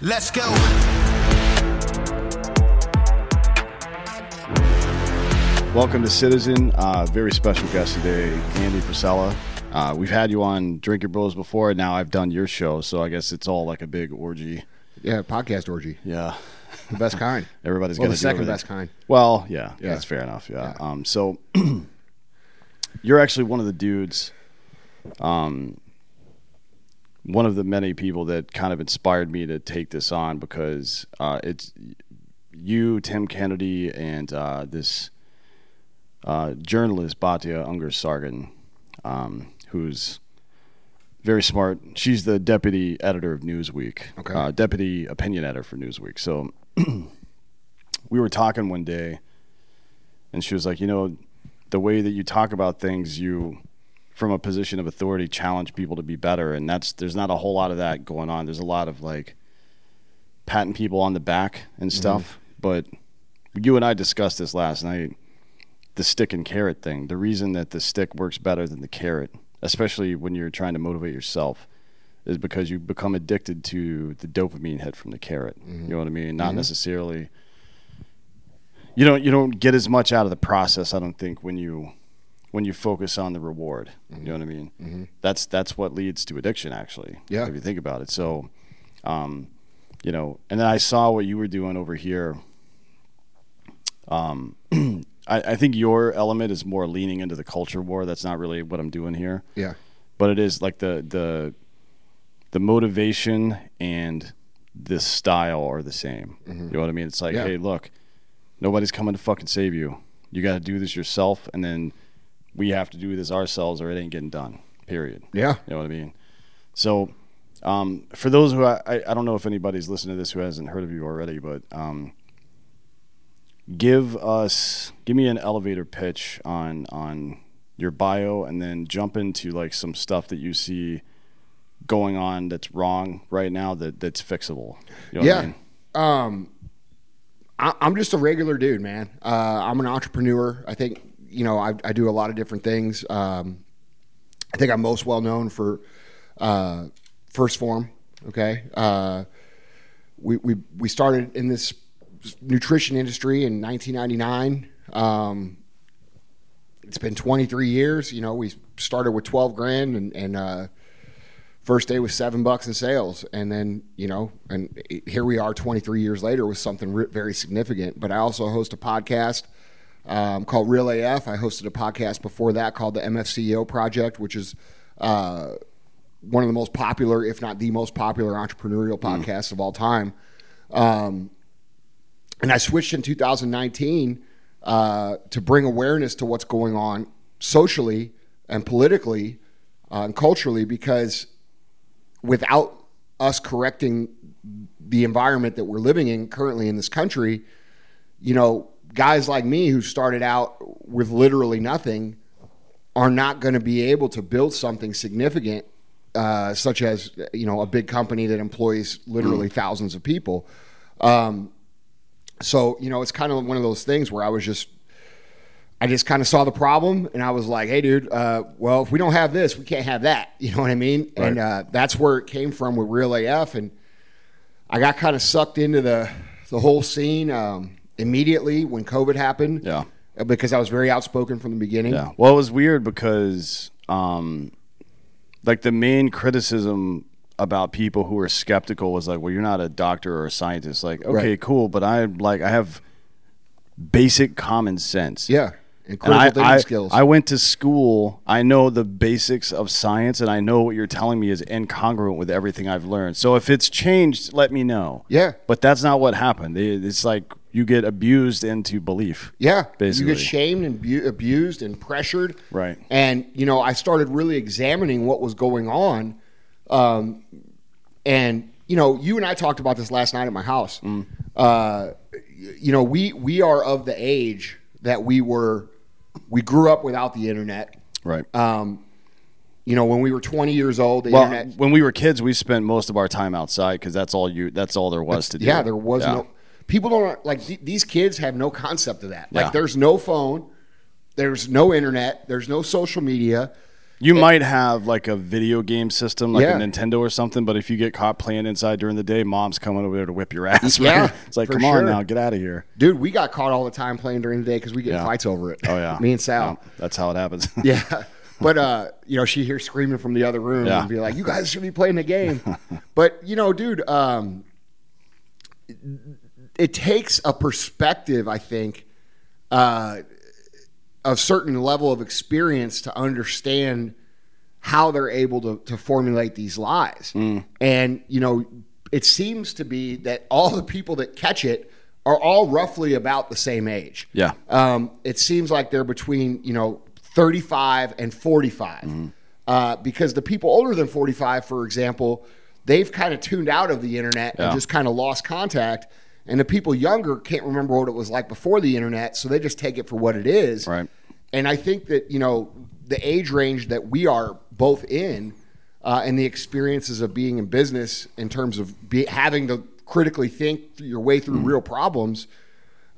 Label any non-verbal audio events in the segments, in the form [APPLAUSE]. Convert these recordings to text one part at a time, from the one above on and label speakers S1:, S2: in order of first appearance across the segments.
S1: Let's go.
S2: Welcome to Citizen. Uh, very special guest today, Andy Frisella. Uh, we've had you on Drinkin' Bros before. Now I've done your show, so I guess it's all like a big orgy.
S3: Yeah, podcast orgy,
S2: Yeah,
S3: the best kind. [LAUGHS]
S2: everybody's
S3: well,
S2: got
S3: the second best kind.
S2: Well, yeah,
S3: Yeah.
S2: that's fair enough. Yeah.
S3: Yeah.
S2: Um, so [CLEARS THROAT] you're actually one of the dudes, um, one of the many people that kind of inspired me to take this on because uh, it's you, Tim Kennedy, and uh, this uh, journalist Batya Ungar Sargon, um, who's very smart. She's the deputy editor of Newsweek,
S3: Okay.
S2: uh, deputy opinion editor for Newsweek. So [CLEARS THROAT] we were talking one day, and she was like, you know, the way that you talk about things, you from a position of authority challenge people to be better, and that's there's not a whole lot of that going on. There's a lot of like patting people on the back and mm-hmm. stuff, but you and I discussed this last night. The stick and carrot thing. The reason that the stick works better than the carrot, especially when you're trying to motivate yourself, is because you become addicted to the dopamine hit from the carrot. Mm-hmm. You know what I mean? Not mm-hmm. necessarily. You don't you don't get as much out of the process. I don't think when you when you focus on the reward. You know what I mean? That's that's what leads to addiction. Actually,
S3: Yeah.
S2: If you think about it, so. Um, you know, and then I saw what you were doing over here. Um, [CLEARS THROAT] I, I think your element is more leaning into the culture war. That's not really what I'm doing here
S3: Yeah,
S2: but it is like the the the motivation and the style are the same. You know what I mean? It's like,
S3: Yeah.
S2: hey, look, nobody's coming to fucking save you. You got to do this yourself, and then we have to do this ourselves, or it ain't getting done. Period.
S3: yeah.
S2: You know what I mean? So, um, for those who I, I, I don't know if anybody's listening to this who hasn't heard of you already, but um, give us give me an elevator pitch on on your bio, and then jump into like some stuff that you see going on that's wrong right now that that's fixable. You know what I
S3: Yeah.
S2: mean?
S3: Um, I, I'm just a regular dude, man. Uh, I'm an entrepreneur. I think you know I, I do a lot of different things. Um, I think I'm most well known for uh, First Form. Okay, uh, we we we started in this nutrition industry in 1999. Um, it's been 23 years. You know, we started with 12 grand and and uh, first day was seven bucks in sales and then you know and here we are 23 years later with something very significant but i also host a podcast um, called real af i hosted a podcast before that called the mfceo project which is uh, one of the most popular if not the most popular entrepreneurial podcasts of all time. Um, and I switched in 2019 uh, to bring awareness to what's going on socially and politically uh, and culturally because without us correcting the environment that we're living in currently in this country, you know, guys like me who started out with literally nothing are not going to be able to build something significant, uh, such as you know a big company that employs literally thousands of people. Um, so you know, it's kind of one of those things where I was just, I just kind of saw the problem, and I was like, "Hey, dude, uh, well, if we don't have this, we can't have that." [LAUGHS] You know what I mean? And uh, that's where it came from with Real AF, and I got kind of sucked into the the whole scene um, immediately when COVID happened.
S2: Yeah.
S3: uh, because I was very outspoken from the beginning.
S2: Yeah. Well, it was weird because, um, like, the main criticism about people who are skeptical was like, "Well, you're not a doctor or a scientist." Like, okay,
S3: Right.
S2: cool, but I like I have basic common sense.
S3: Yeah. And
S2: And I,
S3: thinking
S2: I,
S3: skills.
S2: I went to school. I know the basics of science, and I know what you're telling me is incongruent with everything I've learned. So if it's changed, let me know.
S3: Yeah.
S2: But that's not what happened. It's like you get abused into belief.
S3: Yeah,
S2: Basically.
S3: you get shamed and bu- abused and pressured.
S2: Right.
S3: And you know, I started really examining what was going on, um, and you know, you and I talked about this last night at my house.
S2: Mm.
S3: Uh, you know, we we are of the age that we were, we grew up without the internet.
S2: Right.
S3: Um, you know, when we were 20 years old, the
S2: well,
S3: internet.
S2: when we were kids, we spent most of our time outside because that's all you. That's all there was to do.
S3: Yeah, there was
S2: Yeah.
S3: no. People don't like th- these kids have no concept of that. Like,
S2: Yeah.
S3: there's no phone, there's no internet, there's no social media.
S2: You might have like a video game system, like
S3: Yeah.
S2: a Nintendo or something, but if you get caught playing inside during the day, mom's coming over there to whip your ass. [LAUGHS]
S3: Yeah,
S2: it's like, come
S3: sure.
S2: on now, get out of here.
S3: Dude, we got caught all the time playing during the day because we get
S2: Yeah.
S3: fights over it.
S2: Oh yeah, [LAUGHS]
S3: me and Sal.
S2: Yeah, that's how it happens. [LAUGHS]
S3: Yeah. But uh, you know, she hears screaming from the other room and be like, "You guys should be playing the game." but you know, dude, um, it takes a perspective, I think, uh, of certain level of experience to understand how they're able to, to formulate these lies.
S2: Mm.
S3: And you know, it seems to be that all the people that catch it are all roughly about the same age.
S2: Yeah.
S3: Um, it seems like they're between you know 35 and 45
S2: Mm-hmm.
S3: uh, because the people older than 45 for example they've kind of tuned out of the internet
S2: Yeah.
S3: and just kind of lost contact and the people younger can't remember what it was like before the internet so they just take it for what it is
S2: Right.
S3: and i think that you know the age range that we are both in uh, and the experiences of being in business in terms of be, having to critically think your way through real problems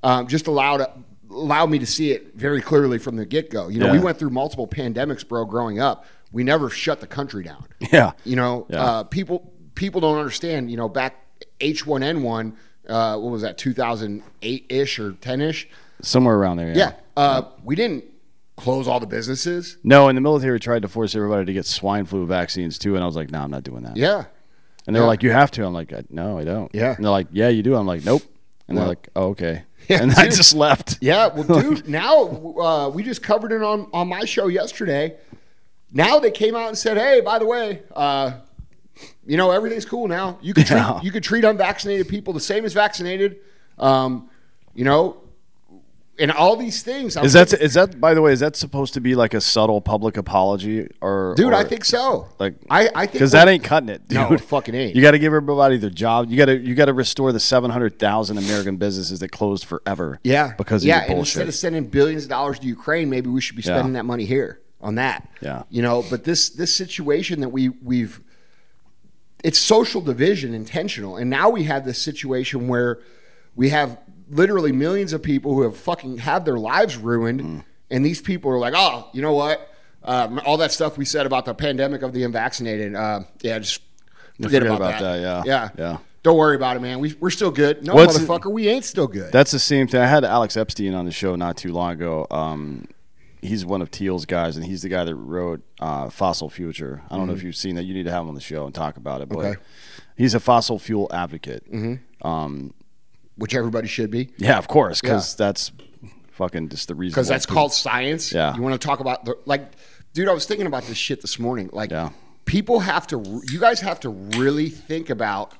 S3: um, just allowed allowed me to see it very clearly from the get go. You know, we went through multiple pandemics, bro. Growing up, we never shut the country down.
S2: Yeah.
S3: You know,
S2: Yeah.
S3: uh, people people don't understand. You know, back H one N one, uh, what was that, two thousand eight ish or ten ish?
S2: Somewhere around there. Yeah.
S3: Yeah, uh, we didn't close all the businesses.
S2: No, and the military tried to force everybody to get swine flu vaccines too, and I was like, no, I'm not doing that.
S3: Yeah,
S2: And they're
S3: Yeah.
S2: like, you have to. I'm like, no, I don't.
S3: Yeah.
S2: And they're like, yeah, you do. I'm like, nope. And they're like, oh, okay. [LAUGHS]
S3: Yeah,
S2: and I just left.
S3: Yeah, well, [LAUGHS] dude, now uh, we just covered it on on my show yesterday. Now they came out and said, "Hey, by the way, uh, you know everything's cool now. You could treat
S2: Yeah.
S3: you could treat unvaccinated people the same as vaccinated. Um, you know, and all these things. I'm
S2: Is that
S3: thinking-
S2: is that by the way? Is that supposed to be like a subtle public apology or
S3: dude? I think so.
S2: like
S3: I I think
S2: because that ain't cutting it, dude.
S3: No, it fucking ain't.
S2: You got to give everybody their job. You got to you got to restore the seven hundred thousand American businesses that closed forever.
S3: Yeah,
S2: because of
S3: yeah, and instead of sending billions of dollars to Ukraine, maybe we should be spending that money here on that.
S2: Yeah.
S3: you know. But this this situation that we we've it's social division intentional, and now we have this situation where we have literally millions of people who have fucking had their lives ruined,
S2: Mm.
S3: and these people are like, oh, you know what? Um, all that stuff we said about the pandemic of the unvaccinated, uh, yeah, just forget,
S2: forget
S3: about,
S2: about
S3: that.
S2: that, yeah.
S3: yeah,
S2: Yeah.
S3: Don't worry about it, man. We, we're still good. No,
S2: What's-
S3: motherfucker, we ain't still good.
S2: That's the same thing. I had Alex Epstein on the show not too long ago. Um, he's one of Thiel's guys, and he's the guy that wrote uh, Fossil Future. I don't know if you've seen that. You need to have him on the show and talk about it. But
S3: Mm-hmm. Okay.
S2: he's a fossil fuel advocate. Um,
S3: which everybody should be.
S2: yeah, of course, because that's fucking just the reason.
S3: because that's
S2: people-
S3: called science.
S2: Yeah.
S3: You want to talk about the like, dude? I was thinking about this shit this morning. Like,
S2: Yeah.
S3: people have to. You guys have to really think about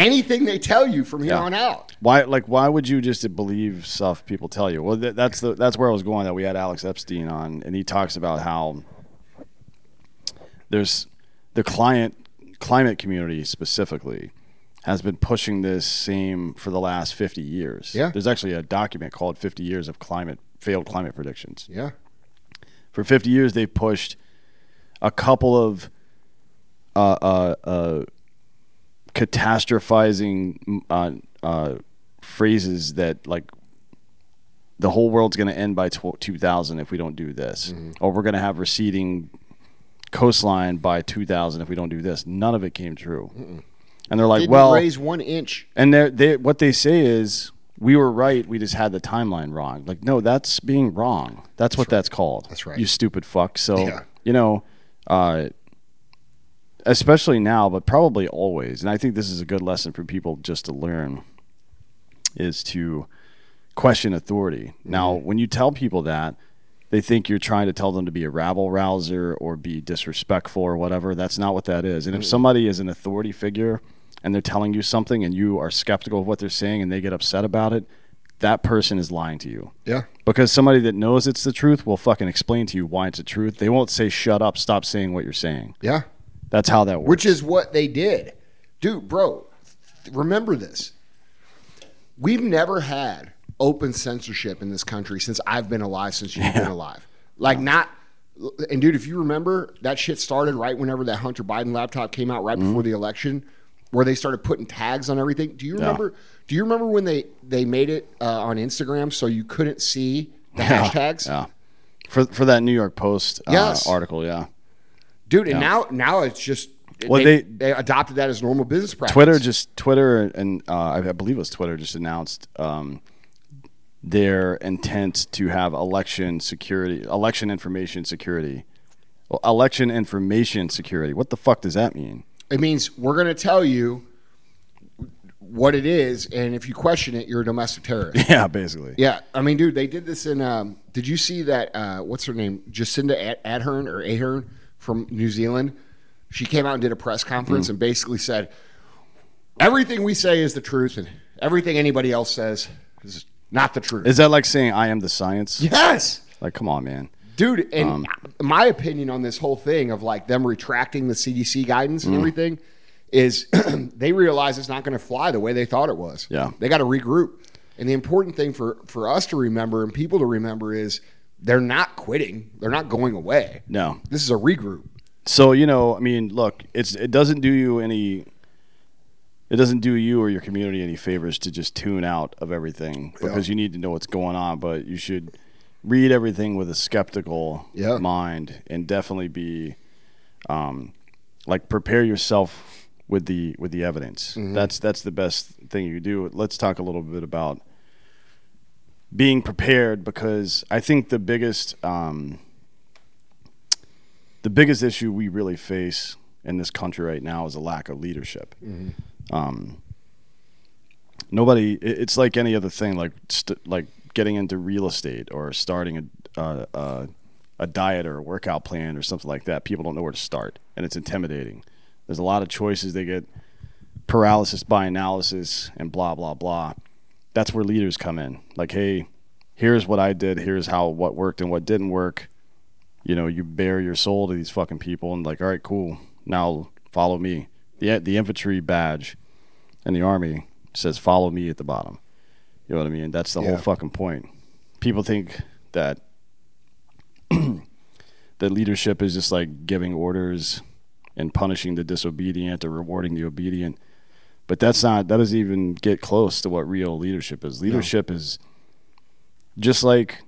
S3: anything they tell you from here
S2: Yeah.
S3: on out.
S2: Why, like, why would you just believe stuff people tell you? Well, th- that's the that's where I was going. That we had Alex Epstein on, and he talks about how there's the client climate community specifically has been pushing this same for the last 50 years.
S3: Yeah.
S2: There's actually a document called 50 years of climate failed climate predictions.
S3: Yeah.
S2: For 50 years they've pushed a couple of uh, uh, uh, catastrophizing uh, uh, phrases that like the whole world's going to end by tw- 2000 if we don't do this,
S3: Mm-hmm.
S2: or we're going to have receding coastline by 2000 if we don't do this. None of it came true. And they're like,
S3: Didn't
S2: well,
S3: raise one inch.
S2: and they they what they say is we were right. We just had the timeline wrong. Like, no, that's being wrong. That's, what that's called.
S3: That's right.
S2: You stupid fuck. So,
S3: Yeah.
S2: you know, uh, especially now, but probably always. And I think this is a good lesson for people just to learn is to question authority. Now, mm-hmm. when you tell people that, they think you're trying to tell them to be a rabble rouser or be disrespectful or whatever. That's not what that is. And if mm-hmm. somebody is an authority figure and they're telling you something and you are skeptical of what they're saying and they get upset about it, that person is lying to you.
S3: Yeah.
S2: Because somebody that knows it's the truth will fucking explain to you why it's the truth. They won't say, shut up, stop saying what you're saying.
S3: Yeah.
S2: That's how that works.
S3: Which is what they did. Dude, bro, remember this. We've never had open censorship in this country since I've been alive, since you've been alive. Like, not. And, dude, if you remember, that shit started right whenever that Hunter Biden laptop came out, right
S2: Mm-hmm.
S3: before the election, where they started putting tags on everything. Do you remember? Do you remember when they, they made it uh, on Instagram so you couldn't see the [LAUGHS] hashtags?
S2: Yeah. For, for that New York Post uh,
S3: Yes.
S2: article, yeah.
S3: Dude, and now now it's just.
S2: Well,
S3: they,
S2: they-
S3: they adopted that as normal business practice.
S2: Twitter just Twitter and uh, I believe it was Twitter just announced um, their intent to have election security, election information security, well, election information security. What the fuck does that mean?
S3: It means we're going to tell you what it is, and if you question it, you're a domestic terrorist. [LAUGHS]
S2: Yeah, basically.
S3: yeah, I mean, dude, they did this in. Um, did you see that? Uh, what's her name? Jacinda Ad- Ardern or Ahern from New Zealand. She came out and did a press conference
S2: Mm.
S3: and basically said everything we say is the truth, and everything anybody else says is not the truth.
S2: Is that like saying I am the science?
S3: yes.
S2: Like, come on, man.
S3: dude and
S2: Um,
S3: my opinion on this whole thing of like them retracting the cdc guidance
S2: Mm.
S3: and everything is [CLEARS THROAT] they realize it's not going to fly the way they thought it was
S2: Yeah.
S3: they got to regroup and the important thing for for us to remember and people to remember is they're not quitting they're not going away
S2: No.
S3: this is a regroup
S2: So you know, I mean, look, it's it doesn't do you any. It doesn't do you or your community any favors to just tune out of everything because you need to know what's going on. But you should read everything with a skeptical
S3: Yeah.
S2: mind and definitely be, um, like prepare yourself with the with the evidence. That's that's the best thing you do. Let's talk a little bit about being prepared because I think the biggest. Um, the biggest issue we really face in this country right now is a lack of leadership. Um, nobody. it- It's like any other thing, like st- like getting into real estate or starting a uh, uh, a diet or a workout plan or something like that. People don't know where to start, and it's intimidating. There's a lot of choices. They get paralysis by analysis and blah blah blah. That's where leaders come in. Like, hey, here's what I did. Here's how what worked and what didn't work you know, you bare your soul to these fucking people and like, all right, cool. Now follow me. The the infantry badge in the army says follow me at the bottom. You know what I mean? That's the
S3: Yeah.
S2: whole fucking point. People think that [CLEARS THROAT] that leadership is just like giving orders and punishing the disobedient or rewarding the obedient. But that's not that doesn't even get close to what real leadership is. Leadership is just like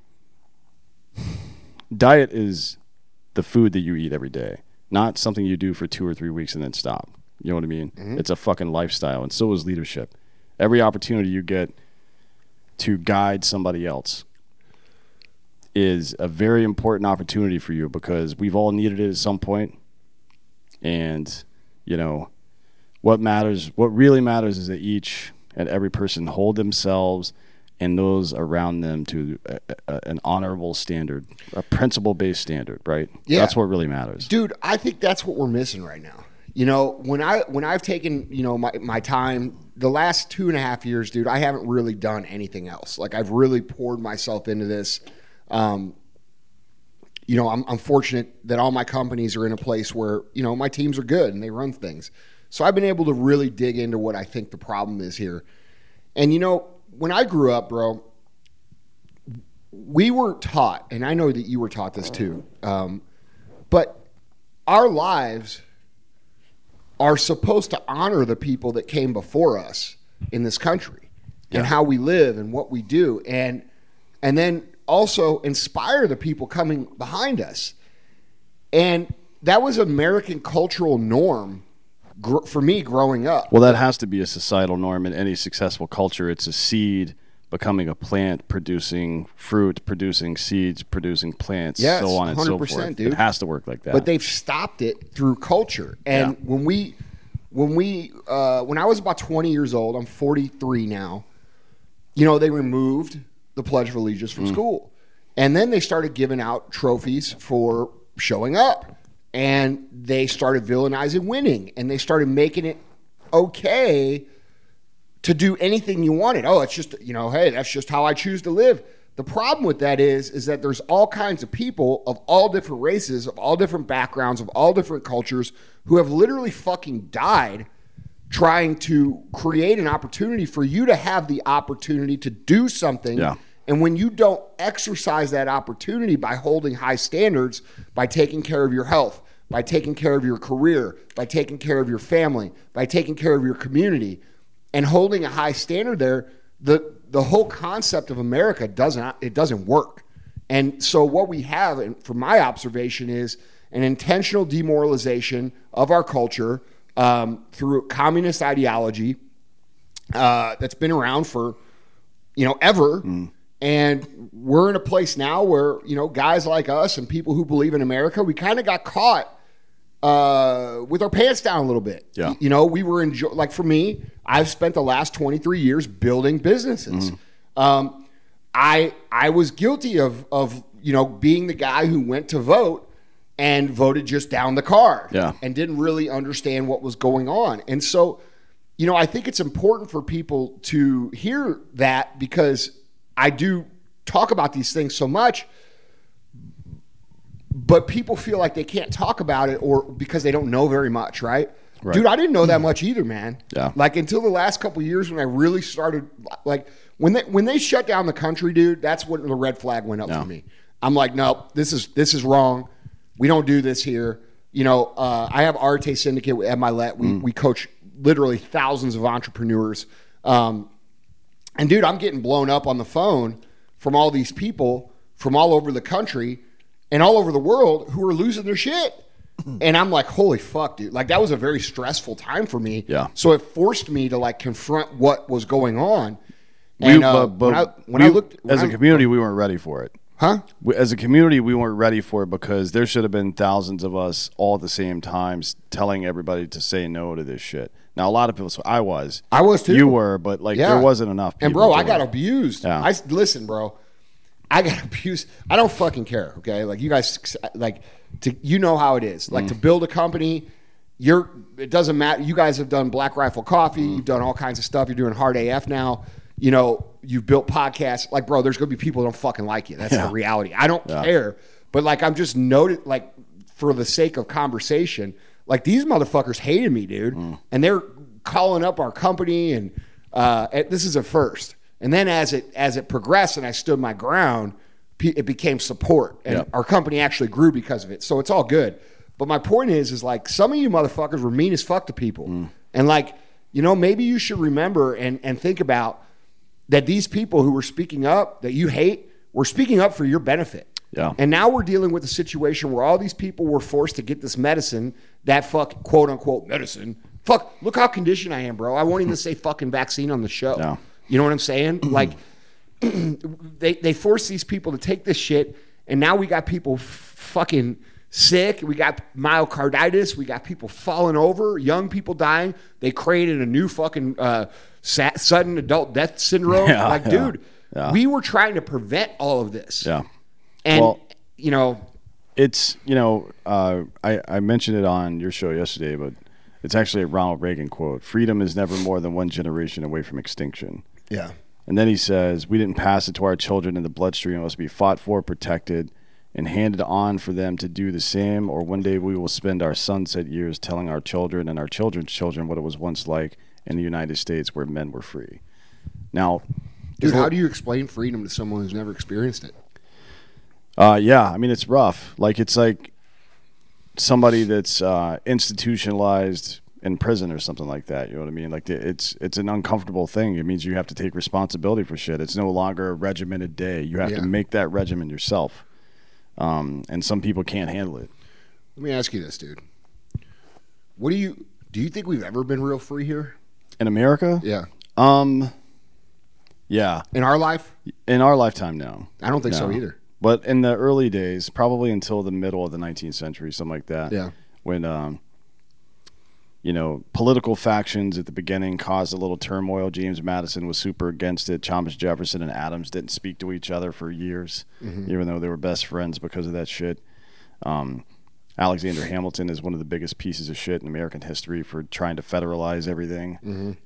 S2: diet is the food that you eat every day, not something you do for two or three weeks and then stop. You know what I mean? Mm-hmm. It's a fucking lifestyle, and so is leadership. Every opportunity you get to guide somebody else is a very important opportunity for you because we've all needed it at some point. And, you know, what matters, what really matters is that each and every person hold themselves and those around them to a, a, an honorable standard, a principle based standard, right?
S3: Yeah.
S2: That's what really matters.
S3: dude i think that's what we're missing right now you know when i when i've taken you know my, my time the last two and a half years dude i haven't really done anything else like i've really poured myself into this um, you know I'm, I'm fortunate that all my companies are in a place where you know my teams are good and they run things so i've been able to really dig into what i think the problem is here. And you know when i grew up bro we weren't taught and i know that you were taught this too um, but our lives are supposed to honor the people that came before us in this country and how we live and what we do. And and then also inspire the people coming behind us. And that was american cultural norm gr- for me growing up
S2: Well, that has to be a societal norm in any successful culture. It's a seed becoming a plant producing fruit, producing seeds, producing plants,
S3: Yes,
S2: so on and so
S3: 100%,
S2: forth.
S3: dude.
S2: It has to work like that.
S3: but they've stopped it through culture. And
S2: Yeah.
S3: when we, when we, uh, when I was about 20 years old, I'm 43 now. You know, they removed the Pledge of Allegiance
S2: Mm.
S3: from school, and then they started giving out trophies for showing up, and they started villainizing winning, and they started making it okay to do anything you wanted. Oh, it's just you know, hey, that's just how I choose to live. The problem with that is, is that there's all kinds of people of all different races, of all different backgrounds, of all different cultures who have literally fucking died trying to create an opportunity for you to have the opportunity to do something.
S2: Yeah.
S3: And when you don't exercise that opportunity by holding high standards, by taking care of your health, by taking care of your career, by taking care of your family, by taking care of your community, and holding a high standard there, the the whole concept of America doesn't it doesn't work. And so what we have, and from my observation, is an intentional demoralization of our culture um, through communist ideology uh, that's been around for you know ever. And we're in a place now where you know guys like us and people who believe in America, we kind of got caught uh, with our pants down a little bit.
S2: Yeah.
S3: You know, we were enjoy like for me, I've spent the last 23 years building businesses. Um, I I was guilty of of you know being the guy who went to vote and voted just down the card.
S2: Yeah.
S3: And didn't really understand what was going on. And so, you know, I think it's important for people to hear that because I do talk about these things so much but people feel like they can't talk about it or because they don't know very much, right?
S2: Right.
S3: Dude, I didn't know that much either, man.
S2: Yeah.
S3: Like until the last couple of years when I really started like when they when they shut down the country, dude, that's when the red flag went up
S2: Yeah.
S3: for me. I'm like, no, this is this is wrong. We don't do this here. You know, uh, I have Arte Syndicate at Milet. We we coach literally thousands of entrepreneurs. Um, and dude, I'm getting blown up on the phone from all these people from all over the country and all over the world who are losing their shit. [CLEARS THROAT] And I'm like, holy fuck, dude. Like that was a very stressful time for me.
S2: Yeah.
S3: So it forced me to like confront what was going on.
S2: We-
S3: uh,
S2: but, but
S3: when I when
S2: we-
S3: I looked
S2: as a community, we weren't ready for it.
S3: huh?
S2: We- As a community, we weren't ready for it because there should have been thousands of us all at the same times telling everybody to say no to this shit. Now, a lot of people, so I was,
S3: I was too.
S2: you were, but like
S3: Yeah.
S2: there wasn't enough. People
S3: And bro, I got
S2: it.
S3: abused.
S2: Yeah.
S3: I listen, bro. I got [LAUGHS] abused. I don't fucking care. Okay, like you guys, like to you know how it is. Like to mm. build a company, you're. It doesn't matter. You guys have done Black Rifle Coffee. Mm. You've done all kinds of stuff. You're doing Hard AF now. You know, you've built podcasts. Like, bro, there's gonna be people that don't fucking like you. That's
S2: Yeah.
S3: the reality. I don't care. But like, I'm just noted. Like, for the sake of conversation, like these motherfuckers hated me, dude, mm. and they're calling up our company and uh, and this is a first. And then as it as it progressed and I stood my ground, it became support, and
S2: Yep.
S3: our company actually grew because of it. So it's all good. But my point is, is like some of you motherfuckers were mean as fuck to people, mm. and like you know maybe you should remember and and think about that these people who were speaking up that you hate were speaking up for your benefit.
S2: Yeah.
S3: And now we're dealing with a situation where all these people were forced to get this medicine, that fuck quote unquote medicine. Fuck, look how conditioned I am, bro. I won't even [LAUGHS] say fucking vaccine on the show.
S2: Yeah.
S3: You know what I'm saying? like [CLEARS THROAT] they they force these people to take this shit, and now we got people f- fucking sick. We got myocarditis. We got people falling over. Young people dying. They created a new fucking uh, sa- sudden adult death syndrome. [LAUGHS]
S2: Yeah,
S3: like,
S2: yeah,
S3: dude,
S2: yeah.
S3: we were trying to prevent all of this.
S2: Yeah.
S3: And
S2: Well-
S3: you know,
S2: It's, you know, uh, I, I mentioned it on your show yesterday, but it's actually a Ronald Reagan quote Freedom is never more than one generation away from extinction.
S3: Yeah.
S2: And then he says, We didn't pass it to our children in the bloodstream. It must be fought for, protected, and handed on for them to do the same. Or one day we will spend our sunset years telling our children and our children's children what it was once like in the United States where men were free. Now,
S3: Dude, how do you explain freedom to someone who's never experienced it?
S2: Uh, yeah, I mean it's rough. Like it's like somebody that's uh, institutionalized in prison or something like that. You know what I mean? Like it's it's an uncomfortable thing. It means you have to take responsibility for shit. It's no longer a regimented day. You have
S3: Yeah.
S2: to make that regimen yourself. Um, and some people can't handle it.
S3: Let me ask you this, dude. What do you do? You think we've ever been real free here?
S2: In America,
S3: Yeah.
S2: um, Yeah.
S3: In our life,
S2: In our lifetime, no.
S3: I don't think so either.
S2: But in the early days, probably until the middle of the 19th century, something like that.
S3: Yeah.
S2: When, um, you know, political factions at the beginning caused a little turmoil. James Madison was super against it. Thomas Jefferson and Adams didn't speak to each other for years, even though they were best friends because of that shit. Um, Alexander Hamilton is one of the biggest pieces of shit in American history for trying to federalize everything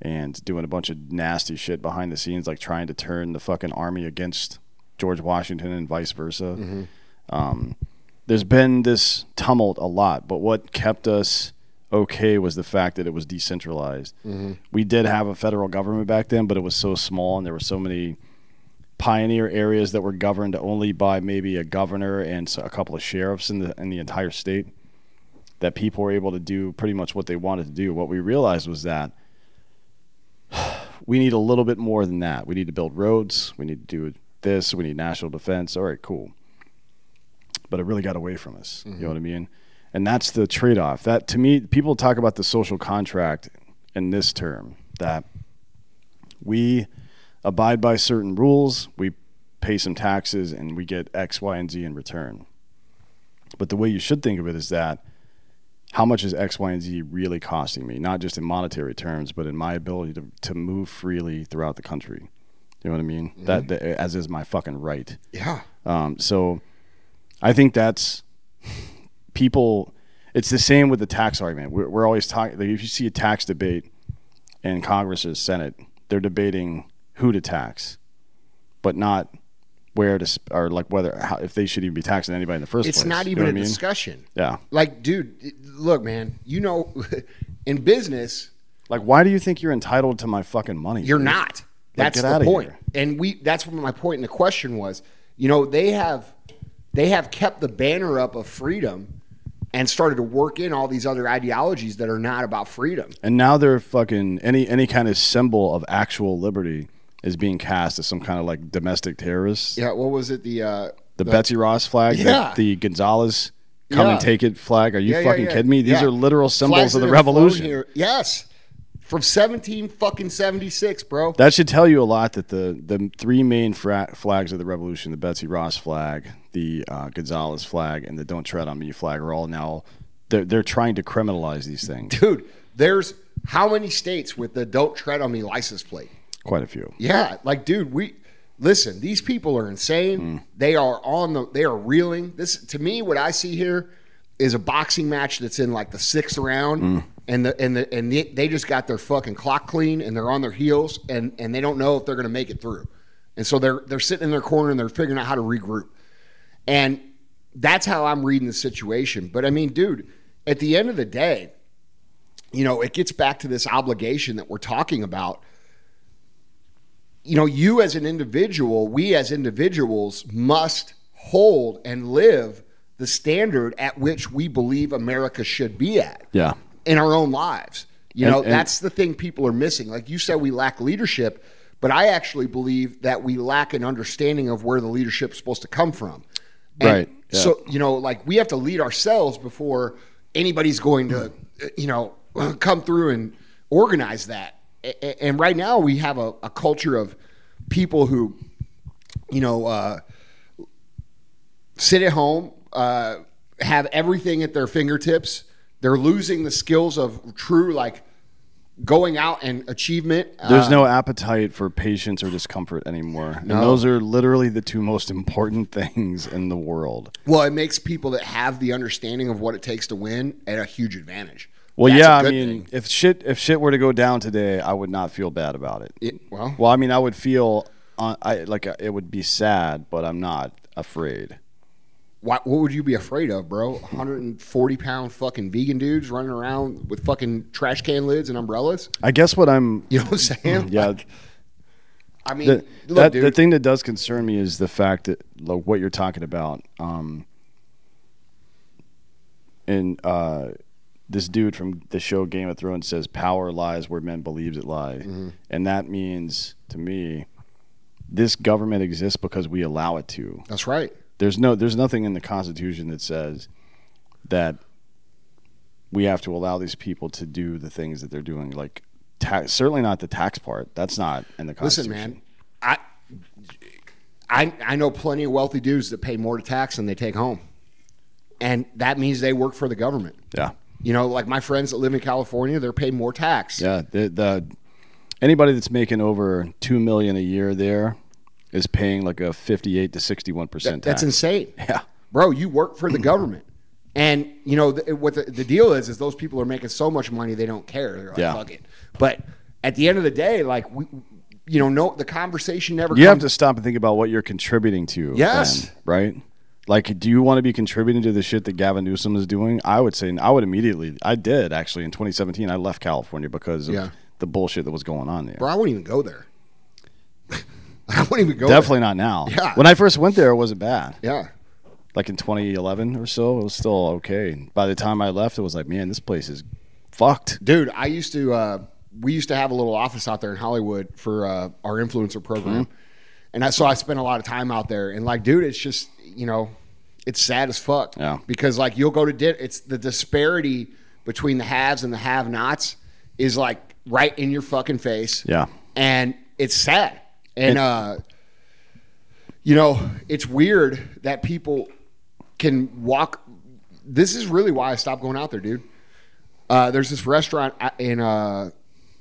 S2: and doing a bunch of nasty shit behind the scenes, like trying to turn the fucking army against George Washington and vice versa. Um, there's been this tumult a lot, but what kept us okay was the fact that it was decentralized. Mm-hmm. We did have a federal government back then, but it was so small and there were so many pioneer areas that were governed only by maybe a governor and a couple of sheriffs in the in the entire state that people were able to do pretty much what they wanted to do. What we realized was that [SIGHS] we need a little bit more than that. We need to build roads. We need to do this. We need national defense. All right, cool. But it really got away from us. You mm-hmm. know what I mean? And that's the trade off. That to me, people talk about the social contract in this term that we abide by certain rules, we pay some taxes, and we get X, Y, and Z in return. But the way you should think of it is that how much is X, Y, and Z really costing me? Not just in monetary terms, but in my ability to, to move freely throughout the country. You know what I mean? That, that as is my fucking right.
S3: Yeah.
S2: Um, so I think that's people. It's the same with the tax argument. We're, we're always talking. Like if you see a tax debate in Congress or Senate, they're debating who to tax, but not where to sp- or like whether how, if they should even be taxing anybody in the first
S3: It's
S2: place.
S3: It's not
S2: You
S3: even
S2: know
S3: a
S2: mean?
S3: discussion.
S2: Yeah.
S3: Like, dude, look, man, you know, [LAUGHS] in business,
S2: Like, why do you think you're entitled to my fucking money?
S3: you're
S2: dude?
S3: not.
S2: Like,
S3: That's the point.
S2: here.
S3: And we that's what my point in the question was. You know, they have they have kept the banner up of freedom and started to work in all these other ideologies that are not about freedom.
S2: And now they're fucking any any kind of symbol of actual liberty is being cast as some kind of like domestic terrorist.
S3: Yeah, what was it? The uh
S2: the, Betsy Ross flag, the-
S3: Yeah.
S2: the, Gonzales come
S3: Yeah.
S2: and take it flag. Are you
S3: Yeah,
S2: fucking
S3: yeah.
S2: kidding me? These are literal symbols
S3: Flags
S2: of the
S3: that have flown
S2: revolution.
S3: Yes. From 17 fucking 76, bro.
S2: That should tell you a lot that the the three main fra- flags of the revolution, the Betsy Ross flag, the uh, Gonzales flag, and the Don't Tread on Me flag, are all now they're, they're trying to criminalize these things.
S3: Dude, there's how many states with the don't tread on me license plate?
S2: Quite a few.
S3: Yeah, like dude, we listen, these people are insane. They are on the they are reeling. This to me what I see here is a boxing match that's in like the 6th round and the and the and they, they just got their fucking clock clean and they're on their heels and and they don't know if they're going to make it through. And so they're they're sitting in their corner and they're figuring out how to regroup. And that's how I'm reading the situation. But I mean, dude, at the end of the day, you know, it gets back to this obligation that we're talking about you know, you as an individual, we as individuals must hold and live the standard at which we believe America should be at
S2: Yeah.
S3: in our own lives. You
S2: And-
S3: know,
S2: and-
S3: that's the thing people are missing. Like you said, we lack leadership, but I actually believe that we lack an understanding of where the leadership's supposed to come from. And
S2: Right, yeah.
S3: So, you know, like we have to lead ourselves before anybody's going to, you know, [CLEARS THROAT] come through and organize that. And right now we have a, a culture of people who, you know, uh, sit at home, uh, have everything at their fingertips. They're losing the skills of true, like, going out and achievement.
S2: There's
S3: Uh,
S2: no appetite for patience or discomfort anymore. And those are literally the two most [LAUGHS] important things in the world.
S3: Well, it makes people that have the understanding of what it takes to win at a huge advantage.
S2: Well,
S3: That's
S2: yeah, I mean,
S3: thing.
S2: if shit if shit were to go down today, I would not feel bad about it.
S3: It- well,
S2: Well, I mean, I would feel uh, I like uh, it would be sad, but I'm not afraid.
S3: What, what would you be afraid of, bro? 140 pound fucking vegan dudes running around with fucking trash can lids and umbrellas?
S2: I guess what I'm [LAUGHS]
S3: You know what I'm saying?
S2: yeah,
S3: I mean,
S2: the,
S3: look,
S2: that,
S3: dude.
S2: the thing that does concern me is the fact that like what you're talking about. Um, and uh, this dude from the show Game of Thrones says power lies where men believes it lies,
S3: Mm-hmm.
S2: and that means to me, this government exists because we allow it to.
S3: That's right.
S2: There's no there's nothing in the Constitution that says that we have to allow these people to do the things that they're doing. Like ta- certainly not the tax part. That's not in the Constitution.
S3: Listen, man, I I I know plenty of wealthy dudes that pay more to tax than they take home, and that means they work for the government.
S2: Yeah.
S3: You know, like my friends that live in California, they're paid more tax.
S2: Yeah. The, the anybody that's making over two million a year there is paying like a fifty-eight to sixty-one
S3: That-
S2: percent
S3: that's insane. [LAUGHS]
S2: Yeah.
S3: bro. You work for the government, and you know the, what the, the deal is. Is those people are making so much money they don't care. They're like,
S2: Yeah.
S3: fuck it. But at the end of the day, like we, you know, no, the conversation never.
S2: You have to stop and think about what you're contributing to.
S3: Yes.
S2: then, right. Like, do you want to be contributing to the shit that Gavin Newsom is doing? I would say I would immediately. I did actually in 2017. I left California because of
S3: Yeah.
S2: the bullshit that was going on there.
S3: bro. I wouldn't even go there. [LAUGHS] [LAUGHS] I wouldn't even go.
S2: Definitely
S3: there.
S2: not now.
S3: Yeah.
S2: When I first went there, it wasn't bad.
S3: Yeah.
S2: Like in 2011 or so, it was still okay. By the time I left, it was like, man, this place is fucked.
S3: dude i used to uh, we used to have a little office out there in hollywood for uh, our influencer program
S2: Mm-hmm.
S3: and I, so i spent a lot of time out there and like dude it's just you know it's sad as fuck
S2: Yeah.
S3: because like you'll go to dinner it's the disparity between the haves and the have nots is like right in your fucking face
S2: Yeah.
S3: and it's sad and uh you know it's weird that people can walk this is really why i stopped going out there dude uh, there's this restaurant in uh,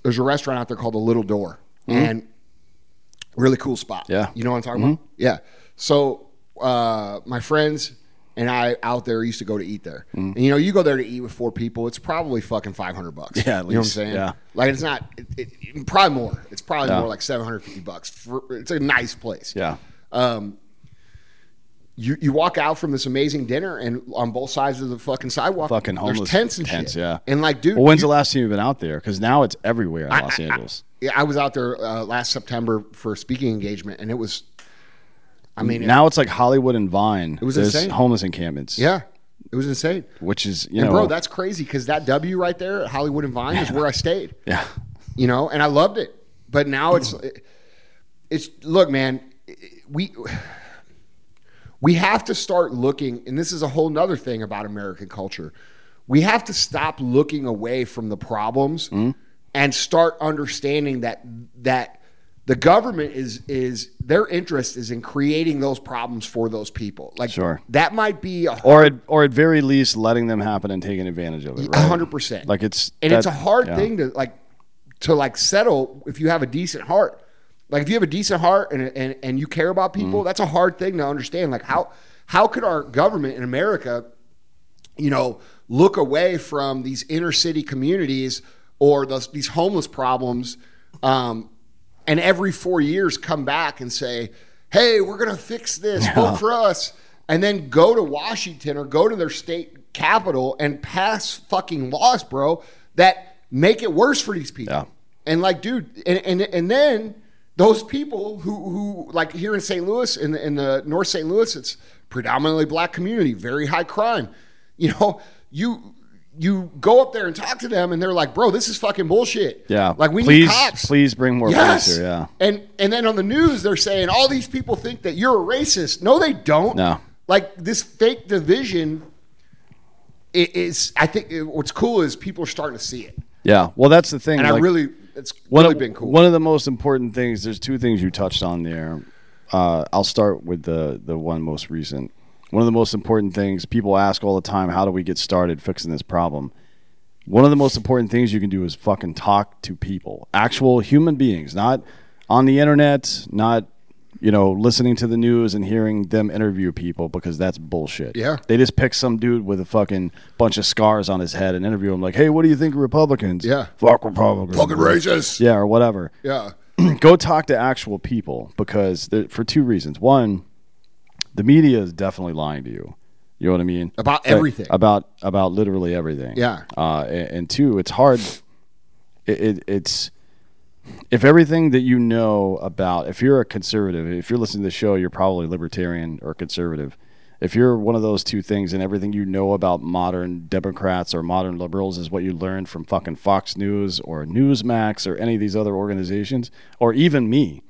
S3: there's a restaurant out there called the Little Door, and really cool spot.
S2: Mm-hmm. Yeah.
S3: you know what I'm talking about. Yeah. So uh, my friends and I out there used to go to eat there, and you know, you go there to eat with four people, it's probably fucking 500 bucks.
S2: Mm-hmm. [LAUGHS] Yeah, at
S3: you know what I'm saying.
S2: Yeah.
S3: like it's not it, it, probably more. It's probably
S2: Yeah.
S3: more like 750 bucks. For, it's a nice place.
S2: Yeah.
S3: Um, you you walk out from this amazing dinner, and on both sides of the fucking sidewalk,
S2: Fucking
S3: there's
S2: homeless
S3: tents and
S2: tents,
S3: shit.
S2: yeah.
S3: and like, dude,
S2: Well, when's
S3: you-
S2: the last time you've been out there? Because now it's everywhere in
S3: I-
S2: Los
S3: I- I-
S2: Angeles.
S3: yeah, I was out there uh, last September for a speaking engagement, and it was, I mean,
S2: now it's like Hollywood and Vine.
S3: It was
S2: There's
S3: insane.
S2: homeless encampments.
S3: yeah, it was insane.
S2: Which is, you
S3: and
S2: know.
S3: bro, that's crazy because that W right there at Hollywood and Vine is where I stayed. [LAUGHS]
S2: yeah.
S3: you know, and I loved it. But now it's it's look, man, we we have to start looking, and this is a whole nother thing about American culture. We have to stop looking away from the problems
S2: Mm-hmm.
S3: and start understanding that that the government is is their interest is in creating those problems for those people. Like
S2: Sure.
S3: that might be a
S2: Or at, or at very least letting them happen and taking advantage of it. Right?
S3: hundred percent.
S2: Like it's
S3: and
S2: that-
S3: it's a hard
S2: yeah.
S3: thing to like to like settle if you have a decent heart. Like if you have a decent heart and and, and you care about people,
S2: Mm-hmm.
S3: that's a hard thing to understand. Like how how could our government in America, you know, look away from these inner city communities or those these homeless problems, um, and every four years come back and say, "Hey, we're gonna fix this. Vote for us." And then go to Washington or go to their state capital and pass fucking laws, bro, that make it worse for these people.
S2: Yeah.
S3: And like, dude, and and, and then those people who who like here in St. Louis in the in the North St. Louis, it's predominantly black community, very high crime. You know, you you go up there and talk to them, and they're like, "Bro, this is fucking bullshit."
S2: Yeah.
S3: like we
S2: please,
S3: need cops.
S2: Please bring more
S3: Yes.
S2: police here. Yeah.
S3: And and then on the news they're saying all these people think that you're a racist. No, they don't.
S2: No.
S3: Like this fake division is I think it- what's cool is people are starting to see it.
S2: Yeah. Well, that's the thing.
S3: And I really it's
S2: one
S3: really
S2: of,
S3: been cool.
S2: One of the most important things. There's two things you touched on there. Uh, I'll start with the the one most recent. One of the most important things people ask all the time: How do we get started fixing this problem? One of the most important things you can do is fucking talk to people, actual human beings, not on the internet, not you know listening to the news and hearing them interview people because that's bullshit.
S3: Yeah.
S2: they just pick some dude with a fucking bunch of scars on his head and interview him like, "Hey, what do you think of Republicans?"
S3: Yeah.
S2: fuck Republicans,
S3: Fucking racist.
S2: yeah, or whatever.
S3: Yeah. [CLEARS THROAT]
S2: Go talk to actual people because for two reasons. One, the media is definitely lying to you. You know what I mean
S3: About
S2: That-
S3: everything.
S2: About about literally everything.
S3: Yeah.
S2: Uh, and, and two, it's hard. It, it, it's if everything that you know about, if you're a conservative, if you're listening to the show, you're probably libertarian or conservative. If you're one of those two things and everything you know about modern Democrats or modern liberals is what you learned from fucking Fox News or Newsmax or any of these other organizations, or even me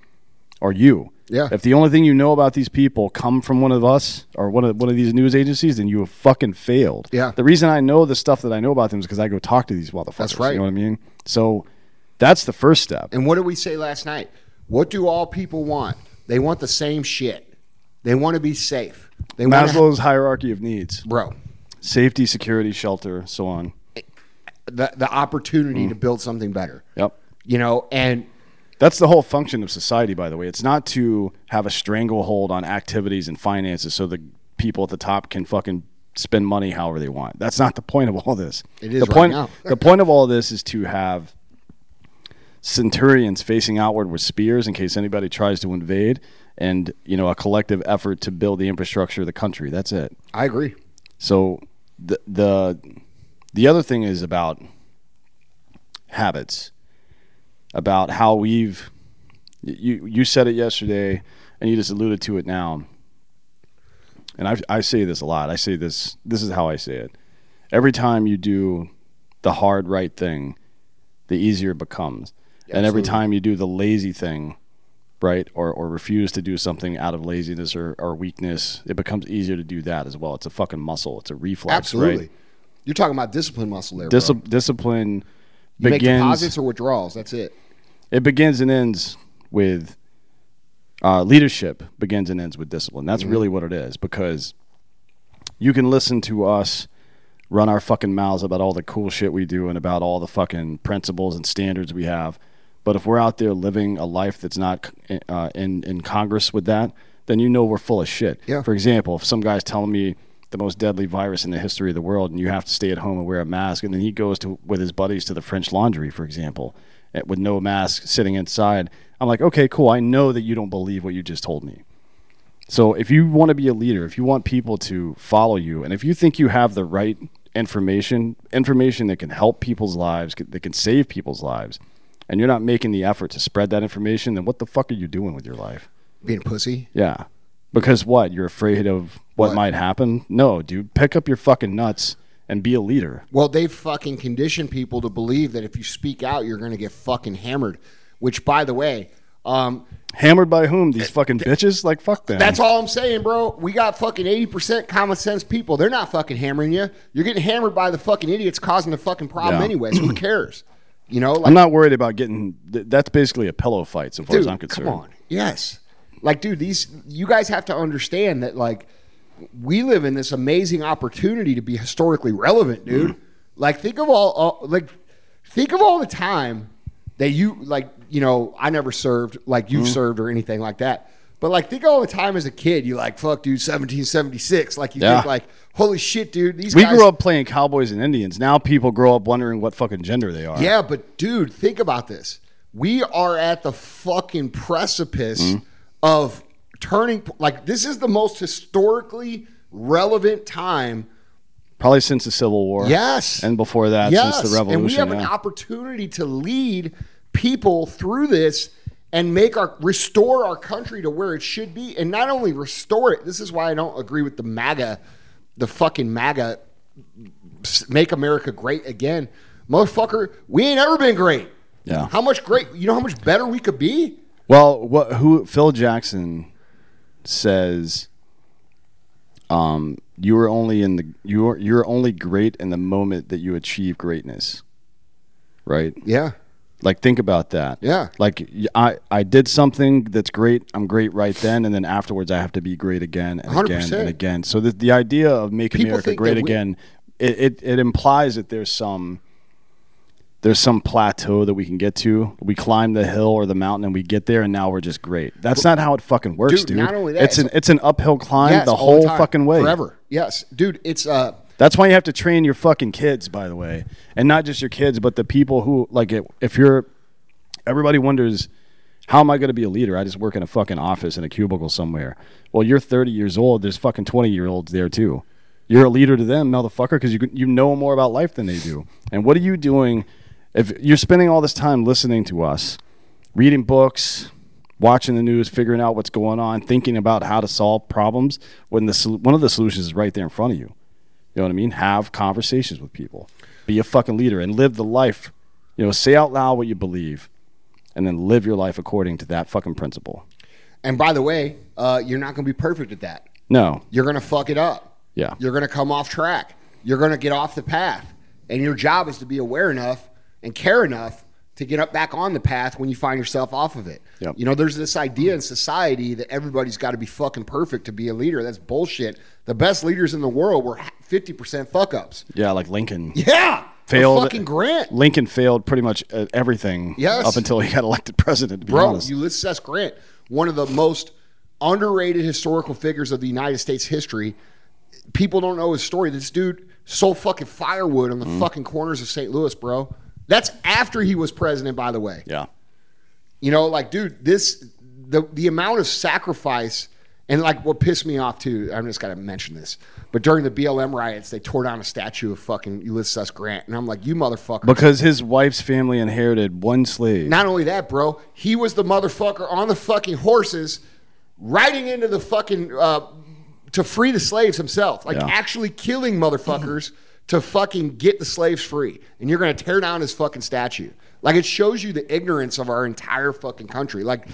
S2: or you.
S3: Yeah.
S2: If the only thing you know about these people come from one of us or one of one of these news agencies, then you have fucking failed.
S3: Yeah.
S2: The reason I know the stuff that I know about them is because I go talk to these motherfuckers.
S3: That's right.
S2: You know what I mean? So that's the first step.
S3: And what did we say last night? What do all people want? They want the same shit. They want to be safe. They
S2: Maslow's hierarchy of needs:
S3: bro,
S2: safety, security, shelter, so on.
S3: Eh, eh, the the opportunity mm. to build something better.
S2: Yep.
S3: You know, and
S2: That's the whole function of society, by the way. It's not to have a stranglehold on activities and finances so the people at the top can fucking spend money however they want. That's not the point of all this.
S3: It is
S2: the
S3: right
S2: point.
S3: now. [LAUGHS]
S2: the point of all this is to have centurions facing outward with spears in case anybody tries to invade, and you know a collective effort to build the infrastructure of the country. That's it.
S3: I agree.
S2: So the the the other thing is about habits, about how we've you you said it yesterday, and you just alluded to it now. And I I say this a lot. I say this. This is how I say it. Every time you do the hard right thing, the easier it becomes. And every
S3: Absolutely.
S2: time you do the lazy thing, right, or, or refuse to do something out of laziness or, or weakness, it becomes easier to do that as well. It's a fucking muscle. It's a reflex.
S3: Absolutely.
S2: Right?
S3: You're talking about discipline muscle there.
S2: Dis-
S3: bro.
S2: discipline
S3: You make
S2: begins.
S3: deposits or withdrawals. That's it.
S2: It begins and ends with uh, leadership. Begins and ends with discipline. That's really what it is because you can listen to us run our fucking mouths about all the cool shit we do and about all the fucking principles and standards we have. But if we're out there living a life that's not uh, in in Congress with that, then you know we're full of shit.
S3: Yeah.
S2: For example, if some guy's telling me the most deadly virus in the history of the world, and you have to stay at home and wear a mask, and then he goes to with his buddies to the French Laundry, for example, Eh, with no mask, sitting inside, I'm like, okay, cool. I know that you don't believe what you just told me. So if you want to be a leader, if you want people to follow you, and if you think you have the right information, information that can help people's lives, that can save people's lives, and you're not making the effort to spread that information, then what the fuck are you doing with your life?
S3: Being a pussy.
S2: Yeah. Because what? You're afraid of what,
S3: What?
S2: might happen? No, dude. Pick up your fucking nuts and be a leader.
S3: Well, they fucking condition people to believe that if you speak out, you're going to get fucking hammered. Which, by the way, um,
S2: Hammered by whom? These fucking bitches? Like, fuck them.
S3: that's all I'm saying, bro. We got fucking 80% common sense people. They're not fucking hammering you. You're getting hammered by the fucking idiots causing the fucking problem
S2: Yeah.
S3: anyway. So who [CLEARS THROAT] cares? You know, like,
S2: I'm not worried about getting. Th- that's basically a pillow fight, so far as I'm concerned.
S3: come on. Yes. Like, dude, these you guys have to understand that like we live in this amazing opportunity to be historically relevant, dude.
S2: Mm-hmm.
S3: Like, think of all, all like think of all the time that you like, you know, I never served like you've served or anything like that. But like think of all the time as a kid, you like, fuck, dude, 1776. Like you
S2: Yeah.
S3: think like, holy shit, dude, these
S2: We
S3: guys
S2: grew up playing cowboys and Indians. Now people grow up wondering what fucking gender they are.
S3: Yeah, but dude, think about this. We are at the fucking precipice
S2: Mm-hmm.
S3: of turning like this is the most historically relevant time.
S2: Probably since the Civil War.
S3: Yes.
S2: And before that,
S3: yes.
S2: since the Revolution.
S3: And we have an opportunity to lead people through this and make our restore our country to where it should be and not only restore it. This is why I don't agree with the MAGA the fucking MAGA make America great again. Motherfucker, we ain't ever been great.
S2: Yeah.
S3: How much great? You know how much better we could be?
S2: Well, what who Phil Jackson says um you are only in the you are you're only great in the moment that you achieve greatness. Right?
S3: Yeah.
S2: Like think about that.
S3: Yeah.
S2: Like I I did something that's great. I'm great right then, and then afterwards I have to be great again and again
S3: 100%.
S2: and again. So the the idea of make
S3: People
S2: America great
S3: we-
S2: again, it, it it implies that there's some there's some plateau that we can get to. We climb the hill or the mountain and we get there, and now we're just great. That's not how it fucking works,
S3: Dude,
S2: dude.
S3: not only that,
S2: it's an
S3: it's-
S2: it's an uphill climb
S3: Yes,
S2: the whole
S3: time.
S2: fucking way.
S3: Forever. Yes. Dude, it's uh
S2: That's why you have to train your fucking kids, by the way, and not just your kids, but the people who like it. If you're, everybody wonders, how am I going to be a leader? I just work in a fucking office in a cubicle somewhere. Well, you're 30 years old. There's fucking 20 year olds there too. You're a leader to them, motherfucker, because you you know more about life than they do. And what are you doing if you're spending all this time listening to us, reading books, watching the news, figuring out what's going on, thinking about how to solve problems when the one of the solutions is right there in front of you. You know what I mean? Have conversations with people. Be a fucking leader and live the life. You know, say out loud what you believe and then live your life according to that fucking principle.
S3: and by the way, uh, you're not gonna be perfect at that.
S2: No.
S3: You're gonna fuck it up.
S2: Yeah.
S3: You're gonna come off track. You're gonna get off the path. And your job is to be aware enough and care enough to get up back on the path when you find yourself off of it.
S2: Yep.
S3: You know, there's this idea in society that everybody's got to be fucking perfect to be a leader. That's bullshit. The best leaders in the world were 50% fuck ups.
S2: Yeah, like Lincoln.
S3: Yeah.
S2: Failed.
S3: Fucking Grant.
S2: Lincoln failed pretty much at everything
S3: Yes.
S2: up until he got elected president, to be
S3: Bro,
S2: honest.
S3: Ulysses S. Grant, one of the most underrated historical figures of the United States history. People don't know his story. This dude sold fucking firewood on the
S2: Mm.
S3: fucking corners of St. Louis, bro. That's after he was president, by the way.
S2: yeah.
S3: You know, like, dude, this the the amount of sacrifice and like what pissed me off too. I'm just gotta mention this, but during the BLM riots, they tore down a statue of fucking Ulysses S. Grant, and I'm like, you motherfucker.
S2: Because his wife's family inherited one slave.
S3: Not only that, bro, he was the motherfucker on the fucking horses, riding into the fucking uh, to free the slaves himself, like
S2: Yeah.
S3: actually killing motherfuckers [CLEARS THROAT] to fucking get the slaves free. And you're gonna tear down his fucking statue. Like it shows you the ignorance of our entire fucking country. Like,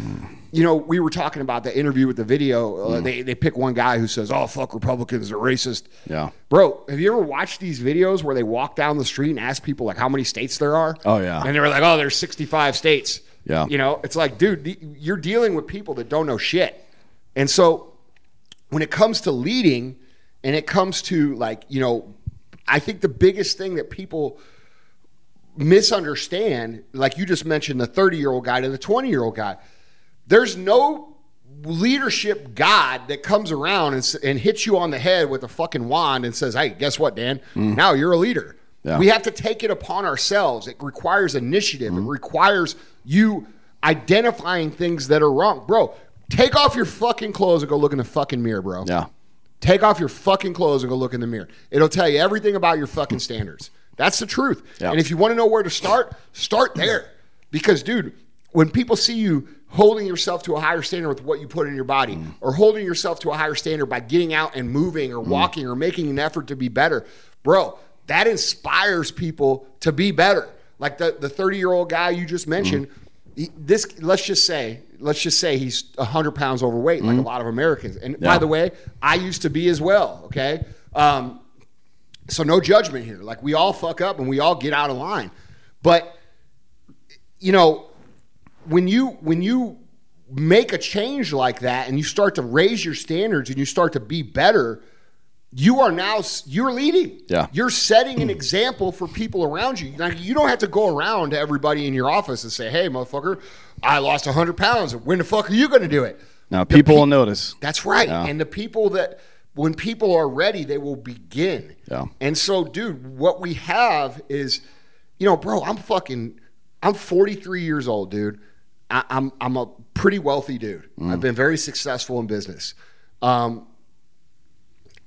S3: you know, we were talking about the interview with the video. Uh, they they pick one guy who says, "Oh fuck, Republicans, they're racist."
S2: Yeah.
S3: Bro, have you ever watched these videos where they walk down the street and ask people like how many states there are?
S2: Oh, yeah.
S3: And they were like, "Oh, there's 65 states."
S2: Yeah.
S3: You know, it's like, dude, you're dealing with people that don't know shit. And so when it comes to leading and it comes to like, you know, I think the biggest thing that people misunderstand, like you just mentioned the 30 year old guy to the 20 year old guy, there's no leadership god that comes around and, and hits you on the head with a fucking wand and says, hey, guess what, Dan? Mm. Now you're a leader.
S2: Yeah.
S3: We have to take it upon ourselves. It requires initiative. It mm. requires you identifying things that are wrong. Bro, take off your fucking clothes and go look in the fucking mirror, bro.
S2: Yeah.
S3: Take off your fucking clothes and go look in the mirror. It'll tell you everything about your fucking standards. That's the truth.
S2: Yeah.
S3: And if you want to know where to start, start there. Because, dude, when people see you holding yourself to a higher standard with what you put in your body, mm. or holding yourself to a higher standard by getting out and moving or mm. walking or making an effort to be better, bro, that inspires people to be better. Like the the 30 year old guy you just mentioned, mm. he- this let's just say let's just say he's 100 pounds overweight like a lot of americans. And by the way i used to be as well okay? Um, so no judgment here. Like we all fuck up and we all get out of line. But you know when you when you make a change like that and you start to raise your standards and you start to be better you are now you're leading
S2: Yeah.
S3: you're setting an example for people around you like you don't have to go around to everybody in your office and say hey motherfucker i lost 100 pounds when the fuck are you going to do it
S2: Now people
S3: pe-
S2: will notice.
S3: that's right.
S2: Yeah.
S3: And the people that when people are ready, they will begin.
S2: Yeah.
S3: And so, dude, what we have is, you know, bro, I'm fucking, I'm 43 years old, dude. I, I'm I'm a pretty wealthy dude.
S2: Mm.
S3: I've been very successful in business. Um,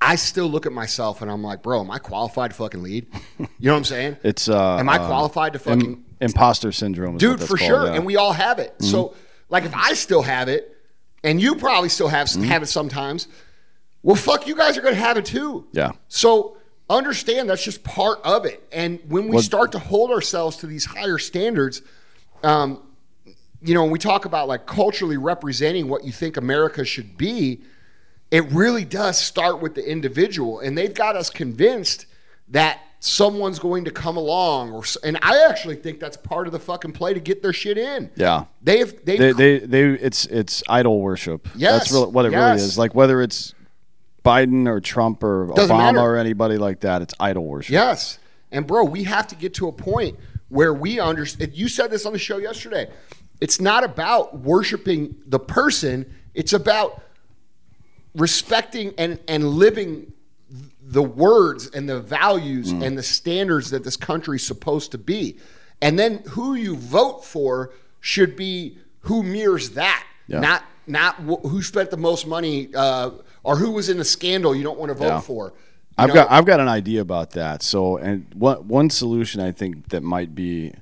S3: I still look at myself and I'm like, bro, am I qualified to fucking lead? You know what I'm saying? [LAUGHS]
S2: It's uh
S3: Am I
S2: uh,
S3: qualified to
S2: im-
S3: fucking
S2: imposter syndrome is
S3: dude for
S2: called,
S3: sure
S2: yeah.
S3: and we all have it so like if i still have it and you probably still have have it sometimes well fuck you guys are gonna have it too
S2: Yeah.
S3: so understand that's just part of it and when we
S2: Well-
S3: start to hold ourselves to these higher standards um, you know when we talk about like culturally representing what you think america should be it really does start with the individual and they've got us convinced that someone's going to come along or and i actually think that's part of the fucking play to get their shit in
S2: Yeah.
S3: they've
S2: they, they they it's it's idol worship.
S3: Yes,
S2: that's really, what it
S3: yes.
S2: really is. Like whether it's Biden or Trump or
S3: Doesn't
S2: Obama
S3: matter.
S2: or anybody like that, it's idol worship.
S3: Yes. And bro, we have to get to a point where we understand. You said this on the show yesterday. It's not about worshiping the person, it's about respecting and, and living the words and the values
S2: Mm.
S3: and the standards that this country is supposed to be. And then who you vote for should be who mirrors that,
S2: Yeah.
S3: not not wh- who spent the most money uh, or who was in the scandal you don't want to vote
S2: Yeah.
S3: for.
S2: I've
S3: know?
S2: got I've got an idea about that. So, and one one solution I think that might be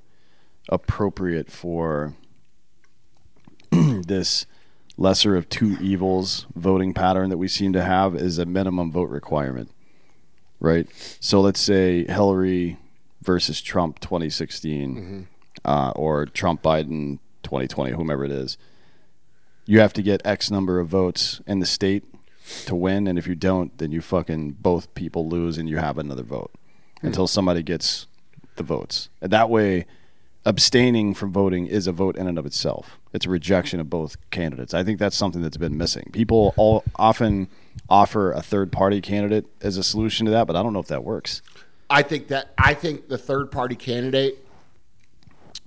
S2: appropriate for [CLEARS THROAT] this lesser of two evils voting pattern that we seem to have is a minimum vote requirement. Right? So let's say Hillary versus Trump 2016 uh, or Trump Biden 2020 whomever it is. You have to get X number of votes in the state to win, and if you don't, then you fucking both people lose, and you have another vote until somebody gets the votes. And that way, abstaining from voting is a vote in and of itself. It's a rejection of both candidates. I think that's something that's been missing. People all often offer a third party candidate as a solution to that, but I don't know if that works.
S3: I think that I think the third party candidate,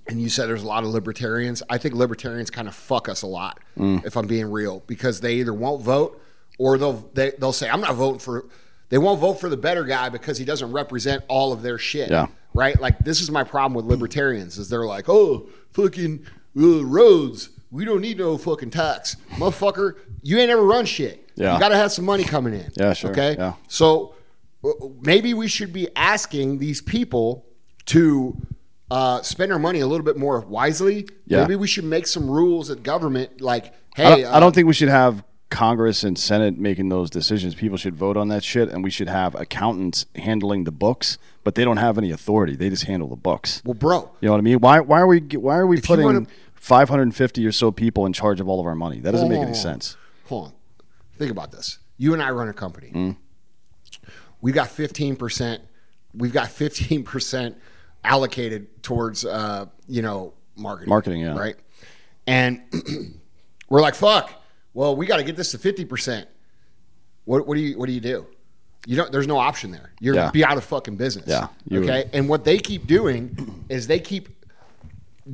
S3: and you said there's a lot of libertarians. I think libertarians kind of fuck us a lot,
S2: Mm.
S3: if I'm being real, because they either won't vote or they'll they, they'll say I'm not voting for. They won't vote for the better guy because he doesn't represent all of their shit.
S2: Yeah.
S3: Right. Like this is my problem with libertarians is they're like, oh, fucking uh, roads. We don't need no fucking tax, motherfucker. You ain't ever run shit.
S2: Yeah.
S3: You got to have some money coming in.
S2: Yeah, sure.
S3: Okay.
S2: Yeah.
S3: So uh, maybe we should be asking these people to uh, spend our money a little bit more wisely.
S2: Yeah.
S3: Maybe we should make some rules at government, like,
S2: I
S3: hey,
S2: don't, I
S3: uh,
S2: don't think we should have Congress and Senate making those decisions. People should vote on that shit, and we should have accountants handling the books, but they don't have any authority. They just handle the books.
S3: well, bro,
S2: You know what I mean? Why, why are we why are we putting
S3: wanna-
S2: 550 or so people in charge of all of our money? That doesn't make any
S3: on.
S2: sense.
S3: hold on. Think about this. You and I run a company.
S2: Mm.
S3: We got fifteen percent. We've got fifteen percent allocated towards, uh, you know, marketing.
S2: Marketing, yeah.
S3: Right. And [CLEARS THROAT] we're like, fuck. Well, we got to get this to fifty percent. What, what do you What do you do? You don't. There's no option there. You're
S2: Yeah.
S3: gonna be out of fucking business.
S2: Yeah,
S3: Okay.
S2: would.
S3: And what they keep doing is they keep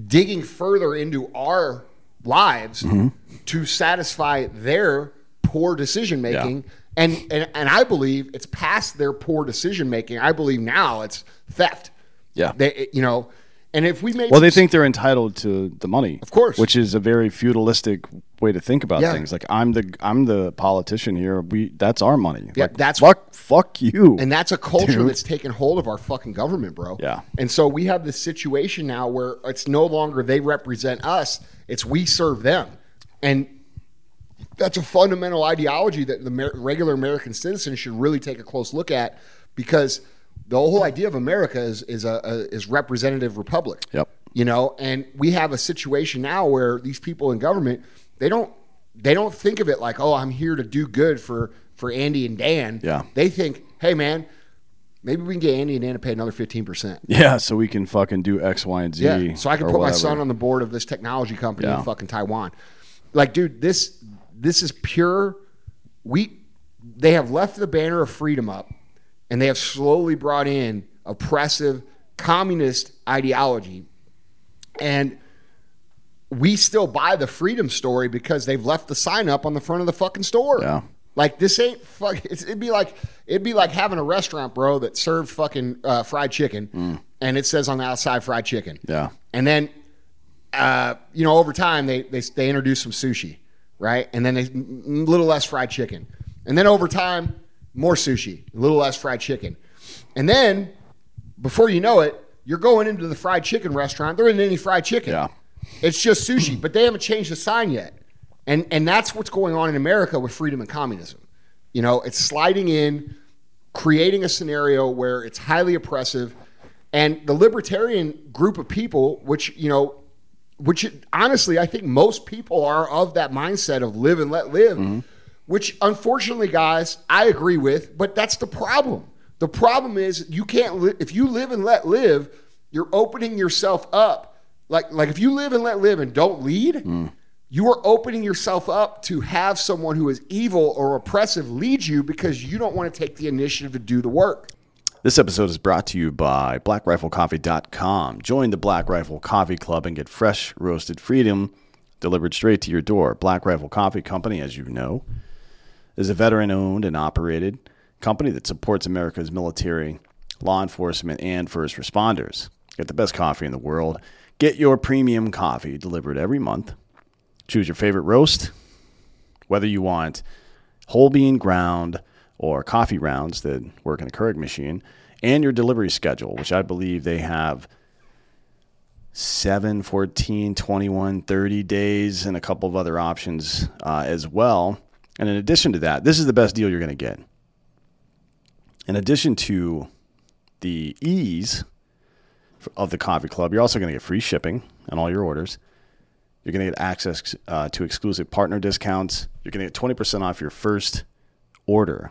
S3: digging further into our lives
S2: Mm-hmm.
S3: to satisfy their poor decision making. And, and and I believe it's past their poor decision making. I believe now it's theft.
S2: Yeah.
S3: They you know, and if we made
S2: Well, they think they're entitled to the money, of
S3: course.
S2: which is a very feudalistic way to think about
S3: Yeah.
S2: things. Like I'm the I'm the politician here. We that's our money.
S3: Yeah,
S2: like,
S3: that's-
S2: fuck fuck you.
S3: And that's a culture
S2: Dude.
S3: that's taken hold of our fucking government, bro.
S2: Yeah.
S3: And so we have this situation now where it's no longer they represent us, it's we serve them. And that's a fundamental ideology that the regular American citizen should really take a close look at because the whole idea of America is is a, a is representative republic.
S2: Yep.
S3: You know, and we have a situation now where these people in government they don't they don't think of it like, oh, I'm here to do good for for Andy and Dan.
S2: Yeah.
S3: They think, hey man, maybe we can get Andy and Dan to pay another fifteen percent.
S2: yeah, so we can fucking do X, Y, and Z.
S3: Yeah. So I can put my son on the board of this technology company
S2: Yeah.
S3: in fucking Taiwan. Like, dude, this this is pure. We they have left the banner of freedom up, and they have slowly brought in oppressive communist ideology, and we still buy the freedom story because they've left the sign up on the front of the fucking store.
S2: Yeah.
S3: Like this ain't fuck. It's, it'd be like it'd be like having a restaurant, bro, that served fucking uh, fried chicken, and it says on the outside fried chicken.
S2: Mm. Yeah.
S3: And then, uh, you know, over time they they they introduce some sushi, right? And then they a little less fried chicken, and then over time more sushi, a little less fried chicken, and then before you know it, you're going into the fried chicken restaurant. There isn't any fried chicken.
S2: Yeah.
S3: It's just sushi, but they haven't changed the sign yet. And and that's what's going on in America with freedom and communism. You know, it's sliding in, creating a scenario where it's highly oppressive. And the libertarian group of people, which, you know, which honestly, I think most people are of that mindset of live and let live, mm-hmm. Which unfortunately, guys, I agree with, but that's the problem. The problem is you can't li- if you live and let live, you're opening yourself up. Like like if you live and let live and don't lead, hmm. you are opening yourself up to have someone who is evil or oppressive lead you because you don't want to take the initiative to do the work.
S2: This episode is brought to you by BlackRifleCoffee.com. Join the Black Rifle Coffee Club and get fresh roasted freedom delivered straight to your door. Black Rifle Coffee Company, as you know, is a veteran owned and operated company that supports America's military, law enforcement, and first responders. Get the best coffee in the world. Get your premium coffee delivered every month. Choose your favorite roast, whether you want whole bean ground or coffee rounds that work in a Keurig machine, and your delivery schedule, which I believe they have 7, 14, 21, 30 days, and a couple of other options uh, as well. And in addition to that, this is the best deal you're going to get. In addition to the ease of the coffee club, you're also going to get free shipping on all your orders. You're going to get access uh, to exclusive partner discounts. You're going to get 20% off your first order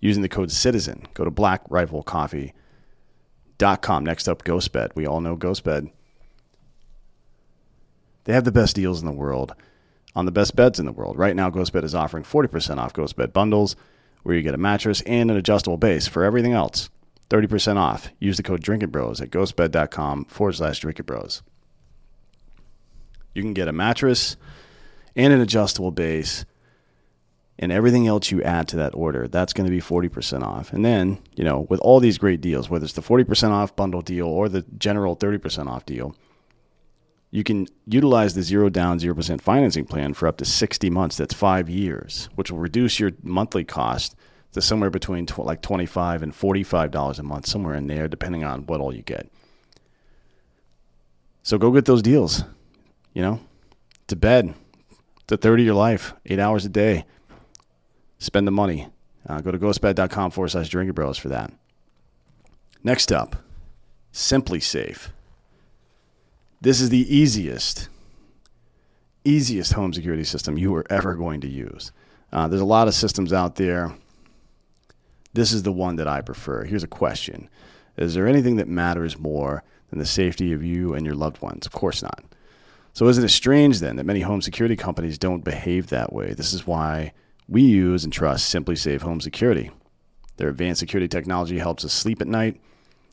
S2: using the code CITIZEN. Go to Black Next up, Ghostbed. We all know Ghostbed. 20% off your first order using the code citizen. Go to blackriflecoffee.com. Next up, ghostbed. We all know ghostbed. 20% off your first order using the code citizen. Go to blackriflecoffee.com. Next up, ghostbed. We all know ghostbed. They have the best deals in the world on the best beds in the world. Right now, GhostBed is offering 40% off GhostBed bundles where you get a mattress and an adjustable base for everything else. 30% off. Use the code DrinkinBros at ghostbed.com forward slash DrinkinBros. You can get a mattress and an adjustable base and everything else you add to that order. That's going to be 40% off. And then, you know, with all these great deals, whether it's the 40% off bundle deal or the general 30% off deal, you can utilize the zero down, 0% financing plan for up to 60 months. That's five years, which will reduce your monthly cost to somewhere between tw- like 25 and $45 a month, somewhere in there, depending on what all you get. So go get those deals, you know, to bed, to 30 of your life, eight hours a day. Spend the money. Uh, go to ghostbed.com forward slash drinking bros for that. Next up, SimpliSafe. This is the easiest, easiest home security system you are ever going to use. Uh, there's a lot of systems out there. This is the one that I prefer. Here's a question Is there anything that matters more than the safety of you and your loved ones? Of course not. So, isn't it strange then that many home security companies don't behave that way? This is why we use and trust SimpliSafe Home Security. Their advanced security technology helps us sleep at night.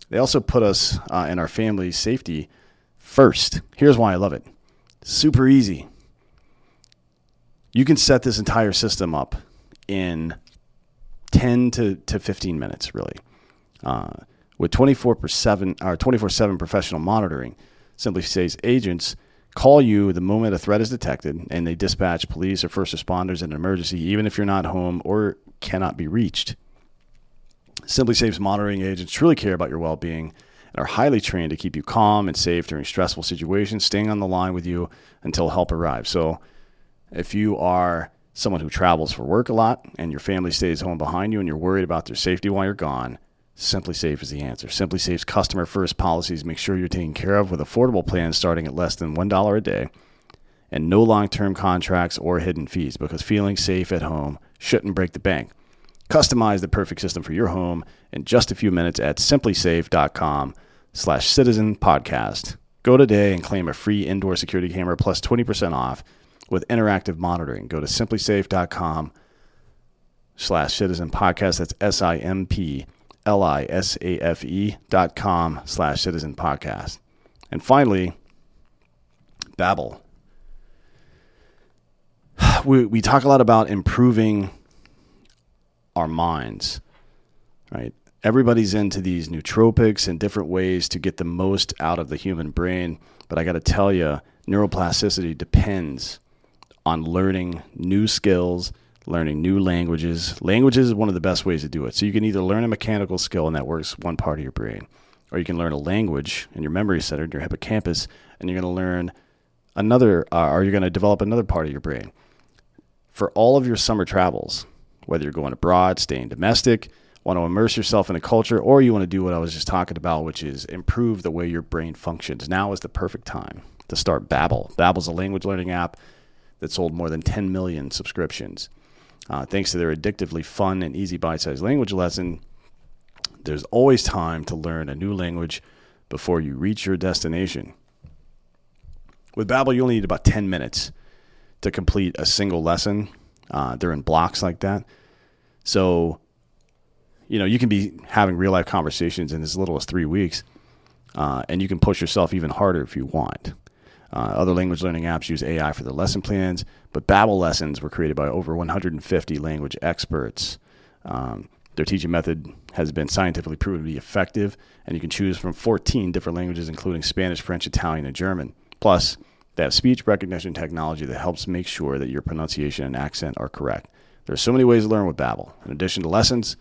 S2: They also put us uh, and our family's safety first. Here's why I love it super easy. You can set this entire system up in 10 to, to 15 minutes, really. Uh, with 24 7 or 24 7 professional monitoring, SimpliSafe's agents call you the moment a threat is detected and they dispatch police or first responders in an emergency, even if you're not home or cannot be reached. SimpliSafe's monitoring agents truly care about your well being and are highly trained to keep you calm and safe during stressful situations, staying on the line with you until help arrives. So, if you are someone who travels for work a lot and your family stays home behind you and you're worried about their safety while you're gone, SimpliSafe is the answer. SimpliSafe's customer first policies make sure you're taken care of with affordable plans starting at less than $1 a day and no long term contracts or hidden fees because feeling safe at home shouldn't break the bank. Customize the perfect system for your home in just a few minutes at simplisafe.com slash citizen podcast. Go today and claim a free indoor security camera plus 20% off with interactive monitoring. Go to simplisafe.com slash citizen podcast. That's S I M P L I S A F E dot com slash citizen podcast. And finally, Babbel. [SIGHS] We, we talk a lot about improving our minds, right? Everybody's into these nootropics and different ways to get the most out of the human brain. But I got to tell you, neuroplasticity depends on learning new skills, learning new languages. Languages is one of the best ways to do it. So you can either learn a mechanical skill and that works one part of your brain, or you can learn a language in your memory center, in your hippocampus, and you're going to learn another, uh, or you're going to develop another part of your brain. For all of your summer travels, whether you're going abroad, staying domestic, want to immerse yourself in a culture, or you want to do what I was just talking about, which is improve the way your brain functions. Now is the perfect time to start Babbel. Babbel's a language learning app that sold more than 10 million subscriptions. Uh, thanks to their addictively fun and easy bite-sized language lesson, there's always time to learn a new language before you reach your destination. With Babbel, you only need about 10 minutes to complete a single lesson. Uh, they're in blocks like that. So, you know, you can be having real life conversations in as little as three weeks, uh, and you can push yourself even harder if you want. Uh, other language learning apps use AI for their lesson plans, but Babbel lessons were created by over 150 language experts. Um, their teaching method has been scientifically proven to be effective, and you can choose from 14 different languages, including Spanish, French, Italian, and German. Plus, they have speech recognition technology that helps make sure that your pronunciation and accent are correct. There are so many ways to learn with Babbel. In addition to lessons,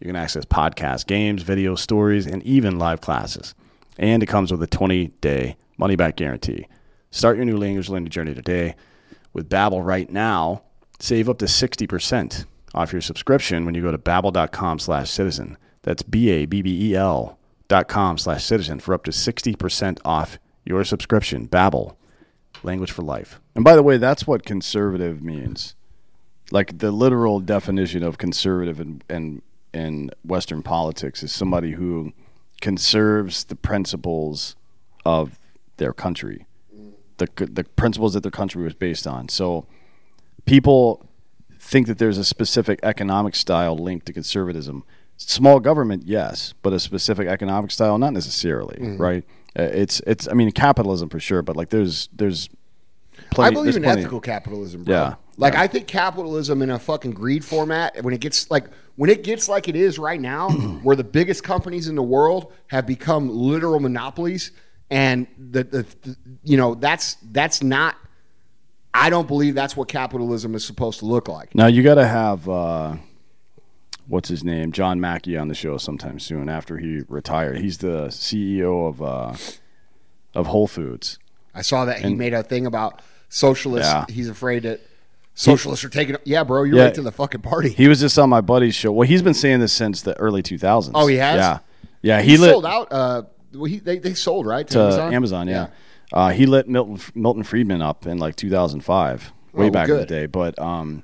S2: you can access podcasts, games, videos, stories, and even live classes. And it comes with a 20-day money-back guarantee. Start your new language learning journey today. With Babbel right now, save up to 60% off your subscription when you go to babbel.com slash citizen. That's B-A-B-B-E-L dot com slash citizen for up to 60% off your subscription. Babbel, language for life. And by the way, that's what conservative means. Like the literal definition of conservative in, in, in Western politics is somebody who conserves the principles of their country the the principles that their country was based on. So people think that there's a specific economic style linked to conservatism. Small government, yes, but a specific economic style, not necessarily,
S3: Mm-hmm.
S2: right? Uh, it's it's I mean capitalism for sure, but like there's there's plenty.
S3: I believe in ethical capitalism, bro.
S2: Yeah.
S3: Like
S2: Yeah.
S3: I think capitalism in a fucking greed format, when it gets like when it gets like it is right now, [CLEARS THROAT] where the biggest companies in the world have become literal monopolies, and the, the, the you know that's that's not. I don't believe that's what capitalism is supposed to look like.
S2: Now you got to have uh, what's his name, John Mackey, on the show sometime soon after he retired. He's the CEO of uh, of Whole Foods.
S3: I saw that he made a thing about socialists.
S2: Yeah.
S3: He's afraid that socialists are taking. Yeah, bro, you're
S2: Yeah.
S3: late to the fucking party.
S2: He was just on my buddy's show. Well, he's been saying this since the early 2000s.
S3: Oh, he has?
S2: Yeah, yeah.
S3: he
S2: He, lit
S3: sold out. Uh, well, he, they they sold right to,
S2: to
S3: Amazon.
S2: Amazon. yeah, Uh, he lit Milton Milton Friedman up in like 2005, way
S3: Oh,
S2: back in the day. But um,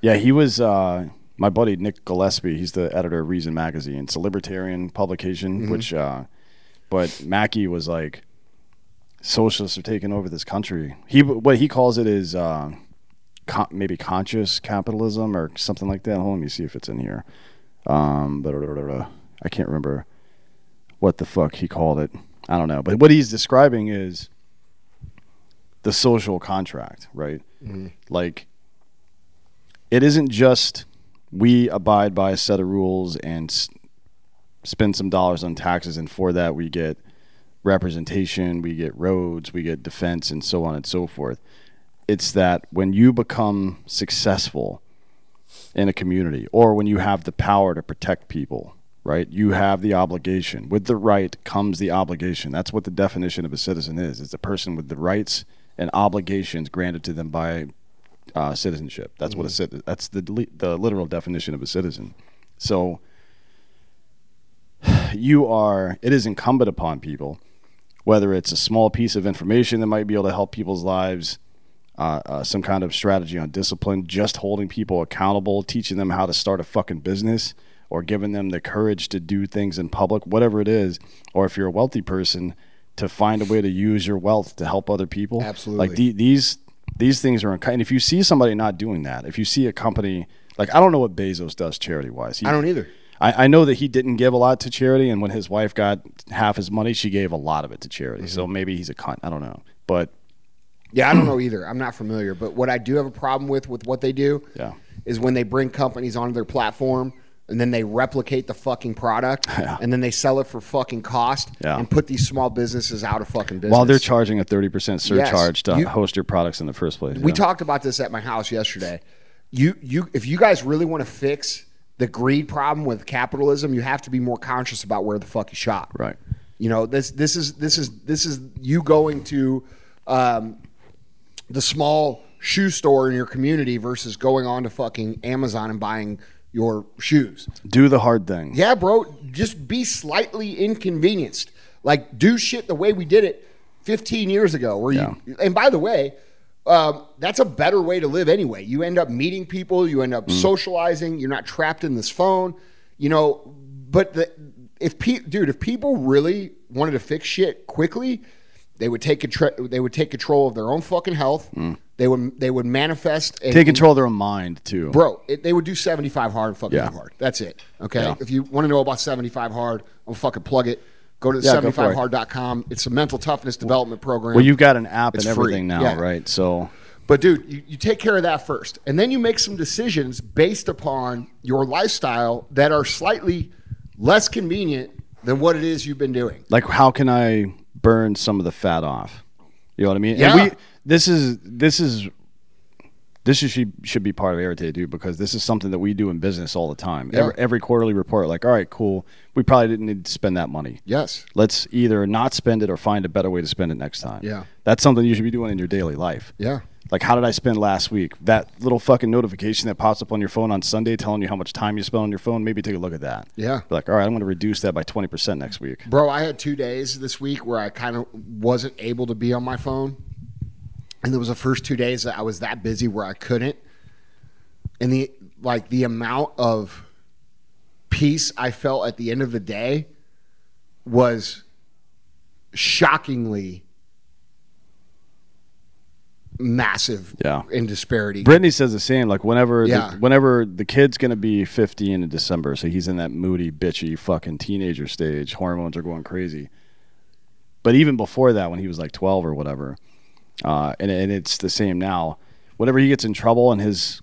S2: yeah, he was uh, my buddy Nick Gillespie. He's the editor of Reason magazine. It's a libertarian publication,
S3: Mm-hmm.
S2: which. Uh, but Mackey was like, socialists are taking over this country. He what he calls it is uh, con- maybe conscious capitalism or something like that. Hold on, let me see if it's in here. Um, but I can't remember what the fuck he called it. I don't know. But what he's describing is the social contract, right? Like, it isn't just we abide by a set of rules and s- spend some dollars on taxes, and for that we get representation, we get roads, we get defense, and so on and so forth. It's that when you become successful in a community or when you have the power to protect people, right? You have the obligation. With the right comes the obligation. That's what the definition of a citizen is. It's a person with the rights and obligations granted to them by uh, citizenship. That's what a cit- that's the the literal definition of a citizen. So you are it is incumbent upon people whether it's a small piece of information that might be able to help people's lives uh, uh, some kind of strategy on discipline, just holding people accountable, teaching them how to start a fucking business, or giving them the courage to do things in public, whatever it is. Or if you're a wealthy person, to find a way to use your wealth to help other people.
S3: Absolutely.
S2: Like the, these these things are. And if you see somebody not doing that, if you see a company like I don't know what Bezos does charity wise.
S3: I don't either.
S2: I, I know that he didn't give a lot to charity, and when his wife got half his money, she gave a lot of it to charity. So maybe he's a cunt. I don't know, but
S3: Yeah, I don't [CLEARS THROAT] know either. I'm not familiar, but what I do have a problem with with what they do
S2: Yeah.
S3: is when they bring companies onto their platform and then they replicate the fucking product [LAUGHS] and then they sell it for fucking cost
S2: Yeah.
S3: and put these small businesses out of fucking business.
S2: while they're charging a thirty percent surcharge to
S3: You-
S2: host your products in the first place,
S3: We
S2: yeah.
S3: talked about this at my house yesterday. You you if you guys really want to fix the greed problem with capitalism, you have to be more conscious about where the fuck you shop.
S2: right.
S3: You know, this this is this is this is you going to um, the small shoe store in your community versus going on to fucking Amazon and buying your shoes.
S2: Do the hard thing.
S3: Yeah, bro, just be slightly inconvenienced. Like do shit the way we did it 15 years ago. Where you and by the way, um, that's a better way to live anyway. You end up meeting people, you end up socializing. You're not trapped in this phone, you know. But the, if pe- dude, if people really wanted to fix shit quickly, they would take contr- they would take control of their own fucking health. Hmm. They would they would manifest and,
S2: Take control of their own mind too.
S3: Bro, it, they would do 75 hard and fucking
S2: Yeah.
S3: hard. That's it. Okay.
S2: Yeah.
S3: If you want to know about 75 hard, I'm fucking plug it. Go to
S2: Yeah, go for it.
S3: 75hard.com. It's a mental toughness development program.
S2: Well, you've got an app
S3: It's
S2: and
S3: free.
S2: everything now,
S3: Yeah.
S2: right? So
S3: But dude, you, you take care of that first. And then you make some decisions based upon your lifestyle that are slightly less convenient than what it is you've been doing.
S2: like how can I burn some of the fat off? You know what I mean?
S3: Yeah.
S2: And we this is this is this is, should should be part of Arite, dude, because this is something that we do in business all the time.
S3: Yeah.
S2: Every, every quarterly report, like, all right, cool. We probably didn't need to spend that money.
S3: Yes.
S2: Let's either not spend it or find a better way to spend it next time.
S3: Yeah.
S2: That's something you should be doing in your daily life.
S3: Yeah.
S2: Like, how did I spend last week? That little fucking notification that pops up on your phone on Sunday telling you how much time you spent on your phone, maybe take a look at that.
S3: Yeah.
S2: Be like, all right, I'm going to reduce that by 20% next week.
S3: Bro, I had two days this week where I kind of wasn't able to be on my phone. And there was the first two days that I was that busy where I couldn't. And the like the amount of peace I felt at the end of the day was shockingly massive
S2: Yeah.
S3: in disparity.
S2: Brittany says the same. Like whenever,
S3: Yeah.
S2: the, whenever the kid's gonna be 15 in December, so he's in that moody, bitchy, fucking teenager stage. Hormones are going crazy. But even before that, when he was like 12 or whatever, uh, and and it's the same now. Whenever he gets in trouble and his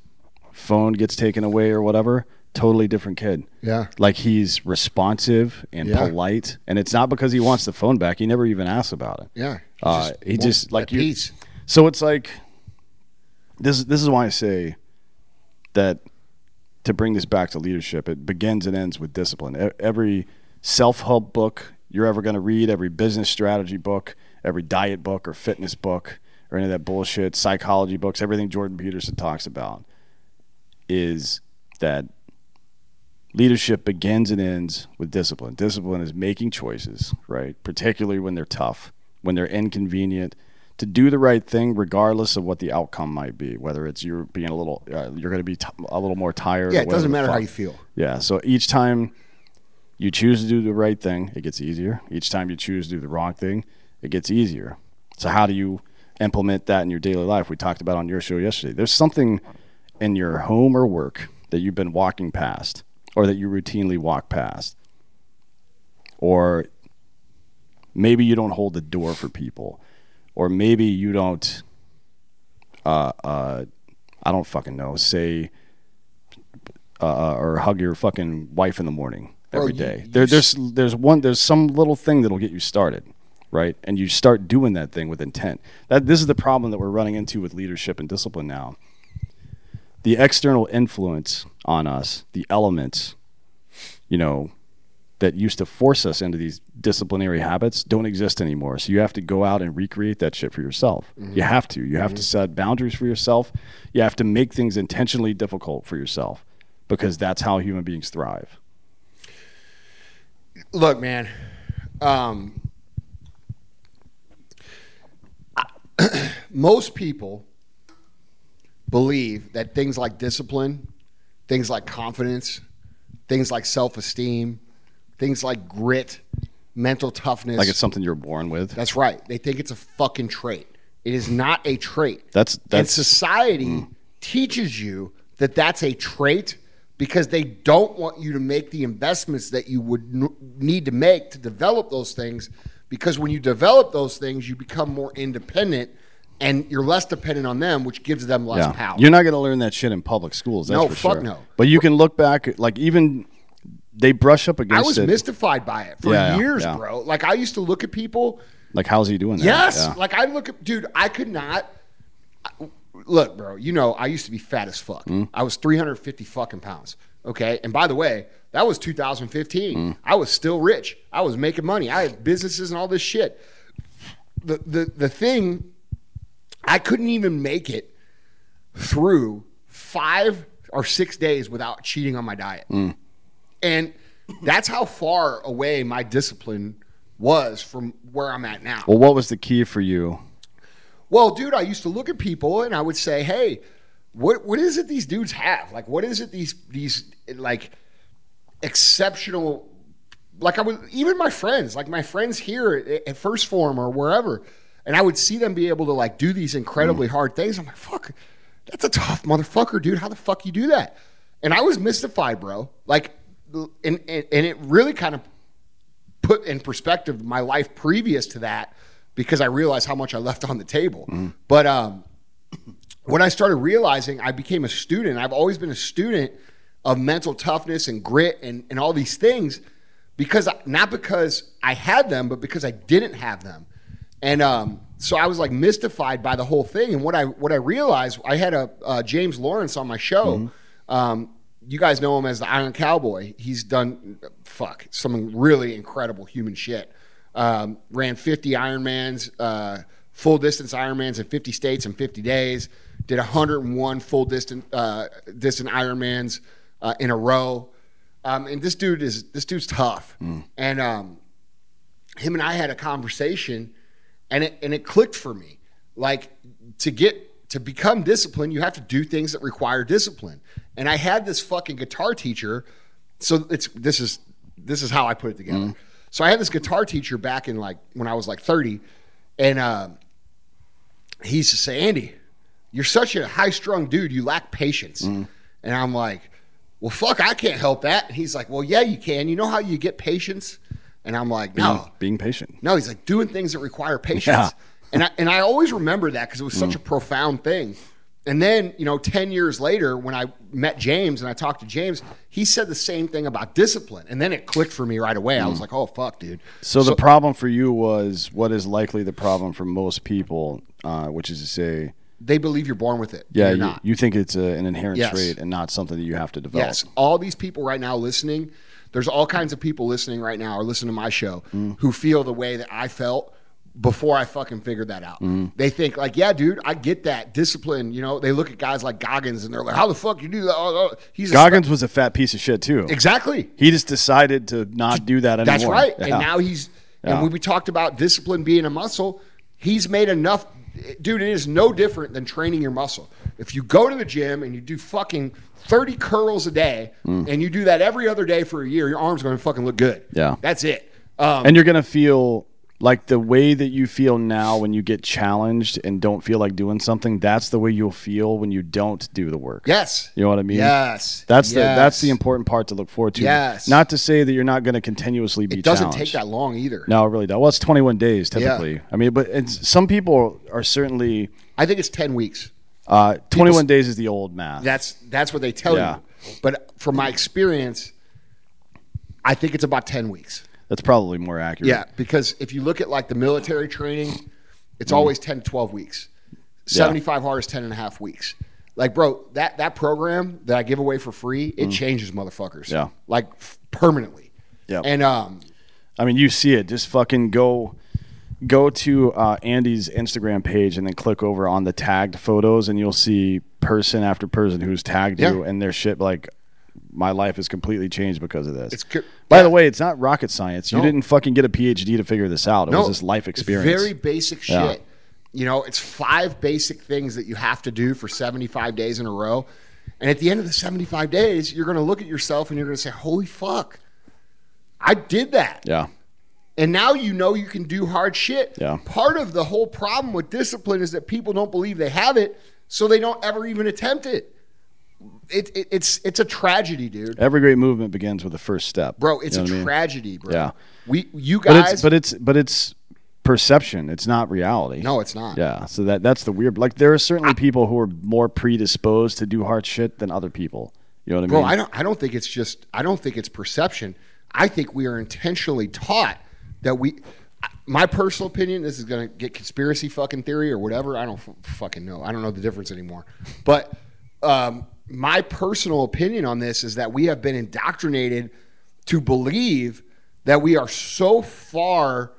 S2: phone gets taken away or whatever, totally different kid.
S3: Yeah.
S2: Like he's responsive and
S3: Yeah.
S2: polite, and it's not because he wants the phone back. He never even asks about it.
S3: yeah,
S2: Uh, he just like you.
S3: peace.
S2: So it's like this. This is why I say that to bring this back to leadership, it begins and ends with discipline. Every self-help book you're ever going to read, every business strategy book, every diet book or fitness book or any of that bullshit, psychology books, everything Jordan Peterson talks about is that leadership begins and ends with discipline. Discipline is making choices, right? Particularly when they're tough, when they're inconvenient, to do the right thing regardless of what the outcome might be. Whether it's you're being a little, uh, you're going to be t- a little more tired.
S3: Yeah, it doesn't matter how you feel.
S2: Yeah. So each time you choose to do the right thing, it gets easier. Each time you choose to do the wrong thing, it gets easier. So how do you implement that in your daily life? We talked about on your show yesterday. There's something in your home or work that you've been walking past or that you routinely walk past. Or maybe you don't hold the door for people. Or maybe you don't uh uh I don't fucking know, say uh, or hug your fucking wife in the morning every
S3: you-
S2: day.
S3: you
S2: there, there's there's one there's some little thing that'll get you started, right? And you start doing that thing with intent. That this is the problem that we're running into with leadership and discipline now. The external influence on us, the elements, you know, that used to force us into these disciplinary habits don't exist anymore. So you have to go out and recreate that shit for yourself. You have to. You have to set boundaries for yourself. You have to make things intentionally difficult for yourself because that's how human beings thrive.
S3: Look, man. Um, I- [CLEARS THROAT] most people believe that things like discipline, things like confidence, things like self-esteem, things like grit, mental toughness.
S2: Like it's something you're born with.
S3: That's right. They think it's a fucking trait. It is not a trait.
S2: That's-
S3: and
S2: that's-
S3: society mm. teaches you that that's a trait because they don't want you to make the investments that you would n- need to make to develop those things. Because when you develop those things, you become more independent and you're less dependent on them, which gives them less
S2: Yeah.
S3: power.
S2: You're not going to learn that shit in public schools. That's
S3: No,
S2: for
S3: fuck
S2: sure.
S3: no.
S2: But you can look back, like even they brush up against.
S3: I was
S2: it.
S3: mystified by it for
S2: Yeah,
S3: years,
S2: yeah.
S3: bro. Like I used to look at people
S2: like how's he doing that?
S3: Yes.
S2: Yeah.
S3: Like I look at, dude, I could not. Look, bro, you know, I used to be fat as fuck.
S2: Mm.
S3: I was 350 fucking pounds. Okay. And by the way, that was 2015.
S2: Mm.
S3: I was still rich. I was making money. I had businesses and all this shit. The, the, the thing, I couldn't even make it through five or six days without cheating on my diet.
S2: Mm.
S3: And that's how far away my discipline was from where I'm at now.
S2: well, what was the key for you?
S3: Well, dude, I used to look at people and I would say, "Hey, what what is it these dudes have? Like, what is it these these like exceptional? Like, I would even my friends, like my friends here at, at First Form or wherever, and I would see them be able to like do these incredibly mm. hard things. I'm like, fuck, that's a tough motherfucker, dude. How the fuck you do that? And I was mystified, bro. Like, and and, and it really kind of put in perspective my life previous to that because I realized how much I left on the table. But um, when I started realizing I became a student, I've always been a student of mental toughness and grit and, and all these things because not because I had them, but because I didn't have them. And um, so I was like mystified by the whole thing. And what I what I realized, I had a uh, James Lawrence on my show. Um, you guys know him as the Iron Cowboy. He's done fuck some really incredible human shit. Um, ran 50 Ironmans, uh, full distance Ironmans in 50 states in 50 days. Did 101 full distance uh, distant Ironmans uh, in a row. Um, and this dude is this dude's tough. And um, him and I had a conversation, and it and it clicked for me. Like to get to become disciplined, you have to do things that require discipline. And I had this fucking guitar teacher. So it's this is this is how I put it together. So I had this guitar teacher back in like when I was like thirty, and uh, he used to say, Andy, you're such a high strung dude. You lack patience.
S2: Mm.
S3: And I'm like, well, fuck, I can't help that. And he's like, well, yeah, you can. You know how you get patience? And I'm like, no,
S2: Being, being patient.
S3: no. He's like doing things that require patience.
S2: Yeah.
S3: And I, and I always remember that because it was such
S2: Mm.
S3: a profound thing. And then, you know, 10 years later, when I met James and I talked to James, he said the same thing about discipline. And then it clicked for me right away. I was like, oh, fuck, dude.
S2: Mm. So, the problem for you was what is likely the problem for most people, uh, which is to say,
S3: they believe you're born with it.
S2: yeah,
S3: You're
S2: you,
S3: not.
S2: you think it's a, an inherent
S3: Yes.
S2: trait and not something that you have to develop.
S3: Yes, all these people right now listening, there's all kinds of people listening right now or listening to my show
S2: Mm.
S3: who feel the way that I felt before I fucking figured that out.
S2: Mm.
S3: They think like, yeah, dude, I get that discipline. You know, they look at guys like Goggins and they're like, how the fuck you do that? Oh, oh. He's
S2: Goggins was a fat piece of shit too.
S3: exactly.
S2: He just decided to not do that anymore.
S3: That's right.
S2: Yeah.
S3: And now he's
S2: Yeah.
S3: and when we talked about discipline being a muscle, he's made enough dude, it is no different than training your muscle. If you go to the gym and you do fucking 30 curls a day
S2: Mm.
S3: and you do that every other day for a year, your arm's going to fucking look good.
S2: Yeah.
S3: That's it. Um,
S2: and you're gonna feel like the way that you feel now when you get challenged and don't feel like doing something. That's the way you'll feel when you don't do the work.
S3: yes.
S2: You know what I mean?
S3: Yes.
S2: That's the that's the important part to look forward to.
S3: Yes.
S2: Not to say that you're not going to continuously be.
S3: It doesn't
S2: challenged.
S3: take that long either.
S2: No, it really does. Well, it's 21 days typically. I mean, but some people are certainly.
S3: I think it's 10 weeks.
S2: Uh, 21 days is the old math.
S3: That's that's what they tell
S2: Yeah.
S3: you. But from my experience, I think it's about 10 weeks.
S2: That's probably more accurate.
S3: Yeah, because if you look at like the military training, it's always 10 to 12 weeks. 75 hard is 10 and a half weeks. Like, bro, that, that program that I give away for free, it changes motherfuckers.
S2: Yeah.
S3: Like permanently.
S2: Yeah.
S3: And um,
S2: I mean, you see it. Just fucking go, go to uh, Andy's Instagram page and then click over on the tagged photos, and you'll see person after person who's tagged you, and their shit like. My life has completely changed because of this.
S3: It's co-
S2: By
S3: yeah.
S2: the way, it's not rocket science. You didn't fucking get a PhD to figure this out. It was just life
S3: it's
S2: experience.
S3: very basic shit.
S2: Yeah.
S3: You know, it's five basic things that you have to do for 75 days in a row. And at the end of the 75 days, you're going to look at yourself and you're going to say, holy fuck, I did that.
S2: yeah.
S3: And now you know you can do hard shit.
S2: Yeah.
S3: Part of the whole problem with discipline is that people don't believe they have it, so they don't ever even attempt it. It, it it's it's a tragedy, dude.
S2: Every great movement begins with the first step.
S3: Bro, it's
S2: You know
S3: a
S2: I mean?
S3: tragedy, bro.
S2: Yeah.
S3: We you
S2: But
S3: guys
S2: it's but it's but it's perception. It's not reality.
S3: No, it's not.
S2: Yeah. So that that's the weird. Like there are certainly people who are more predisposed to do hard shit than other people. You know what I
S3: Bro,
S2: mean?
S3: Bro, I don't I don't think it's just I don't think it's perception. I think we are intentionally taught that we my personal opinion, this is going to get conspiracy fucking theory or whatever. I don't f- fucking know. I don't know the difference anymore. But um, my personal opinion on this is that we have been indoctrinated to believe that we are so far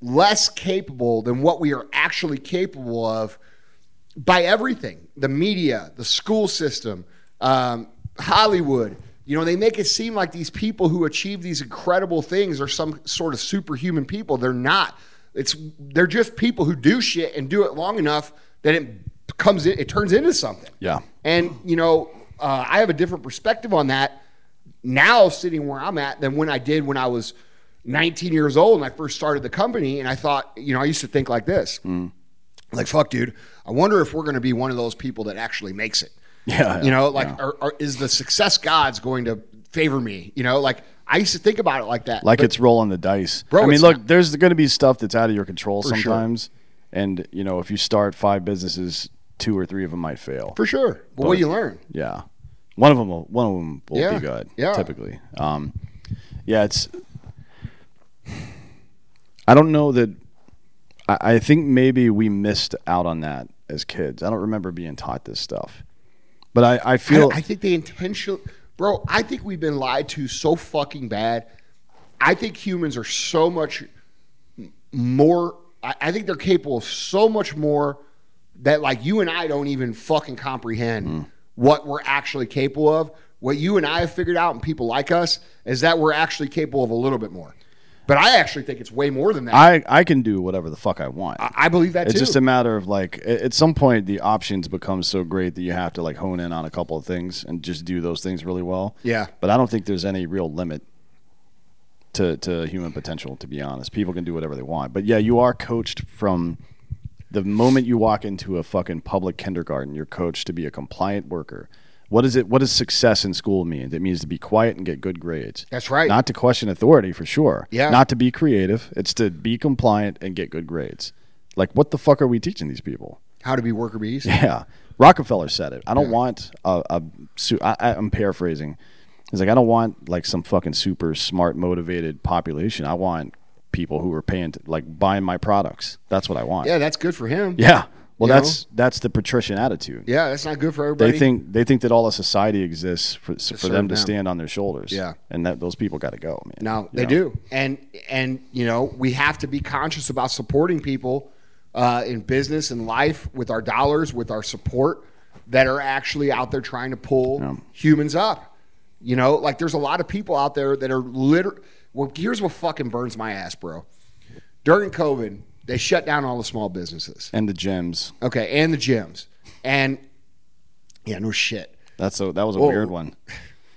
S3: less capable than what we are actually capable of by everything the media, the school system, um, Hollywood. You know, they make it seem like these people who achieve these incredible things are some sort of superhuman people. They're not. It's they're just people who do shit and do it long enough that it comes in, it turns into something.
S2: Yeah.
S3: And you know, uh, I have a different perspective on that now, sitting where I'm at, than when I did when I was 19 years old and I first started the company. And I thought, you know, I used to think like this, like, "Fuck, dude, I wonder if we're going to be one of those people that actually makes it."
S2: Yeah,
S3: you know, like,
S2: yeah.
S3: are, are, is the success gods going to favor me? You know, like I used to think about it like that.
S2: like it's rolling the dice.
S3: Bro,
S2: I mean, look,
S3: not-
S2: there's going to be stuff that's out of your control
S3: sure.
S2: sometimes, and you know, if you start five businesses, two or three of them might fail.
S3: for sure. But, what do you learn?
S2: Yeah, one of them will one of them will
S3: Yeah,
S2: be good.
S3: yeah.
S2: typically. Um, yeah, it's. I don't know that. I, I think maybe we missed out on that as kids. I don't remember being taught this stuff, but I, I
S3: I,
S2: feel
S3: I think they intentionally, bro. I think we've been lied to so fucking bad. I think humans are so much more. I, I think they're capable of so much more that like you and I don't even fucking comprehend
S2: Mm.
S3: what we're actually capable of. What you and I have figured out, and people like us, is that we're actually capable of a little bit more. But I actually think it's way more than that. I,
S2: I I can do whatever the fuck I want.
S3: I believe that
S2: it's
S3: too.
S2: just a matter of like at some point the options become so great that you have to like hone in on a couple of things and just do those things really well.
S3: Yeah.
S2: But I don't think there's any real limit to to human potential to be honest. People can do whatever they want. But yeah, you are coached from The moment you walk into a fucking public kindergarten, you're coached to be a compliant worker. What is it? What does success in school mean? It means to be quiet and get good grades.
S3: That's right.
S2: Not to question authority for sure.
S3: Yeah.
S2: Not to be creative. It's to be compliant and get good grades. Like, what the fuck are we teaching these people?
S3: How to be worker bees? [LAUGHS]
S2: Yeah, Rockefeller said it. I don't want a. a su- I, I- I'm paraphrasing. He's like, I don't want like some fucking super smart, motivated population. I want people who are paying, to, like, buying my products. That's what I want.
S3: Yeah, that's good for him.
S2: Yeah. Well,
S3: You
S2: that's that's the patrician attitude.
S3: Yeah, that's not good for everybody.
S2: They think they think that all of society exists for, for them to
S3: them.
S2: stand on their shoulders.
S3: Yeah.
S2: and that those people got to go, man.
S3: No, they
S2: know?
S3: do, and and you know we have to be conscious about supporting people uh, in business and life with our dollars, with our support that are actually out there trying to pull
S2: Yeah.
S3: humans up. You know, like there's a lot of people out there that are literally. Well, here's what fucking burns my ass, bro. During COVID, they shut down all the small businesses.
S2: And the gyms.
S3: Okay, and the gyms, and yeah, no shit.
S2: That's a that was a weird one.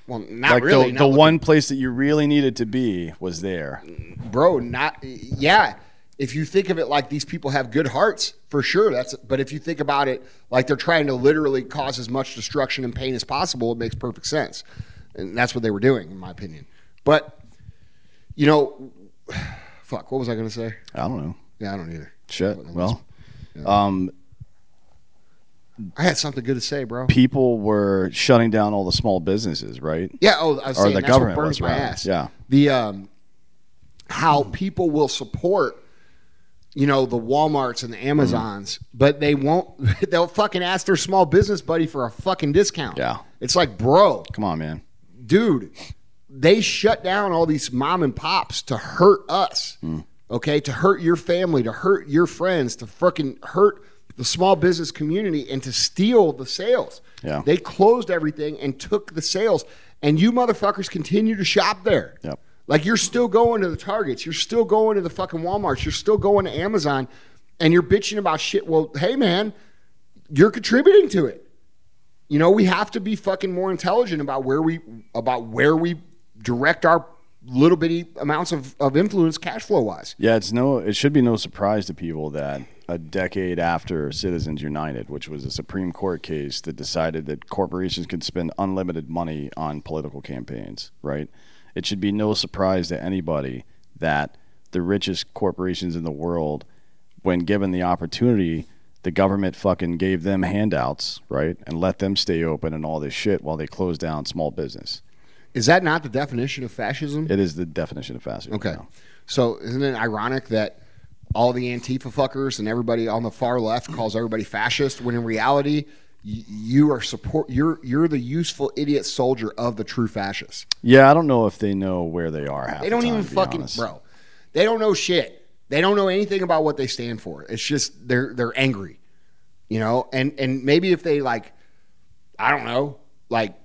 S3: Well, not
S2: like
S3: really.
S2: the,
S3: not
S2: the
S3: looking-
S2: one place that you really needed to be was there.
S3: bro not yeah if you think of it like these people have good hearts for sure that's but if you think about it like they're trying to literally cause as much destruction and pain as possible it makes perfect sense and that's what they were doing in my opinion but you know [SIGHS] fuck what was i going to say
S2: I don't know.
S3: yeah i don't either
S2: Shit. Well, um,
S3: i had something good to say bro
S2: people were shutting down all the small businesses, right?
S3: Yeah, oh, I was
S2: Or
S3: saying
S2: the
S3: that's
S2: government
S3: what burns my ass.
S2: Yeah.
S3: the um, how people will support, you know, the WalMarts and the Amazons, but they won't. [LAUGHS] They'll fucking ask their small business buddy for a fucking discount.
S2: Yeah.
S3: it's like, bro,
S2: Come on, man.
S3: Dude, they shut down all these mom and pops to hurt us.
S2: Hmm.
S3: Okay, to hurt your family, to hurt your friends, to fucking hurt the small business community, and to steal the sales.
S2: Yeah.
S3: they closed everything and took the sales, and you motherfuckers continue to shop there.
S2: Yep.
S3: Like you're still going to the Targets, you're still going to the fucking WalMarts, you're still going to Amazon, and you're bitching about shit. Well, hey man, you're contributing to it. You know, we have to be fucking more intelligent about where we about where we direct our little bitty amounts of, of influence cash flow wise.
S2: Yeah, it's no. It should be no surprise to people that a decade after Citizens United, which was a Supreme Court case that decided that corporations could spend unlimited money on political campaigns, right? It should be no surprise to anybody that the richest corporations in the world, when given the opportunity, the government fucking gave them handouts, right, and let them stay open and all this shit while they closed down small business.
S3: Is that not the definition of fascism?
S2: It is the definition of fascism.
S3: Okay.
S2: now.
S3: So isn't it ironic that all the Antifa fuckers and everybody on the far left calls everybody fascist when in reality y- you are support you're you're the useful idiot soldier of the true fascists.
S2: Yeah, I don't know if they know where they are.
S3: They don't
S2: the time,
S3: even fucking
S2: honest.
S3: bro. They don't know shit. They don't know anything about what they stand for. It's just they're they're angry. You know? And and maybe if they like I don't know, like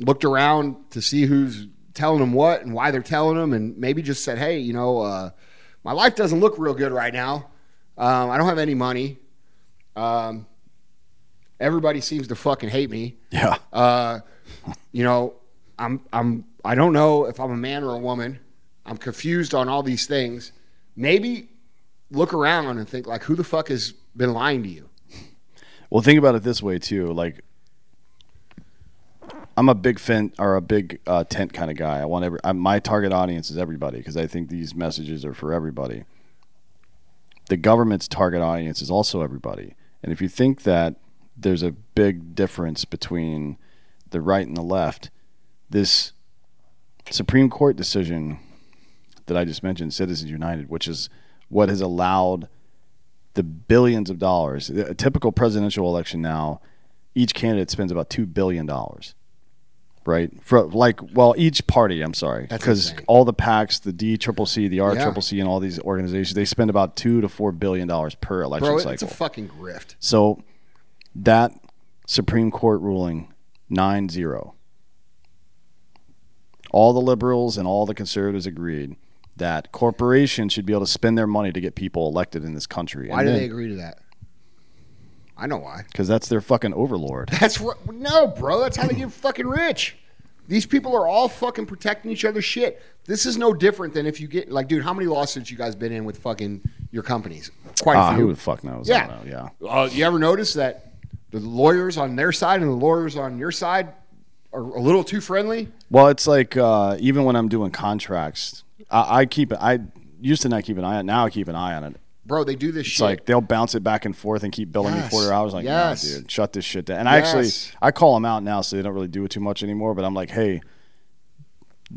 S3: looked around to see who's telling them what and why they're telling them and maybe just said, "Hey, you know, uh, my life doesn't look real good right now. Um, I don't have any money. Um, everybody seems to fucking hate me.
S2: Yeah.
S3: Uh, you know, I'm I'm I don't know if I'm a man or a woman. I'm confused on all these things. Maybe look around and think like, who the fuck has been lying to you?
S2: Well, think about it this way too. Like, I'm a big fin or a big uh, tent kind of guy. I want every I, my target audience is everybody because I think these messages are for everybody. The government's target audience is also everybody, and if you think that there's a big difference between the right and the left, this Supreme Court decision that I just mentioned, Citizens United, which is what has allowed the billions of dollars. A typical presidential election now, each candidate spends about two billion dollars, right? For like, well, each party. I'm sorry, because all the PACs, the D Triple C, the R Triple C, and all these organizations, they spend about two to four billion dollars per election
S3: Bro,
S2: cycle.
S3: it's a fucking grift.
S2: So that Supreme Court ruling 9 0. All the liberals and all the conservatives agreed that corporations should be able to spend their money to get people elected in this country.
S3: Why do they agree to that? I know why.
S2: Because that's their fucking overlord. [LAUGHS]
S3: That's right. No, bro. That's how they get fucking rich. These people are all fucking protecting each other's shit. This is no different than if you get like, dude, how many lawsuits you guys been in with fucking your companies? quite a
S2: Ah,
S3: few.
S2: who the fuck knows?
S3: Yeah.
S2: know. Yeah.
S3: Uh, you ever notice that the lawyers on their side and the lawyers on your side are a little too friendly?
S2: Well, it's like uh, even when I'm doing contracts, I, I keep it. I used to not keep an eye on. it. Now I keep an eye on it.
S3: Bro, they do this
S2: It's
S3: shit.
S2: like they'll bounce it back and forth and keep billing
S3: Yes.
S2: me quarter hours. Like,
S3: Yes.
S2: no, dude, shut this shit down. And I actually, I call them out now, so they don't really do it too much anymore. But I'm like, hey,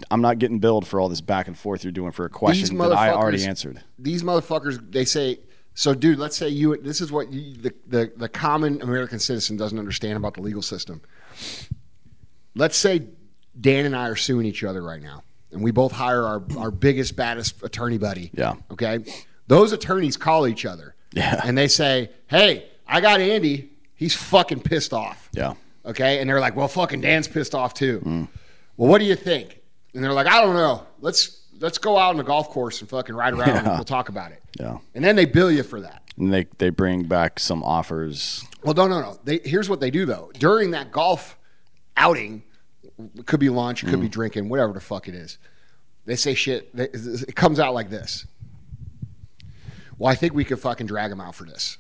S2: I'm not getting billed for all this back and forth you're doing for a question that I already
S3: motherfuckers-
S2: answered.
S3: These motherfuckers, they say, so dude, let's say you, this is what you, the, the, the common American citizen doesn't understand about the legal system. Let's say Dan and I are suing each other right now, and we both hire our, our biggest, baddest attorney buddy.
S2: Yeah.
S3: Okay. Those attorneys call each other.
S2: Yeah.
S3: And they say, hey, I got Andy. He's fucking pissed off.
S2: Yeah.
S3: Okay. And they're like, well, fucking Dan's pissed off too. Mm. Well, what do you think? And they're like, I don't know. Let's let's go out on the golf course and fucking ride around and we'll talk about it.
S2: Yeah.
S3: And then they bill you for that.
S2: And they they bring back some offers.
S3: Well, no, no, no. They, here's what they do though. During that golf outing, it could be lunch, it could be mm. drinking, whatever the fuck it is. They say shit. They, it comes out like this. Well, I think we could fucking drag him out for this.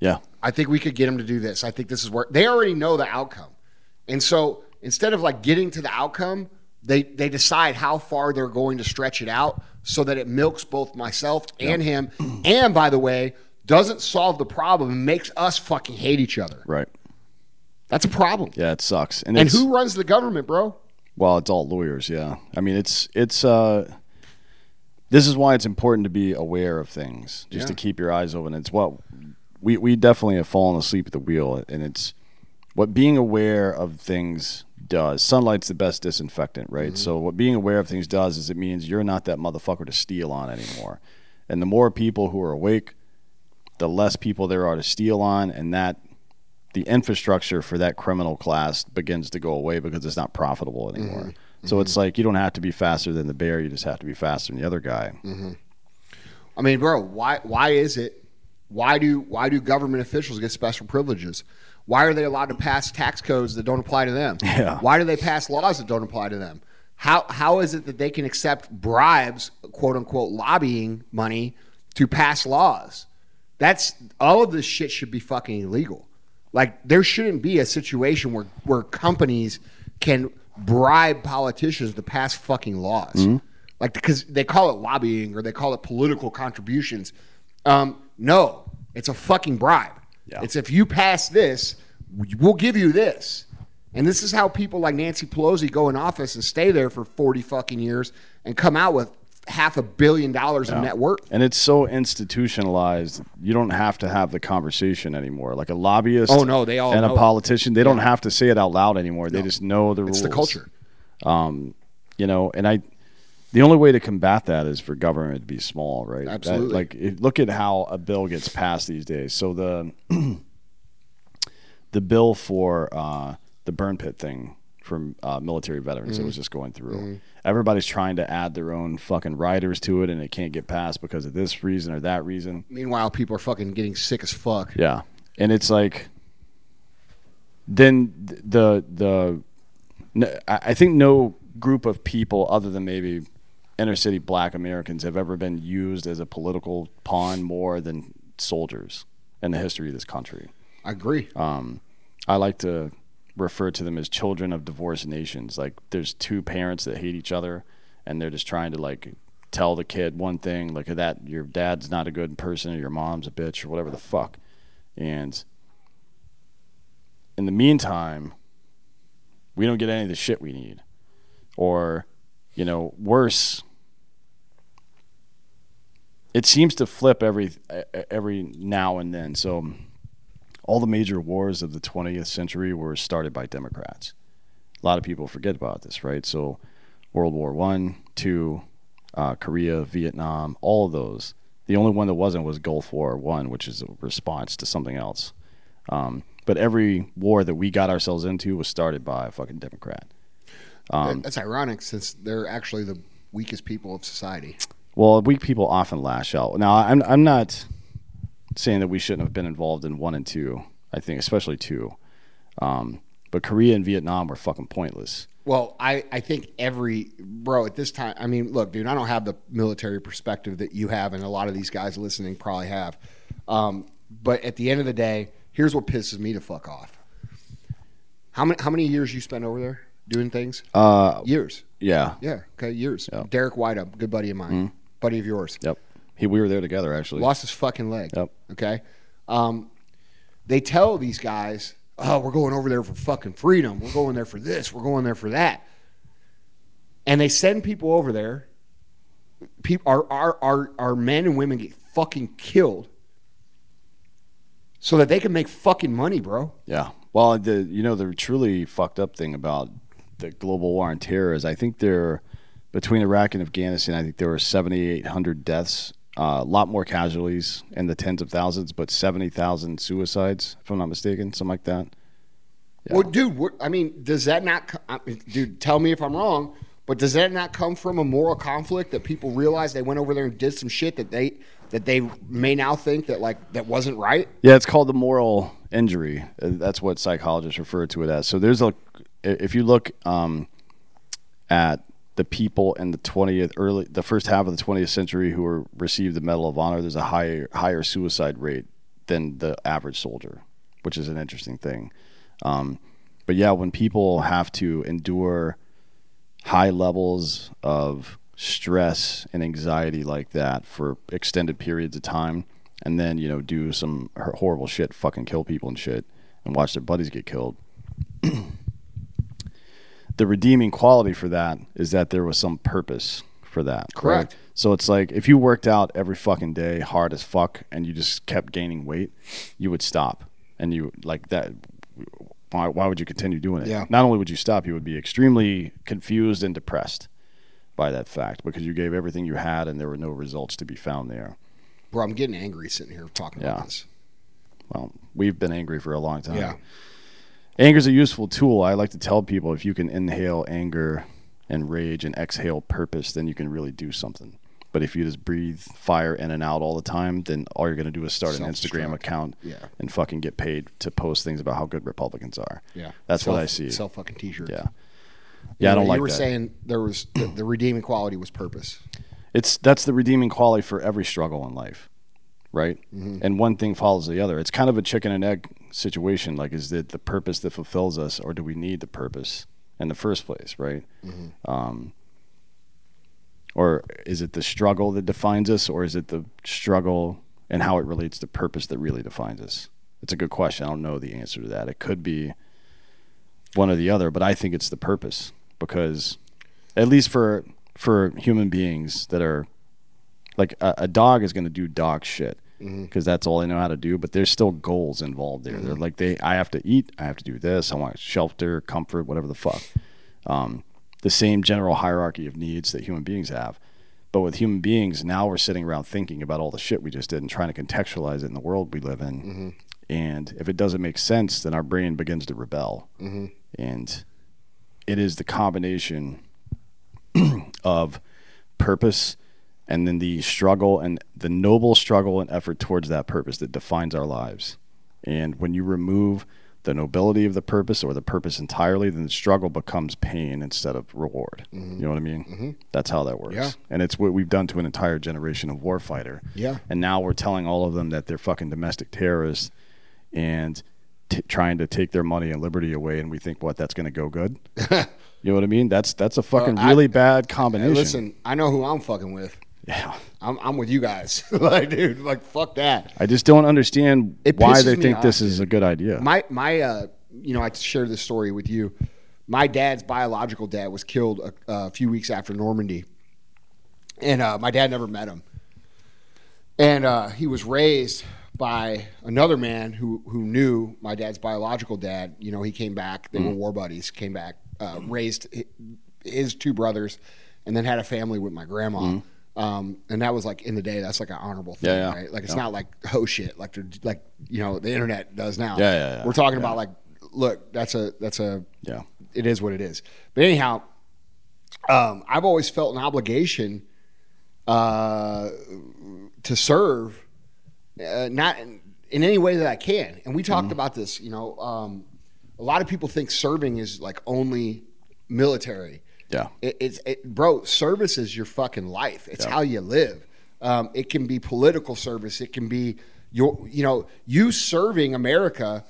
S2: Yeah.
S3: I think we could get him to do this. I think this is where they already know the outcome. And so instead of like getting to the outcome, they they decide how far they're going to stretch it out so that it milks both myself and him. And by the way, doesn't solve the problem and makes us fucking hate each other.
S2: Right.
S3: That's a problem.
S2: Yeah. It sucks. And,
S3: And who runs the government, bro?
S2: Well, it's all lawyers, yeah. I mean, it's it's uh this is why it's important to be aware of things, just to keep your eyes open. It's what we we definitely have fallen asleep at the wheel and it's what being aware of things does. Sunlight's the best disinfectant, right? So what being aware of things does is it means you're not that motherfucker to steal on anymore. And the more people who are awake, the less people there are to steal on and that the infrastructure for that criminal class begins to go away because it's not profitable mm-hmm. anymore. So mm-hmm. it's like you don't have to be faster than the bear; you just have to be faster than the other guy. Mm-hmm.
S3: I mean, bro, why why is it why do why do government officials get special privileges? Why are they allowed to pass tax codes that don't apply to them? [LAUGHS]
S2: Yeah.
S3: Why do they pass laws that don't apply to them? How how is it that they can accept bribes, quote unquote lobbying money to pass laws? That's all of this shit should be fucking illegal. Like there shouldn't be a situation where where companies can bribe politicians to pass fucking laws. Like because they call it lobbying or they call it political contributions. Um, no, it's a fucking bribe.
S2: Yeah.
S3: It's if you pass this, we'll give you this. And this is how people like Nancy Pelosi go in office and stay there for 40 fucking years and come out with half a billion dollars in net worth.
S2: And it's so institutionalized, you don't have to have the conversation anymore. Like a lobbyist,
S3: Oh, no, they all
S2: and a
S3: it.
S2: politician, they don't have to say it out loud anymore. They just know the rules.
S3: It's the culture.
S2: Um, you know, and I, the only way to combat that is for government to be small, right? That-
S3: Absolutely.
S2: like, it, look at how a bill gets passed these days. So the [CLEARS THROAT] the bill for uh, the burn pit thing from uh, military veterans that was just going through. Everybody's trying to add their own fucking riders to it, and it can't get passed because of this reason or that reason.
S3: Meanwhile, people are fucking getting sick as fuck.
S2: Yeah, and it's like then th- the the I think no group of people other than maybe inner city black Americans have ever been used as a political pawn more than soldiers in the history of this country.
S3: I agree.
S2: Um, I like to refer to them as children of divorced nations. Like there's two parents that hate each other, and they're just trying to like tell the kid one thing, like that your dad's not a good person, or your mom's a bitch, or whatever the fuck. And in the meantime, we don't get any of the shit we need, or you know, worse. It seems to flip every every now and then. So all the major wars of the 20th century were started by Democrats. A lot of people forget about this, right? So, World War One, Two, uh, Korea, Vietnam, all of those. The only one that wasn't was Gulf War One, which is a response to something else. Um, but every war that we got ourselves into was started by a fucking Democrat. Um,
S3: That's ironic since they're actually the weakest people of society.
S2: Well, weak people often lash out. Now, I'm I'm not saying that we shouldn't have been involved in one and two. I think especially two, um, but Korea and Vietnam were fucking pointless.
S3: Well, I, I think every bro at this time. I mean, look, dude, I don't have the military perspective that you have, and a lot of these guys listening probably have. Um, but at the end of the day, here's what pisses me to fuck off. How many how many years you spent over there doing things?
S2: Uh,
S3: years.
S2: yeah.
S3: Yeah. Okay. Years.
S2: Yep.
S3: Derek Whiteup, good buddy of mine, buddy of yours.
S2: Yep. He, we were there together actually.
S3: Lost his fucking leg.
S2: Yep.
S3: Okay. Um, they tell these guys, "Oh, we're going over there for fucking freedom. We're going there for this. We're going there for that." And they send people over there. People, our, our, our, our men and women get fucking killed so that they can make fucking money, bro.
S2: Yeah. Well, the you know the truly fucked up thing about the global war on terror is I think there between Iraq and Afghanistan, I think there were 7,800 deaths, uh, a lot more casualties in the tens of thousands, but 70,000 suicides, if I'm not mistaken, something like that.
S3: Well, dude, what, I mean, does that not, I mean, dude? Tell me if I'm wrong, but does that not come from a moral conflict that people realize they went over there and did some shit that they that they may now think that like that wasn't right?
S2: Yeah, it's called the moral injury. Uh, That's what psychologists refer to it as. So there's a, if you look um, at the people in the 20th early, the first half of the 20th century who were received the Medal of Honor, there's a higher higher suicide rate than the average soldier, which is an interesting thing. Um, but yeah, when people have to endure high levels of stress and anxiety like that for extended periods of time and then you know do some horrible shit fucking kill people and shit and watch their buddies get killed [CLEARS THROAT] the redeeming quality for that is that there was some purpose for that
S3: Correct.
S2: right? so it's like if you worked out every fucking day hard as fuck and you just kept gaining weight you would stop and you like that why, why would you continue doing it
S3: Yeah.
S2: not only would you stop you would be extremely confused and depressed by that fact because you gave everything you had and there were no results to be found there.
S3: Bro, I'm getting angry sitting here talking
S2: Yeah.
S3: about this.
S2: Well, we've been angry for a long time.
S3: Yeah.
S2: Anger's a useful tool. I like to tell people if you can inhale anger and rage and exhale purpose, then you can really do something. But if you just breathe fire in and out all the time, then all you're going to do is start an Instagram account
S3: Yeah.
S2: and fucking get paid to post things about how good Republicans are.
S3: Yeah,
S2: That's
S3: Self-
S2: what I see.
S3: Self fucking t-shirt.
S2: yeah. Yeah, I don't
S3: you
S2: like You
S3: were
S2: that.
S3: saying there was the, the redeeming quality was purpose.
S2: it's that's the redeeming quality for every struggle in life right?
S3: Mm-hmm.
S2: and one thing follows the other. It's kind of a chicken and egg situation. Like is it the purpose that fulfills us or do we need the purpose in the first place right?
S3: Mm-hmm.
S2: um, or is it the struggle that defines us or is it the struggle and how it relates to purpose that really defines us? It's a good question. I don't know the answer to that. It could be one or the other but i think it's the purpose because at least for for human beings that are like a, a dog is going to do dog shit Mm-hmm. because that's all they know how to do but there's still goals involved there. They're mm-hmm. like they i have to eat i have to do this i want shelter comfort whatever the fuck. Um, the same general hierarchy of needs that human beings have. But with human beings now we're sitting around thinking about all the shit we just did and trying to contextualize it in the world we live in. Mm-hmm. And if it doesn't make sense then our brain begins to rebel. And it is the combination [CLEARS THROAT] of purpose and then the struggle and the noble struggle and effort towards that purpose that defines our lives. And when you remove the nobility of the purpose or the purpose entirely, then the struggle becomes pain instead of reward. Mm-hmm. You know what I mean? Mm-hmm. That's how that works.
S3: Yeah.
S2: And it's what we've done to an entire generation of warfighter.
S3: Yeah.
S2: And now we're telling all of them that they're fucking domestic terrorists and t- trying to take their money and liberty away. And we think, what, that's going to go good? [LAUGHS] you know what I mean? That's that's a fucking
S3: I-
S2: really bad
S3: Hey,
S2: combination.
S3: listen, I know who I'm fucking with.
S2: Yeah.
S3: I'm, I'm with you guys. [LAUGHS] like, dude, like, fuck that.
S2: I just don't understand
S3: It
S2: why
S3: pisses
S2: they
S3: me
S2: think
S3: off,
S2: this is a good idea.
S3: My my uh, you know, I shared this story with you. My dad's biological dad was killed a, a few weeks after Normandy, and uh, my dad never met him. And uh, he was raised by another man who who knew my dad's biological dad. You know, he came back. They were
S2: Mm.
S3: war buddies. Came back, uh, raised hi- his two brothers, and then had a family with my grandma. Um, and that was like in the day. That's like an honorable thing.
S2: Yeah, yeah.
S3: right? Like it's
S2: Yeah.
S3: not like ho shit, like they're- like you know the internet does now.
S2: Yeah, yeah.
S3: We're talking about like, look, that's a that's a
S2: Yeah.
S3: it is what it is. But anyhow, um, I've always felt an obligation uh, to serve, uh, not in, in any way that I can. And we
S2: Mm-hmm.
S3: talked about this. You know, um, a lot of people think serving is like only military.
S2: Yeah.
S3: It, it's it, bro. Service is your fucking life. It's how you live. Um, it can be political service. It can be you you know you serving America.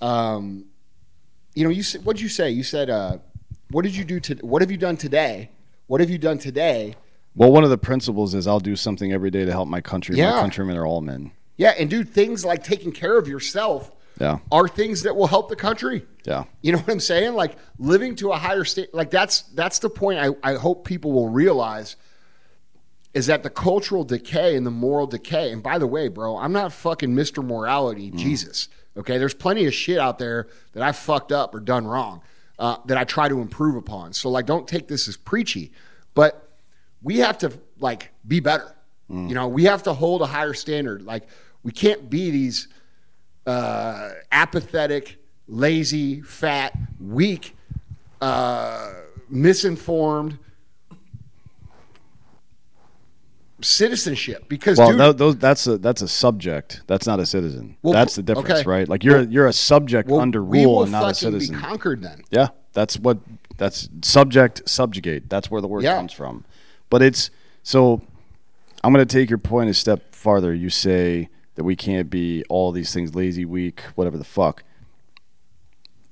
S3: Um, you know, you said what'd you say? You said, uh, "What did you do to? What have you done today? What have you done today?"
S2: Well, one of the principles is I'll do something every day to help my country.
S3: Yeah.
S2: My countrymen are all men.
S3: Yeah, and dude, things like taking care of yourself
S2: Yeah.
S3: are things that will help the country.
S2: Yeah.
S3: You know what I'm saying? Like living to a higher state. Like that's that's the point. I, I hope people will realize is that the cultural decay and the moral decay. And by the way, bro, I'm not fucking Mr. Morality, Jesus. Okay, there's plenty of shit out there that I fucked up or done wrong uh, that I try to improve upon. So like, don't take this as preachy, but we have to like be better. You know, we have to hold a higher standard. Like, we can't be these uh, apathetic, lazy, fat, weak, uh, misinformed citizenship. Because,
S2: Well,
S3: dude,
S2: those, that's a that's a subject. That's not a citizen.
S3: Well,
S2: that's the difference,
S3: okay.
S2: right? Like you're you're a subject
S3: well,
S2: under rule and not a citizen.
S3: be conquered then.
S2: Yeah, that's what that's subject subjugate. That's where the word
S3: Yeah.
S2: comes from. But it's so I'm going to take your point a step farther. You say that we can't be all these things lazy, weak, whatever the fuck.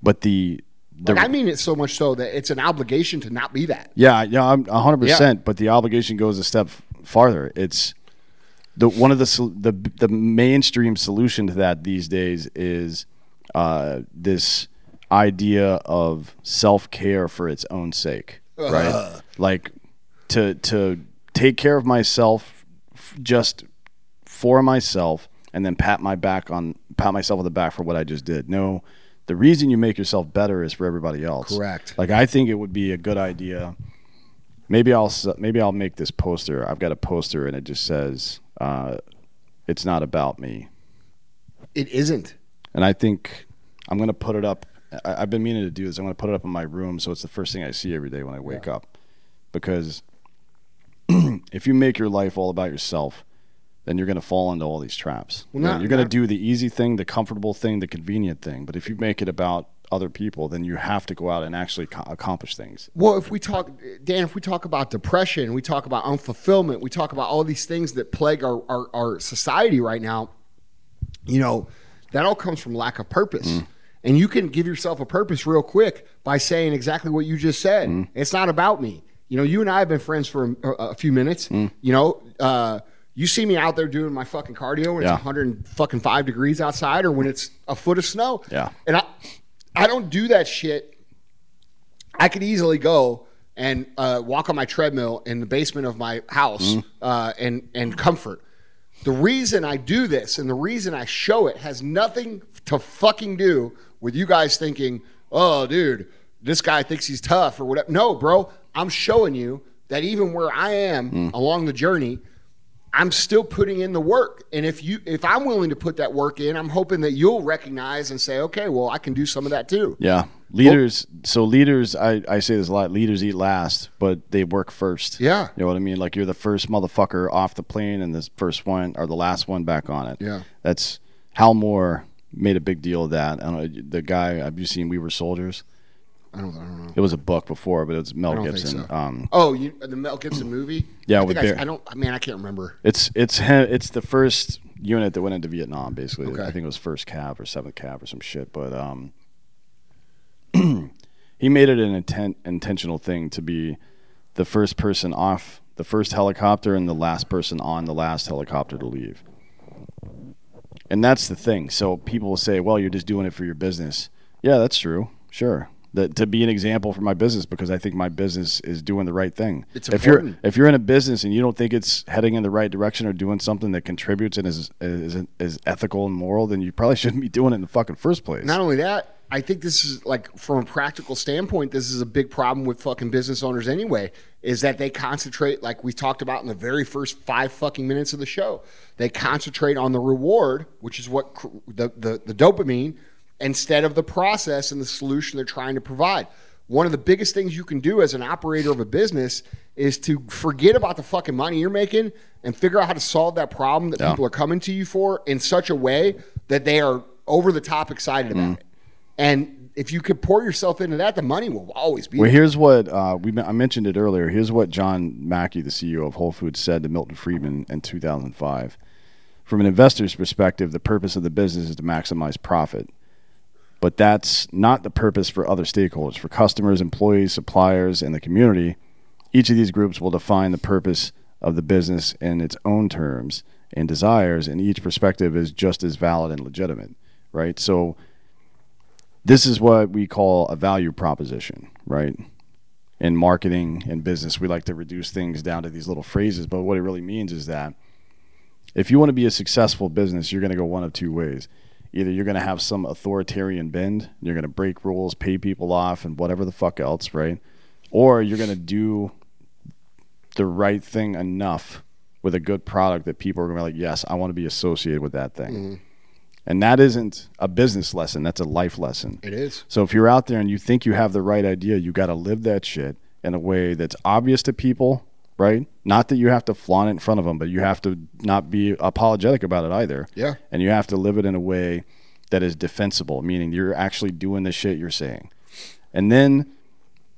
S2: But the the
S3: Like, I mean it so much so that it's an obligation to not be that.
S2: yeah, yeah, I'm 100%, but the obligation goes a step farther. It's the one of the the the mainstream solution to that these days is uh, this idea of self care for its own sake, right? Like to to take care of myself just for myself, and then pat my back on pat myself on the back for what I just did. No, the reason you make yourself better is for everybody else.
S3: Correct.
S2: Like I think it would be a good idea. Maybe I'll maybe I'll make this poster. I've got a poster and it just says, uh, "It's not about me."
S3: It isn't.
S2: And I think I'm going to put it up. I, I've been meaning to do this. I'm going to put it up in my room so it's the first thing I see every day when I wake up. Because [CLEARS THROAT] if you make your life all about yourself, then you're going to fall into all these traps.
S3: Well, not-
S2: you're going to do the easy thing, the comfortable thing, the convenient thing. But if you make it about other people, then you have to go out and actually co- accomplish things.
S3: Well, if we talk, Dan, if we talk about depression, we talk about unfulfillment, we talk about all these things that plague our, our, our society right now, you know, that all comes from lack of purpose. Mm. And you can give yourself a purpose real quick by saying exactly what you just said. Mm. It's not about me. You know, you and I have been friends for a, a few minutes. Mm. You know, uh, you see me out there doing my fucking cardio when
S2: Yeah.
S3: it's 100 fucking five degrees outside or when it's a foot of snow.
S2: Yeah.
S3: And I, I don't do that shit I could easily go and uh, walk on my treadmill in the basement of my house uh, and and comfort. The reason I do this and the reason I show it has nothing to fucking do with you guys thinking, "Oh, dude, this guy thinks he's tough" or whatever. No, bro, I'm showing you that even where I am along the journey, I'm still putting in the work. And if you if I'm willing to put that work in, I'm hoping that you'll recognize and say, "Okay, well, I can do some of that too."
S2: Yeah. Leaders, so leaders, I, I say this a lot leaders eat last, but they work first.
S3: Yeah.
S2: You know what I mean? Like you're the first motherfucker off the plane and the first one or the last one back on it.
S3: Yeah.
S2: That's Hal Moore made a big deal of that. I don't know, the guy, have you seen We Were Soldiers?
S3: I don't, I don't know.
S2: It was a book before, but it was Mel
S3: I don't think
S2: Gibson.
S3: so.
S2: Um,
S3: Oh, you, the Mel Gibson movie? [CLEARS THROAT]
S2: Yeah,
S3: I,
S2: with
S3: I, I don't. I mean, I can't remember.
S2: It's it's it's the first unit that went into Vietnam. Basically,
S3: Okay.
S2: I think it was first Cav or seventh Cav or some shit. But um, [CLEARS THROAT] he made it an intent intentional thing to be the first person off the first helicopter and the last person on the last helicopter to leave. And that's the thing. So people will say, "Well, you're just doing it for your business." Yeah, that's true. Sure. That to be an example for my business because I think my business is doing the right thing.
S3: It's
S2: if you're if you're in a business and you don't think it's heading in the right direction or doing something that contributes and is is, is ethical and moral, then you probably [LAUGHS] shouldn't be doing it in the fucking first place.
S3: Not only that, I think this is like from a practical standpoint, this is a big problem with fucking business owners anyway. Is that they concentrate, like we talked about in the very first five fucking minutes of the show, they concentrate on the reward, which is what cr- the the, the dopamine, instead of the process and the solution they're trying to provide. One of the biggest things you can do as an operator of a business is to forget about the fucking money you're making and figure out how to solve that problem that
S2: Yeah.
S3: people are coming to you for in such a way that they are over the top excited
S2: Mm-hmm.
S3: about it. And if you could pour yourself into that, the money will always be
S2: Well,
S3: there.
S2: here's what uh, we I mentioned it earlier. Here's what John Mackey, the CEO of Whole Foods, said to Milton Friedman in 2005. from an investor's perspective, the purpose of the business is to maximize profit. But that's not the purpose for other stakeholders, for customers, employees, suppliers, and the community. Each of these groups will define the purpose of the business in its own terms and desires, and each perspective is just as valid and legitimate, right? So, this is what we call a value proposition, right? In marketing and business, we like to reduce things down to these little phrases, but what it really means is that if you want to be a successful business, you're going to go one of two ways. Either you're going to have some authoritarian bend, you're going to break rules, pay people off, and whatever the fuck else, right? Or you're going to do the right thing enough with a good product that people are going to be like, yes, I want to be associated with that thing. Mm-hmm. And that isn't a business lesson, that's a life lesson.
S3: It is.
S2: So if you're out there and you think you have the right idea, you got to live that shit in a way that's obvious to people, right? Not that you have to flaunt it in front of them, but you have to not be apologetic about it either.
S3: Yeah.
S2: And you have to live it in a way that is defensible, meaning you're actually doing the shit you're saying. And then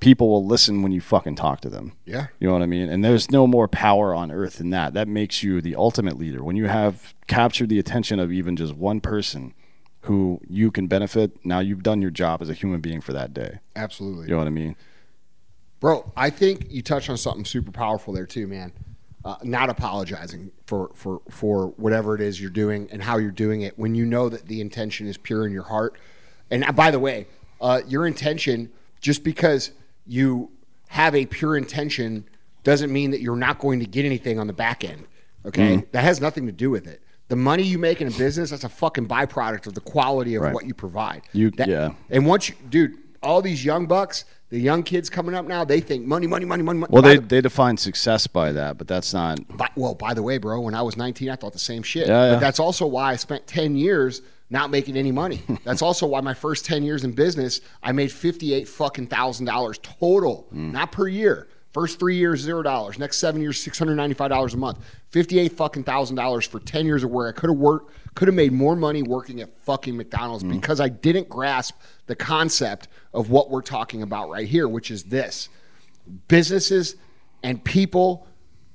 S2: people will listen when you fucking talk to them.
S3: Yeah.
S2: You know what I mean? And there's no more power on earth than that. That makes you the ultimate leader. When you have captured the attention of even just one person who you can benefit, now you've done your job as a human being for that day.
S3: Absolutely.
S2: You know what I mean?
S3: Bro, I think you touched on something super powerful there too, man. Uh, not apologizing for, for for whatever it is you're doing and how you're doing it when you know that the intention is pure in your heart. And uh, by the way, uh, your intention, just because you have a pure intention, doesn't mean that you're not going to get anything on the back end. Okay, that has nothing to do with it. The money you make in a business, that's a fucking byproduct of the quality of
S2: Right.
S3: what you provide.
S2: You-
S3: That-
S2: yeah.
S3: And once you, dude, all these young bucks, the young kids coming up now, they think money, money, money, money. money.
S2: Well, they,
S3: the-
S2: they define success by that, but that's not.
S3: by, well, by the way, bro, when I was 19, I thought the same shit.
S2: Yeah, yeah.
S3: But that's also why I spent 10 years not making any money. [LAUGHS] that's also why my first 10 years in business, I made 58 fucking thousand dollars total,
S2: Hmm.
S3: not per year. First three years, zero dollars. Next seven years, six hundred ninety-five dollars a month. Fifty-eight fucking thousand dollars for ten years of work. I could have worked, could have made more money working at fucking McDonald's
S2: Hmm.
S3: because I didn't grasp the concept of what we're talking about right here, which is this: businesses and people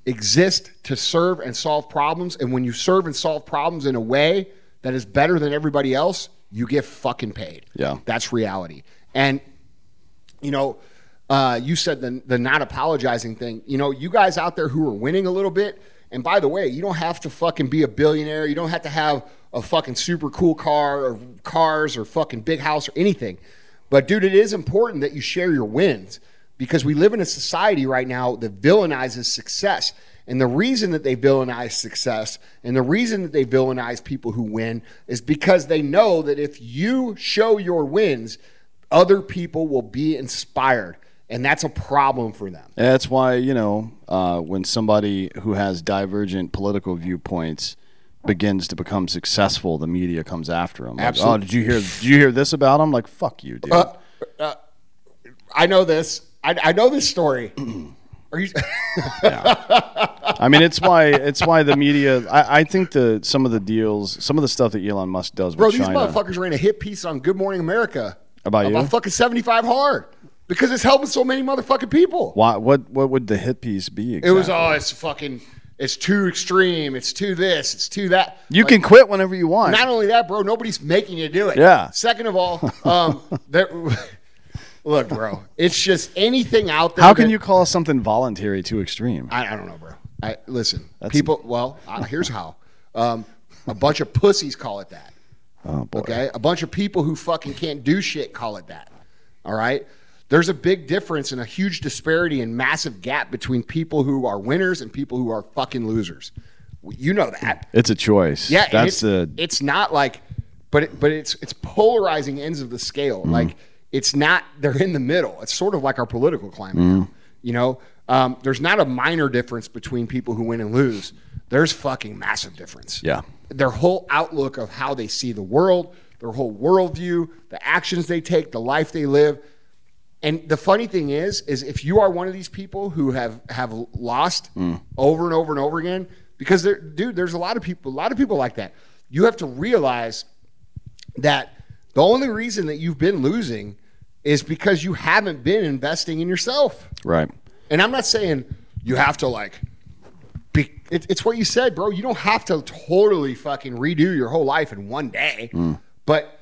S3: exist to serve and solve problems. And when you serve and solve problems in a way that is better than everybody else, you get fucking paid.
S2: Yeah.
S3: That's reality. And, you know, uh, you said the, the not apologizing thing. You know, you guys out there who are winning a little bit, and by the way, you don't have to fucking be a billionaire. You don't have to have a fucking super cool car or cars or fucking big house or anything. But, dude, it is important that you share your wins because we live in a society right now that villainizes success. And the reason that they villainize success and the reason that they villainize people who win is because they know that if you show your wins, other people will be inspired. And that's a problem for them.
S2: That's why, you know, uh, when somebody who has divergent political viewpoints begins to become successful, the media comes after them. Like,
S3: Absolutely.
S2: oh, did you hear? Did you hear this about him? Like, fuck you, dude.
S3: I know this. I, I know this story. [CLEARS THROAT] Are you?
S2: I mean, it's why it's why the media. I, I think the some of the deals, some of the stuff that Elon Musk does
S3: Bro, these
S2: China.
S3: motherfuckers ran a hit piece on Good Morning America
S2: About you?
S3: about fucking 75 hard because it's helping so many motherfucking people.
S2: Why, what what would the hit piece be? Exactly?
S3: It was, oh, it's fucking, it's too extreme. It's too this. It's too that.
S2: You
S3: Like,
S2: can quit whenever you want.
S3: Not only that, bro, nobody's making you do it.
S2: Yeah.
S3: Second of all, [LAUGHS] um, there, look, bro, it's just anything out there.
S2: How can
S3: that-
S2: you call something voluntary too extreme?
S3: I, I don't know, bro. I listen. people. Well, uh, here's how. Um, a bunch of pussies call it that.
S2: Oh boy.
S3: Okay, a bunch of people who fucking can't do shit call it that. All right. There's a big difference and a huge disparity and massive gap between people who are winners and people who are fucking losers. You know that.
S2: It's a choice.
S3: Yeah,
S2: that's
S3: it's,
S2: the
S3: It's not like, but it, but it's it's polarizing ends of the scale.
S2: Mm-hmm.
S3: Like it's not. They're in the middle. It's sort of like our political climate.
S2: Mm-hmm.
S3: Now. You know, um, there's not a minor difference between people who win and lose. There's fucking massive difference.
S2: Yeah.
S3: Their whole outlook of how they see the world, their whole worldview, the actions they take, the life they live. And the funny thing is, is if you are one of these people who have have lost hmm. over and over and over again, because there, dude, there's a lot of people, a lot of people like that. You have to realize that the only reason that you've been losing is because you haven't been investing in yourself.
S2: right.
S3: And I'm not saying you have to like Be, it, it's what you said, bro. You don't have to totally fucking redo your whole life in one day, hmm. but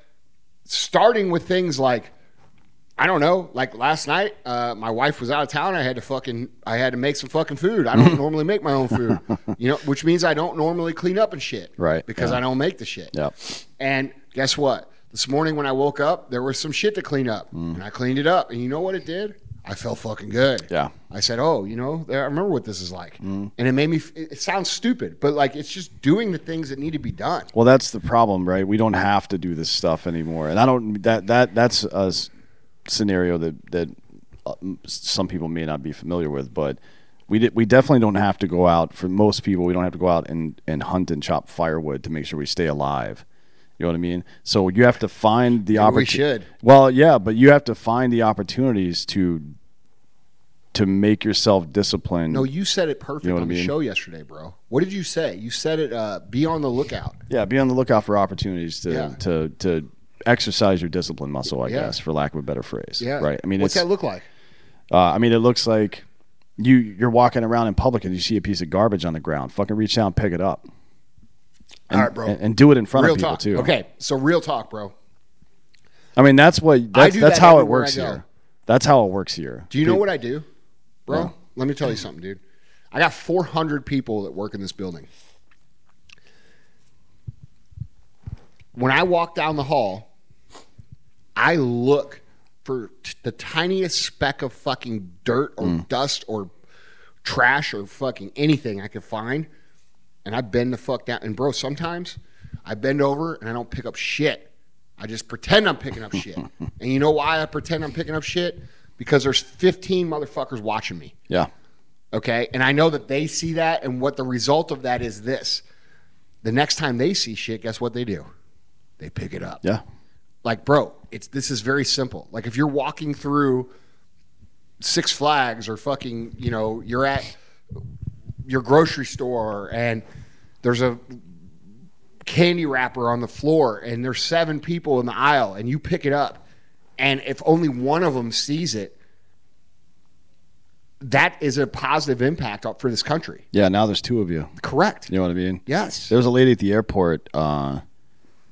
S3: starting with things like I don't know. Like last night, uh, my wife was out of town. I had to fucking, I had to make some fucking food. I don't [LAUGHS] normally make my own food, you know, which means I don't normally clean up and shit,
S2: Right,
S3: Because
S2: yeah.
S3: I don't make the shit.
S2: Yep.
S3: And guess what? This morning when I woke up, there was some shit to clean up, and I cleaned it up. And you know what it did? I felt fucking good.
S2: Yeah.
S3: I said, "Oh, you know, I remember what this is like," and it made me. It sounds stupid, but like it's just doing the things that need to be done.
S2: Well, that's the problem, right? We don't have to do this stuff anymore, and I don't. That that that's a s- scenario that that uh, some people may not be familiar with, but we did, we definitely don't have to go out. For most people, we don't have to go out and and hunt and chop firewood to make sure we stay alive. You know what I mean? So you have to find the
S3: we
S2: opportunity.
S3: should.
S2: Well, yeah, but you have to find the opportunities to to make yourself disciplined.
S3: No, you said it perfect
S2: You know
S3: on
S2: I
S3: the show yesterday, bro. What did you say? You said it. Uh, be on the lookout.
S2: Yeah, be on the lookout for opportunities to
S3: Yeah.
S2: to to exercise your discipline muscle. I
S3: Yeah.
S2: guess, for lack of a better phrase.
S3: Yeah.
S2: Right. I mean,
S3: what's that look like?
S2: uh, I mean, it looks like you you're walking around in public and you see a piece of garbage on the ground. Fucking reach down, pick it up. And,
S3: All right, bro.
S2: And, and do it in front
S3: real
S2: of people
S3: talk.
S2: too.
S3: Okay, so real talk, bro.
S2: I mean, that's what that's, that's
S3: that
S2: how it works here. That's how it works here.
S3: Do you know what I do, bro?
S2: Yeah.
S3: Let me tell you something, dude. I got 400 people that work in this building. When I walk down the hall, I look for t- the tiniest speck of fucking dirt or
S2: Mm.
S3: dust or trash or fucking anything I could find, and I bend the fuck down. And bro, sometimes I bend over and I don't pick up shit. I just pretend I'm picking up shit. [LAUGHS] and you know why I pretend I'm picking up shit? Because there's 15 motherfuckers watching me.
S2: Yeah.
S3: Okay. And I know that they see that. And what the result of that is this the next time they see shit, guess what they do? They pick it up.
S2: Yeah.
S3: Like, bro, it's this is very simple. Like if you're walking through Six Flags or fucking, you know, you're at your grocery store and there's a candy wrapper on the floor and there's seven people in the aisle and you pick it up and if only one of them sees it that is a positive impact for this country
S2: Yeah. Now there's two of you.
S3: correct
S2: You know what I mean?
S3: yes
S2: There was a lady at the airport uh,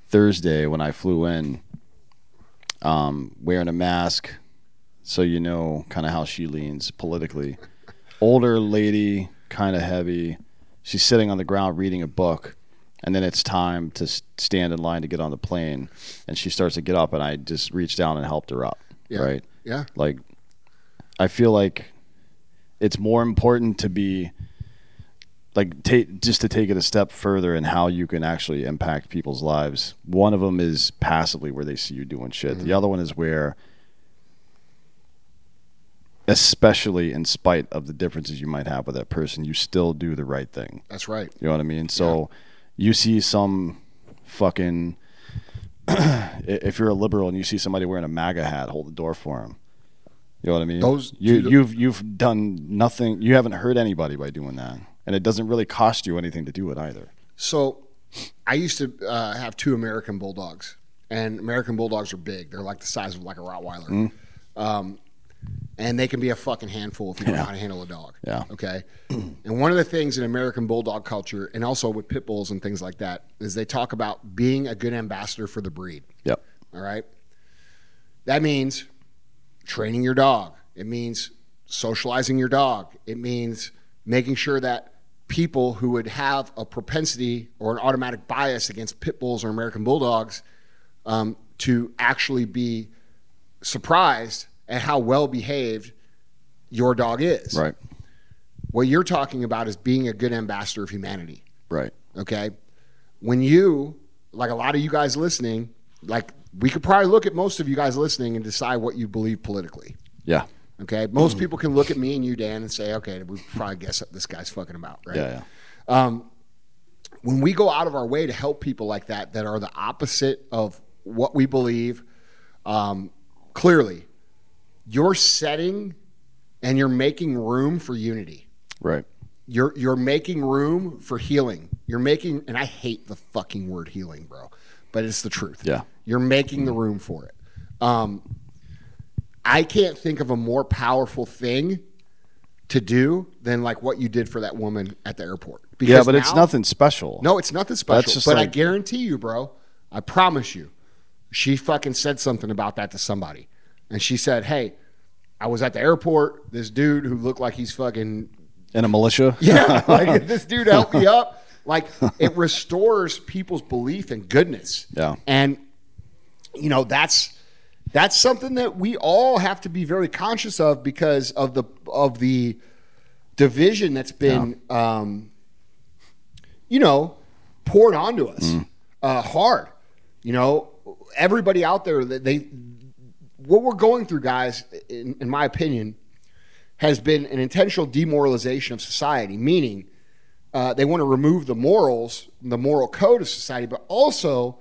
S2: Thursday when I flew in, um, wearing a mask, so you know kind of how she leans politically. Older lady, kind of heavy. She's sitting on the ground reading a book, and then it's time to stand in line to get on the plane, and she starts to get up, and I just reached down and helped her up.
S3: Yeah.
S2: Right?
S3: yeah
S2: Like, I feel like it's more important to be like take just to take it a step further in how you can actually impact people's lives. One of them is passively where they see you doing shit. The mm-hmm. other one is where especially in spite of the differences you might have with that person, you still do the right thing.
S3: that's right
S2: You know what I mean? So you see some fucking [CLEARS THROAT] if you're a liberal and you see somebody wearing a MAGA hat, hold the door for him. You know what I mean?
S3: Those-
S2: you you've you've done nothing. You haven't hurt anybody by doing that, and it doesn't really cost you anything to do it either.
S3: So, I used to uh, have two American bulldogs, and American bulldogs are big. They're like the size of like a Rottweiler,
S2: Mm.
S3: um, and they can be a fucking handful if you don't know how to handle a dog.
S2: Yeah.
S3: Okay. and one of the things in American bulldog culture, and also with pit bulls and things like that, is they talk about being a good ambassador for the breed.
S2: Yep.
S3: All right. That means training your dog. It means socializing your dog. It means making sure that people who would have a propensity or an automatic bias against pit bulls or American bulldogs um, to actually be surprised at how well behaved your dog is.
S2: Right.
S3: What you're talking about is being a good ambassador of humanity
S2: Right.
S3: okay when you like a lot of you guys listening like we could probably look at most of you guys listening and decide what you believe politically
S2: Yeah.
S3: Okay most people can look at me and you dan and say okay we probably guess what this guy's fucking about right
S2: Yeah. Yeah.
S3: when we go out of our way to help people like that that are the opposite of what we believe um, clearly you're setting and you're making room for unity
S2: Right.
S3: you're you're making room for healing. You're making and I hate the fucking word healing, bro, but it's the truth.
S2: Yeah.
S3: You're making the room for it. Um I can't think of a more powerful thing to do than like what you did for that woman at the airport.
S2: yeah,
S3: Because
S2: but it's nothing special.
S3: No, it's nothing special. But I guarantee you, bro. I promise you, she fucking said something about that to somebody, and she said, "Hey, I was at the airport. This dude who looked like he's fucking
S2: in a militia. [LAUGHS]
S3: yeah, [LAUGHS] like this dude helped me up. Like it restores people's belief in goodness.
S2: Yeah.
S3: and you know that's that's something that we all have to be very conscious of because of the of the division that's been um, you know poured onto us uh, hard. You know, everybody out there that they what we're going through, guys, in, in my opinion, has been an intentional demoralization of society, meaning uh, they want to remove the morals, the moral code of society, but also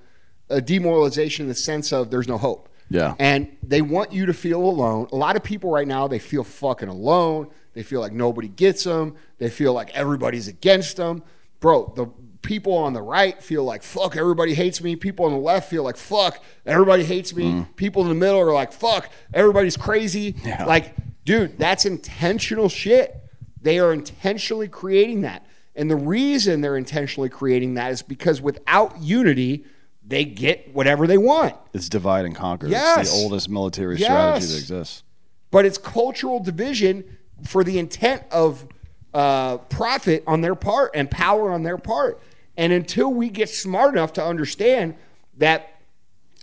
S3: a demoralization in the sense of there's no hope.
S2: Yeah.
S3: And they want you to feel alone. A lot of people right now, they feel fucking alone. They feel like nobody gets them. They feel like everybody's against them. Bro, the people on the right feel like, fuck, everybody hates me. People on the left feel like, fuck, everybody hates me. Mm. People in the middle are like, fuck, everybody's crazy.
S2: Yeah.
S3: Like, dude, that's intentional shit. They are intentionally creating that. And the reason they're intentionally creating that is because without unity, they get whatever they want.
S2: It's divide and conquer. It's
S3: Yes.
S2: the oldest military
S3: Yes.
S2: strategy that exists.
S3: But it's cultural division for the intent of uh, profit on their part and power on their part. And until we get smart enough to understand that,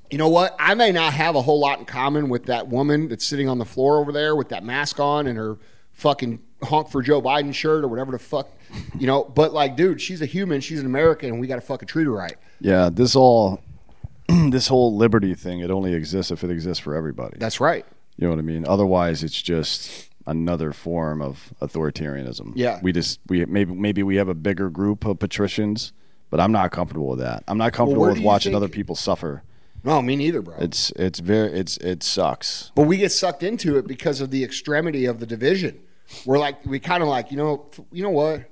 S3: you know what, I may not have a whole lot in common with that woman that's sitting on the floor over there with that mask on and her fucking honk for Joe Biden shirt or whatever the fuck, you know. But like, dude, she's a human, she's an American, and we got to fucking treat her right.
S2: Yeah, this all, [CLEARS THROAT] this whole liberty thing, it only exists if it exists for everybody.
S3: That's right.
S2: You know what I mean? Otherwise, it's just another form of authoritarianism.
S3: Yeah.
S2: we just we maybe maybe we have a bigger group of patricians, but I'm not comfortable with that. I'm not comfortable
S3: where
S2: with watching
S3: think-
S2: other people suffer.
S3: No, me neither, bro.
S2: It's it's very it's it sucks.
S3: But we get sucked into it because of the extremity of the division. We're like, we kind of like, you know, you know what?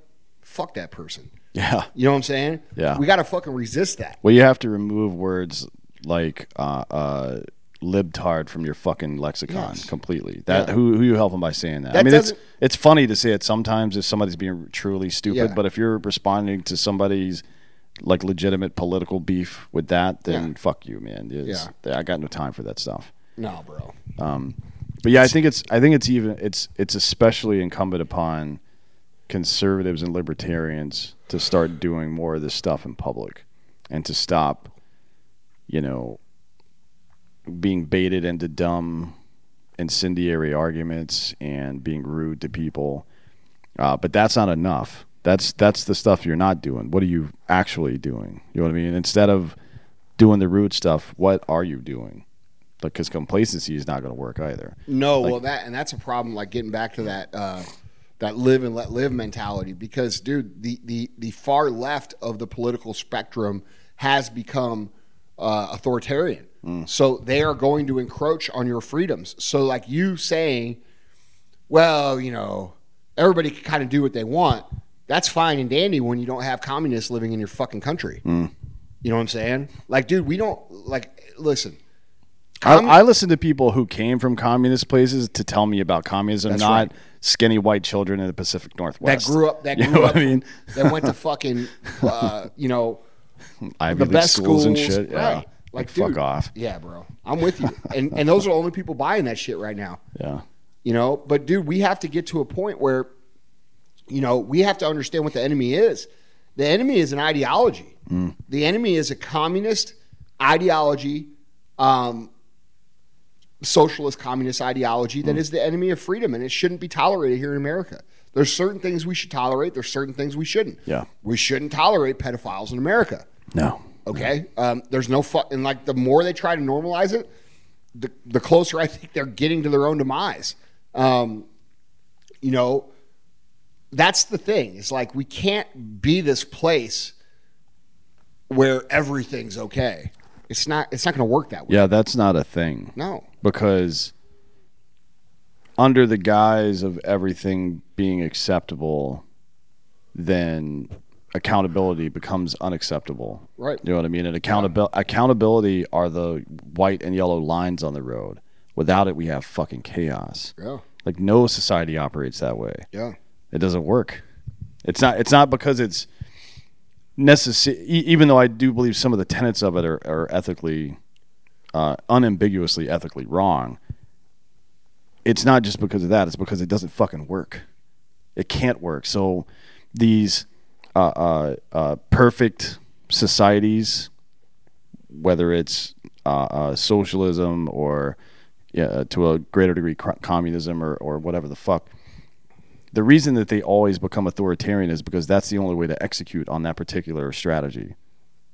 S3: Fuck that person.
S2: Yeah.
S3: You know what I'm saying?
S2: Yeah.
S3: We got to fucking resist that.
S2: Well, you have to remove words like uh, uh, libtard from your fucking lexicon
S3: Yes.
S2: completely. That
S3: Yeah.
S2: who who you helping by saying that? I mean, it's it's funny to say it sometimes if somebody's being truly stupid,
S3: Yeah.
S2: but if you're responding to somebody's like legitimate political beef with that, then
S3: Yeah.
S2: fuck you, man. It's- I got no time for that stuff.
S3: No, bro.
S2: Um, But yeah, I think it's I think it's even it's it's especially incumbent upon conservatives and libertarians to start doing more of this stuff in public and to stop, you know, being baited into dumb incendiary arguments and being rude to people. Uh, but that's not enough. That's that's the stuff you're not doing. What are you actually doing? You know what I mean? Instead of doing the rude stuff, what are you doing? Because complacency is not going to work either.
S3: No, well, that and that's a problem. Like getting back to that uh, that live and let live mentality. Because, dude, the the the far left of the political spectrum has become uh, authoritarian. So they are going to encroach on your freedoms. So, like you saying, well, you know, everybody can kind of do what they want. That's fine and dandy when you don't have communists living in your fucking country. You know what I'm saying? Like, dude, we don't like. Listen,
S2: I, I listen to people who came from communist places to tell me about communism,
S3: That's
S2: not
S3: right.
S2: Skinny white children in the Pacific Northwest that
S3: grew up that
S2: You
S3: grew
S2: know
S3: up
S2: I mean?
S3: that went to fucking [LAUGHS] uh, you know
S2: Ivy
S3: the
S2: League
S3: best
S2: schools, and
S3: schools,
S2: shit. Yeah.
S3: right.
S2: Like,
S3: Like,
S2: fuck off.
S3: yeah bro i'm with you and and those are the only people buying that shit right now
S2: Yeah.
S3: you know but dude we have to get to a point where you know we have to understand what the enemy is the enemy is an ideology
S2: Mm.
S3: the enemy is a communist ideology um, socialist communist ideology
S2: Mm.
S3: that is the enemy of freedom and it shouldn't be tolerated here in america there's certain things we should tolerate there's certain things we shouldn't
S2: Yeah.
S3: we shouldn't tolerate pedophiles in america
S2: No.
S3: Okay, um, there's no fu- and like the more they try to normalize it, the the closer I think they're getting to their own demise. Um, you know, that's the thing. It's like we can't be this place where everything's okay. It's not. It's not going to work that way.
S2: Yeah, that's not a thing.
S3: No.
S2: Because under the guise of everything being acceptable, then accountability becomes unacceptable.
S3: Right.
S2: You know what I mean? And accountability accountability are the white and yellow lines on the road. Without it, we have fucking chaos.
S3: Yeah.
S2: Like no society operates that way.
S3: Yeah.
S2: It doesn't work. It's not. It's not because it's necessary. Even though I do believe some of the tenets of it are, are ethically, uh, unambiguously ethically wrong. It's not just because of that. It's because it doesn't fucking work. It can't work. So these uh, uh, uh, perfect societies, whether it's uh, uh, socialism or yeah, to a greater degree communism or, or whatever the fuck, the reason that they always become authoritarian is because that's the only way to execute on that particular strategy.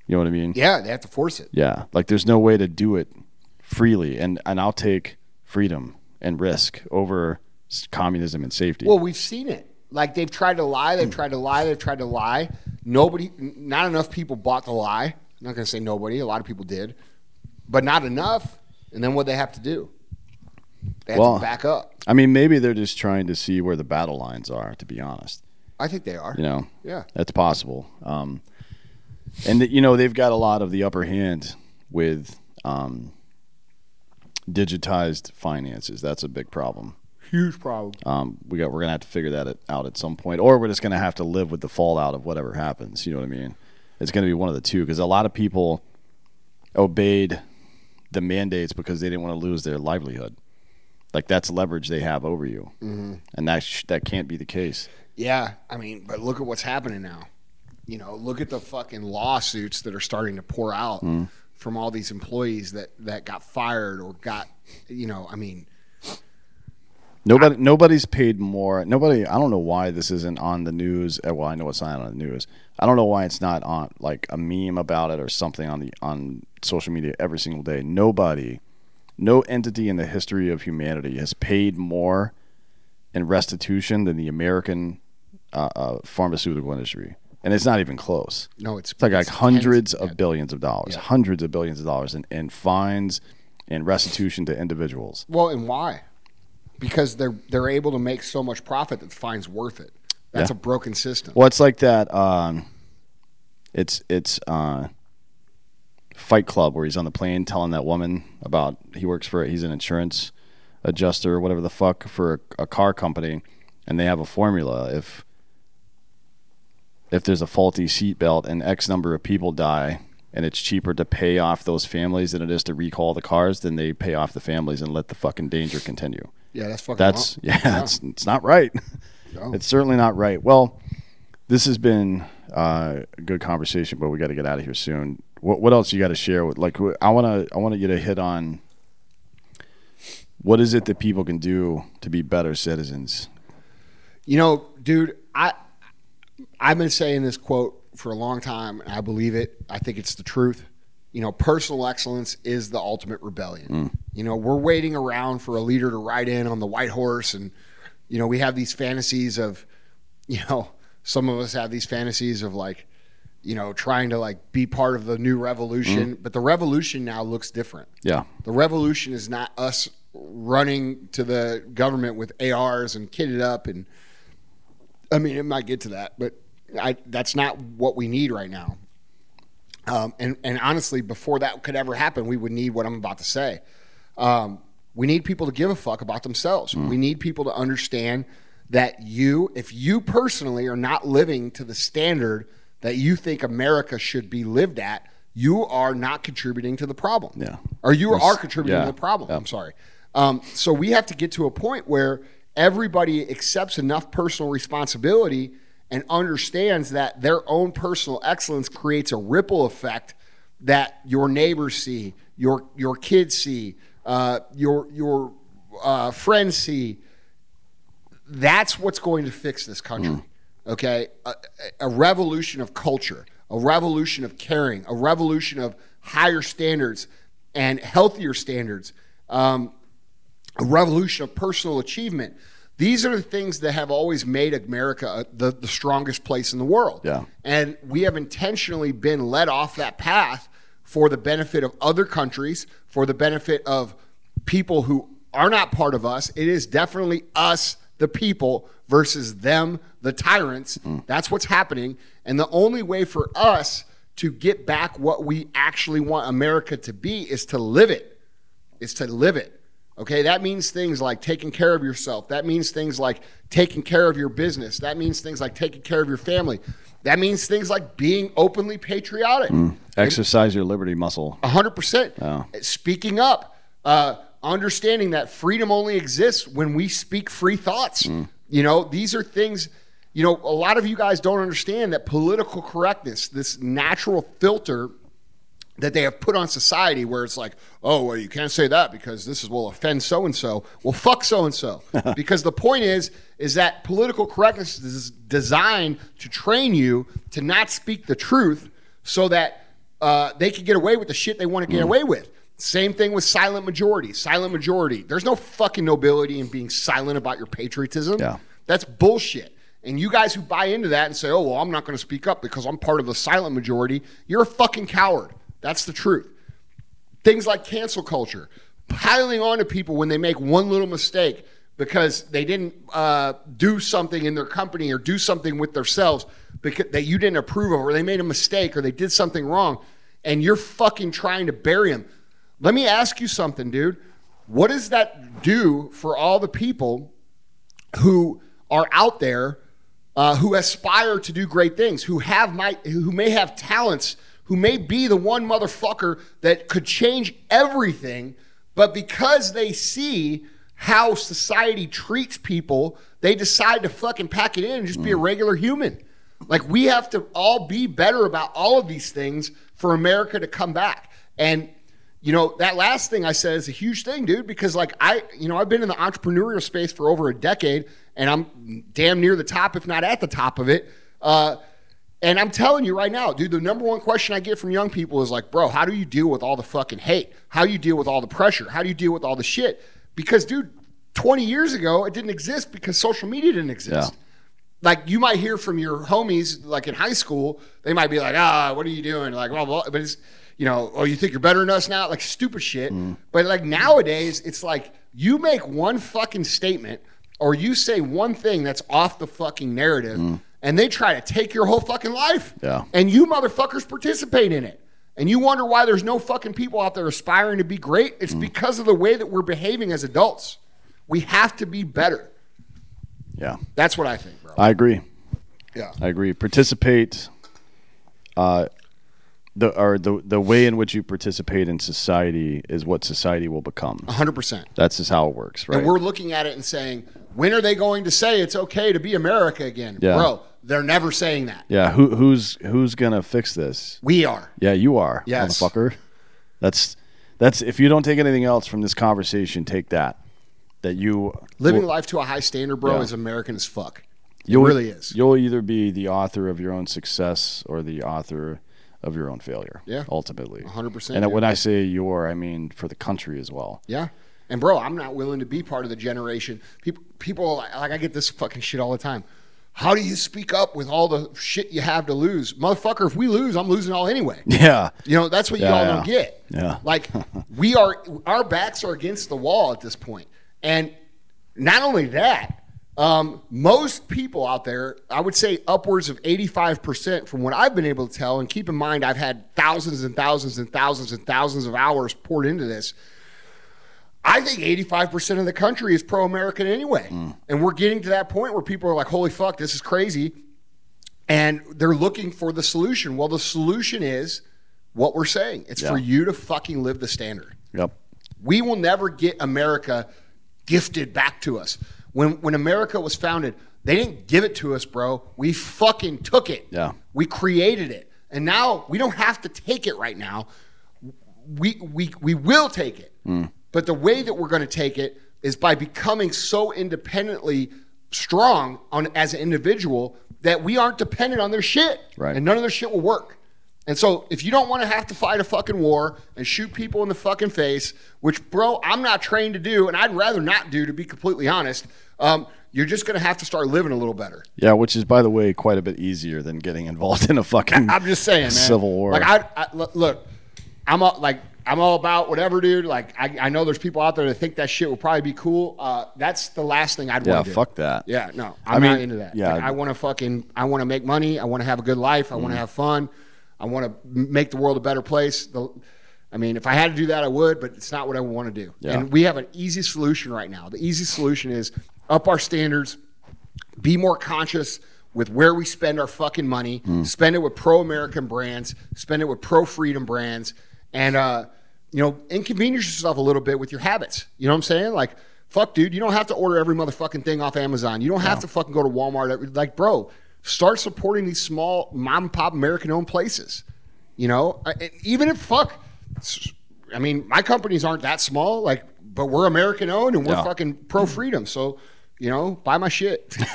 S2: You know what I mean?
S3: Yeah, they have to force it.
S2: Yeah. Like there's no way to do it freely and and I'll take freedom and risk over communism and safety.
S3: Well, we've seen it. Like they've tried to lie, they've tried to lie, they've tried to lie. Nobody, not enough people bought the lie. I'm not going to say nobody. A lot of people did, but not enough. And then what they have to do? They have
S2: Well-
S3: to back up.
S2: I mean, maybe they're just trying to see where the battle lines are, to be honest.
S3: I think they are.
S2: You know,
S3: Yeah.
S2: that's possible. Um, and you know, they've got a lot of the upper hand with um, digitized finances. That's a big problem.
S3: Huge problem.
S2: Um, we got we're gonna have to figure that out at some point, or we're just gonna have to live with the fallout of whatever happens. You know what I mean? It's gonna be one of the two because a lot of people obeyed the mandates because they didn't want to lose their livelihood. Like that's leverage they have over you, mm-hmm. and that sh- that can't be the case.
S3: Yeah, I mean, but look at what's happening now. You know, look at the fucking lawsuits that are starting to pour out from all these employees that that got fired or got, you know, I mean,
S2: Nobody, nobody's paid more. Nobody. I don't know why this isn't on the news. Uh, Well, I know it's not on the news. I don't know why it's not on like a meme about it or something on the on social media every single day. Nobody, no entity in the history of humanity has paid more in restitution than the American uh, uh, pharmaceutical industry, and it's not even close.
S3: no, it's,
S2: It's like, like hundreds of
S3: yeah.
S2: billions of dollars, hundreds of billions of dollars in, in fines and restitution to individuals.
S3: Well, and why? Because they're they're able to make so much profit that the fine's worth it. That's
S2: Yeah.
S3: a broken system.
S2: Well, it's like that. Um, it's it's uh, Fight Club where he's on the plane telling that woman about he works for he's an insurance adjuster or whatever the fuck for a, a car company, and they have a formula if if there's a faulty seatbelt and X number of people die. And it's cheaper to pay off those families than it is to recall the cars. Then they pay off the families and let the fucking danger continue.
S3: Yeah, that's fucking.
S2: That's
S3: wrong.
S2: yeah, It's, it's not right.
S3: No.
S2: It's certainly not right. Well, this has been uh, a good conversation, but we got to get out of here soon. What what else you got to share? With like, I want to I want you to hit on what is it that people can do to be better citizens.
S3: You know, dude, I I've been saying this quote for a long time, and I believe it. I think it's the truth. You know, personal excellence is the ultimate rebellion. Mm. You know, we're waiting around for a leader to ride in on the white horse, and you know, we have these fantasies of, you know, some of us have these fantasies of like, you know, trying to like be part of the new revolution. But the revolution now looks different.
S2: Yeah,
S3: The revolution is not us running to the government with ARs and kitted up and I mean it might get to that, but I, that's not what we need right now. Um, and, and honestly, before that could ever happen, we would need what I'm about to say. Um, we need people to give a fuck about themselves. We need people to understand that you, if you personally are not living to the standard that you think America should be lived at, you are not contributing to the problem.
S2: Yeah.
S3: Or you
S2: Yes.
S3: are contributing
S2: Yeah.
S3: to the problem.
S2: Yeah.
S3: I'm sorry. Um, so we have to get to a point where everybody accepts enough personal responsibility and understands that their own personal excellence creates a ripple effect that your neighbors see, your your kids see, uh, your your uh, friends see. That's what's going to fix this country. Okay, a, a revolution of culture, a revolution of caring, a revolution of higher standards and healthier standards. Um, a revolution of personal achievement. These are the things that have always made America uh, the, the strongest place in the world.
S2: Yeah.
S3: And we have intentionally been led off that path for the benefit of other countries, for the benefit of people who are not part of us. It is definitely us, the people, versus them, the tyrants. That's what's happening. And the only way for us to get back what we actually want America to be is to live it is to live it. Okay, that means things like taking care of yourself. That means things like taking care of your business. That means things like taking care of your family. That means things like being openly patriotic.
S2: Exercise your liberty muscle.
S3: hundred percent.
S2: Oh.
S3: Speaking up, uh, understanding that freedom only exists when we speak free thoughts. You know, these are things. You know, a lot of you guys don't understand that political correctness, this natural filter that they have put on society, where it's like, oh, well, you can't say that because this is will offend so and so. Well, fuck so and so, because the point is, is that political correctness is designed to train you to not speak the truth, so that uh, they can get away with the shit they want to get away with. Same thing with silent majority. Silent majority. There's no fucking nobility in being silent about your patriotism.
S2: Yeah.
S3: That's bullshit. And you guys who buy into that and say, oh, well, I'm not going to speak up because I'm part of the silent majority, you're a fucking coward. That's the truth. Things like cancel culture, piling on to people when they make one little mistake because they didn't uh, do something in their company or do something with themselves because, that you didn't approve of, or they made a mistake or they did something wrong, and you're fucking trying to bury them. Let me ask you something, dude. What does that do for all the people who are out there uh, who aspire to do great things, who have my, who may have talents, who may be the one motherfucker that could change everything, but because they see how society treats people, they decide to fucking pack it in and just be a regular human. Like we have to all be better about all of these things for America to come back. And you know, that last thing I said is a huge thing, dude, because like I, you know, I've been in the entrepreneurial space for over a decade and I'm damn near the top, if not at the top of it. Uh, and I'm telling you right now, dude, the number one question I get from young people is like, bro, how do you deal with all the fucking hate? How do you deal with all the pressure? How do you deal with all the shit? Because, dude, 20 years ago, it didn't exist because social media didn't exist.
S2: Yeah.
S3: Like you might hear from your homies, like in high school, they might be like, ah, what are you doing? Like, blah, blah. But it's, you know, oh, you think you're better than us now? Like stupid shit. Mm. But like nowadays, it's like you make one fucking statement or you say one thing that's off the fucking narrative mm. and they try to take your whole fucking life.
S2: Yeah.
S3: And you motherfuckers participate in it. And you wonder why there's no fucking people out there aspiring to be great. It's mm. because of the way that we're behaving as adults. We have to be better.
S2: Yeah.
S3: That's what I think, bro.
S2: I agree.
S3: yeah.
S2: I agree. Participate. Uh, the or the the way in which you participate in society is what society will become.
S3: 100%.
S2: That's just how it works, right?
S3: And we're looking at it and saying, when are they going to say it's okay to be America again?
S2: Yeah.
S3: Bro, they're never saying that.
S2: yeah. Who who's who's gonna fix this?
S3: We are.
S2: Yeah, you are,
S3: Yes.
S2: motherfucker. That's that's if you don't take anything else from this conversation, take that. That you
S3: Living
S2: will-
S3: life to a high standard, bro,
S2: Yeah.
S3: is American as fuck. It
S2: you'll,
S3: really is.
S2: You'll either be the author of your own success or the author of your own failure.
S3: Yeah.
S2: ultimately,
S3: 100%,
S2: And
S3: dude.
S2: when I say your, I mean for the country as well.
S3: Yeah. And bro, I'm not willing to be part of the generation. People, people like I get this fucking shit all the time. How do you speak up with all the shit you have to lose, motherfucker? If we lose, I'm losing all anyway. [LAUGHS]
S2: Yeah,
S3: You know, that's what
S2: Yeah,
S3: y'all
S2: yeah.
S3: don't get.
S2: Yeah.
S3: Like [LAUGHS] we are our backs are against the wall at this point. And not only that, um, most people out there, I would say upwards of 85% from what I've been able to tell, and keep in mind I've had thousands and thousands and thousands and thousands of hours poured into this. I think 85% of the country is pro American anyway. And we're getting to that point where people are like, holy fuck, this is crazy and they're looking for the solution. Well, the solution is what we're saying. It's for you to fucking live the standard.
S2: yep,
S3: We will never get America gifted back to us. When when America was founded, they didn't give it to us, bro. We fucking took it.
S2: Yeah.
S3: We created it. And now we don't have to take it right now. We we we will take it. Hmm. But the way that we're going to take it is by becoming so independently strong on as an individual that we aren't dependent on their shit.
S2: Right.
S3: And none of their shit will work. And so if you don't want to have to fight a fucking war and shoot people in the fucking face, which bro, I'm not trained to do, and I'd rather not do, to be completely honest, um, you're just gonna have to start living a little better.
S2: yeah. Which is, by the way, quite a bit easier than getting involved in a fucking. [LAUGHS]
S3: I'm just saying, man.
S2: Civil war.
S3: Like I, I look- I'm all, like I'm all about whatever, dude. Like I, I know there's people out there that think that shit would probably be cool. Uh, that's the last thing I'd
S2: yeah,
S3: want to do.
S2: fuck that.
S3: Yeah, no,
S2: I
S3: I'm
S2: mean,
S3: not into that.
S2: yeah.
S3: Like, I want to fucking, I want to make money. I want to have a good life. I want to
S2: Mm.
S3: have fun. I want to make the world a better place. The, I mean, if I had to do that, I would, but it's not what I want to do.
S2: Yeah.
S3: And we have an easy solution right now. The easy solution is up our standards, be more conscious with where we spend our fucking money, spend it with pro American brands, spend it with pro freedom brands, and, uh, you know, inconvenience yourself a little bit with your habits. You know what I'm saying? Like, fuck, dude, you don't have to order every motherfucking thing off Amazon. You don't have to fucking go to Walmart. Like, bro, start supporting these small mom and pop American owned places. You know, and even if fuck, I mean, my companies aren't that small, like, but we're American owned and we're fucking pro freedom. So, you know, buy my shit. [LAUGHS] [LAUGHS]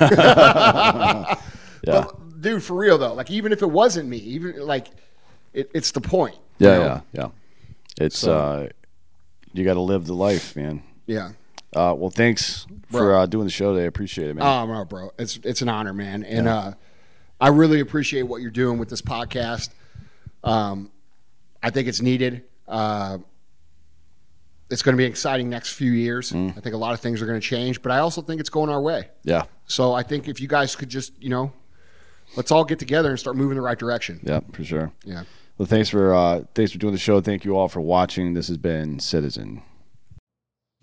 S2: Yeah.
S3: But, dude, for real though, like, even if it wasn't me, even like, it, it's the point. you
S2: Yeah,
S3: know?
S2: yeah, yeah. It's uh, you got to live the life, man.
S3: yeah.
S2: Uh, well, thanks for uh, doing the show today. I appreciate it, man.
S3: Oh no, bro, it's it's an honor, man, and uh, I really appreciate what you're doing with this podcast. Um, I think it's needed. Uh, it's going to be an exciting next few years.
S2: Mm.
S3: I think a lot of things are going to change, but I also think it's going our way.
S2: yeah,
S3: So I think if you guys could just, you know, let's all get together and start moving in the right direction.
S2: yeah, for sure.
S3: Yeah.
S2: Well, thanks for uh, thanks for doing the show. Thank you all for watching. This has been Citizen.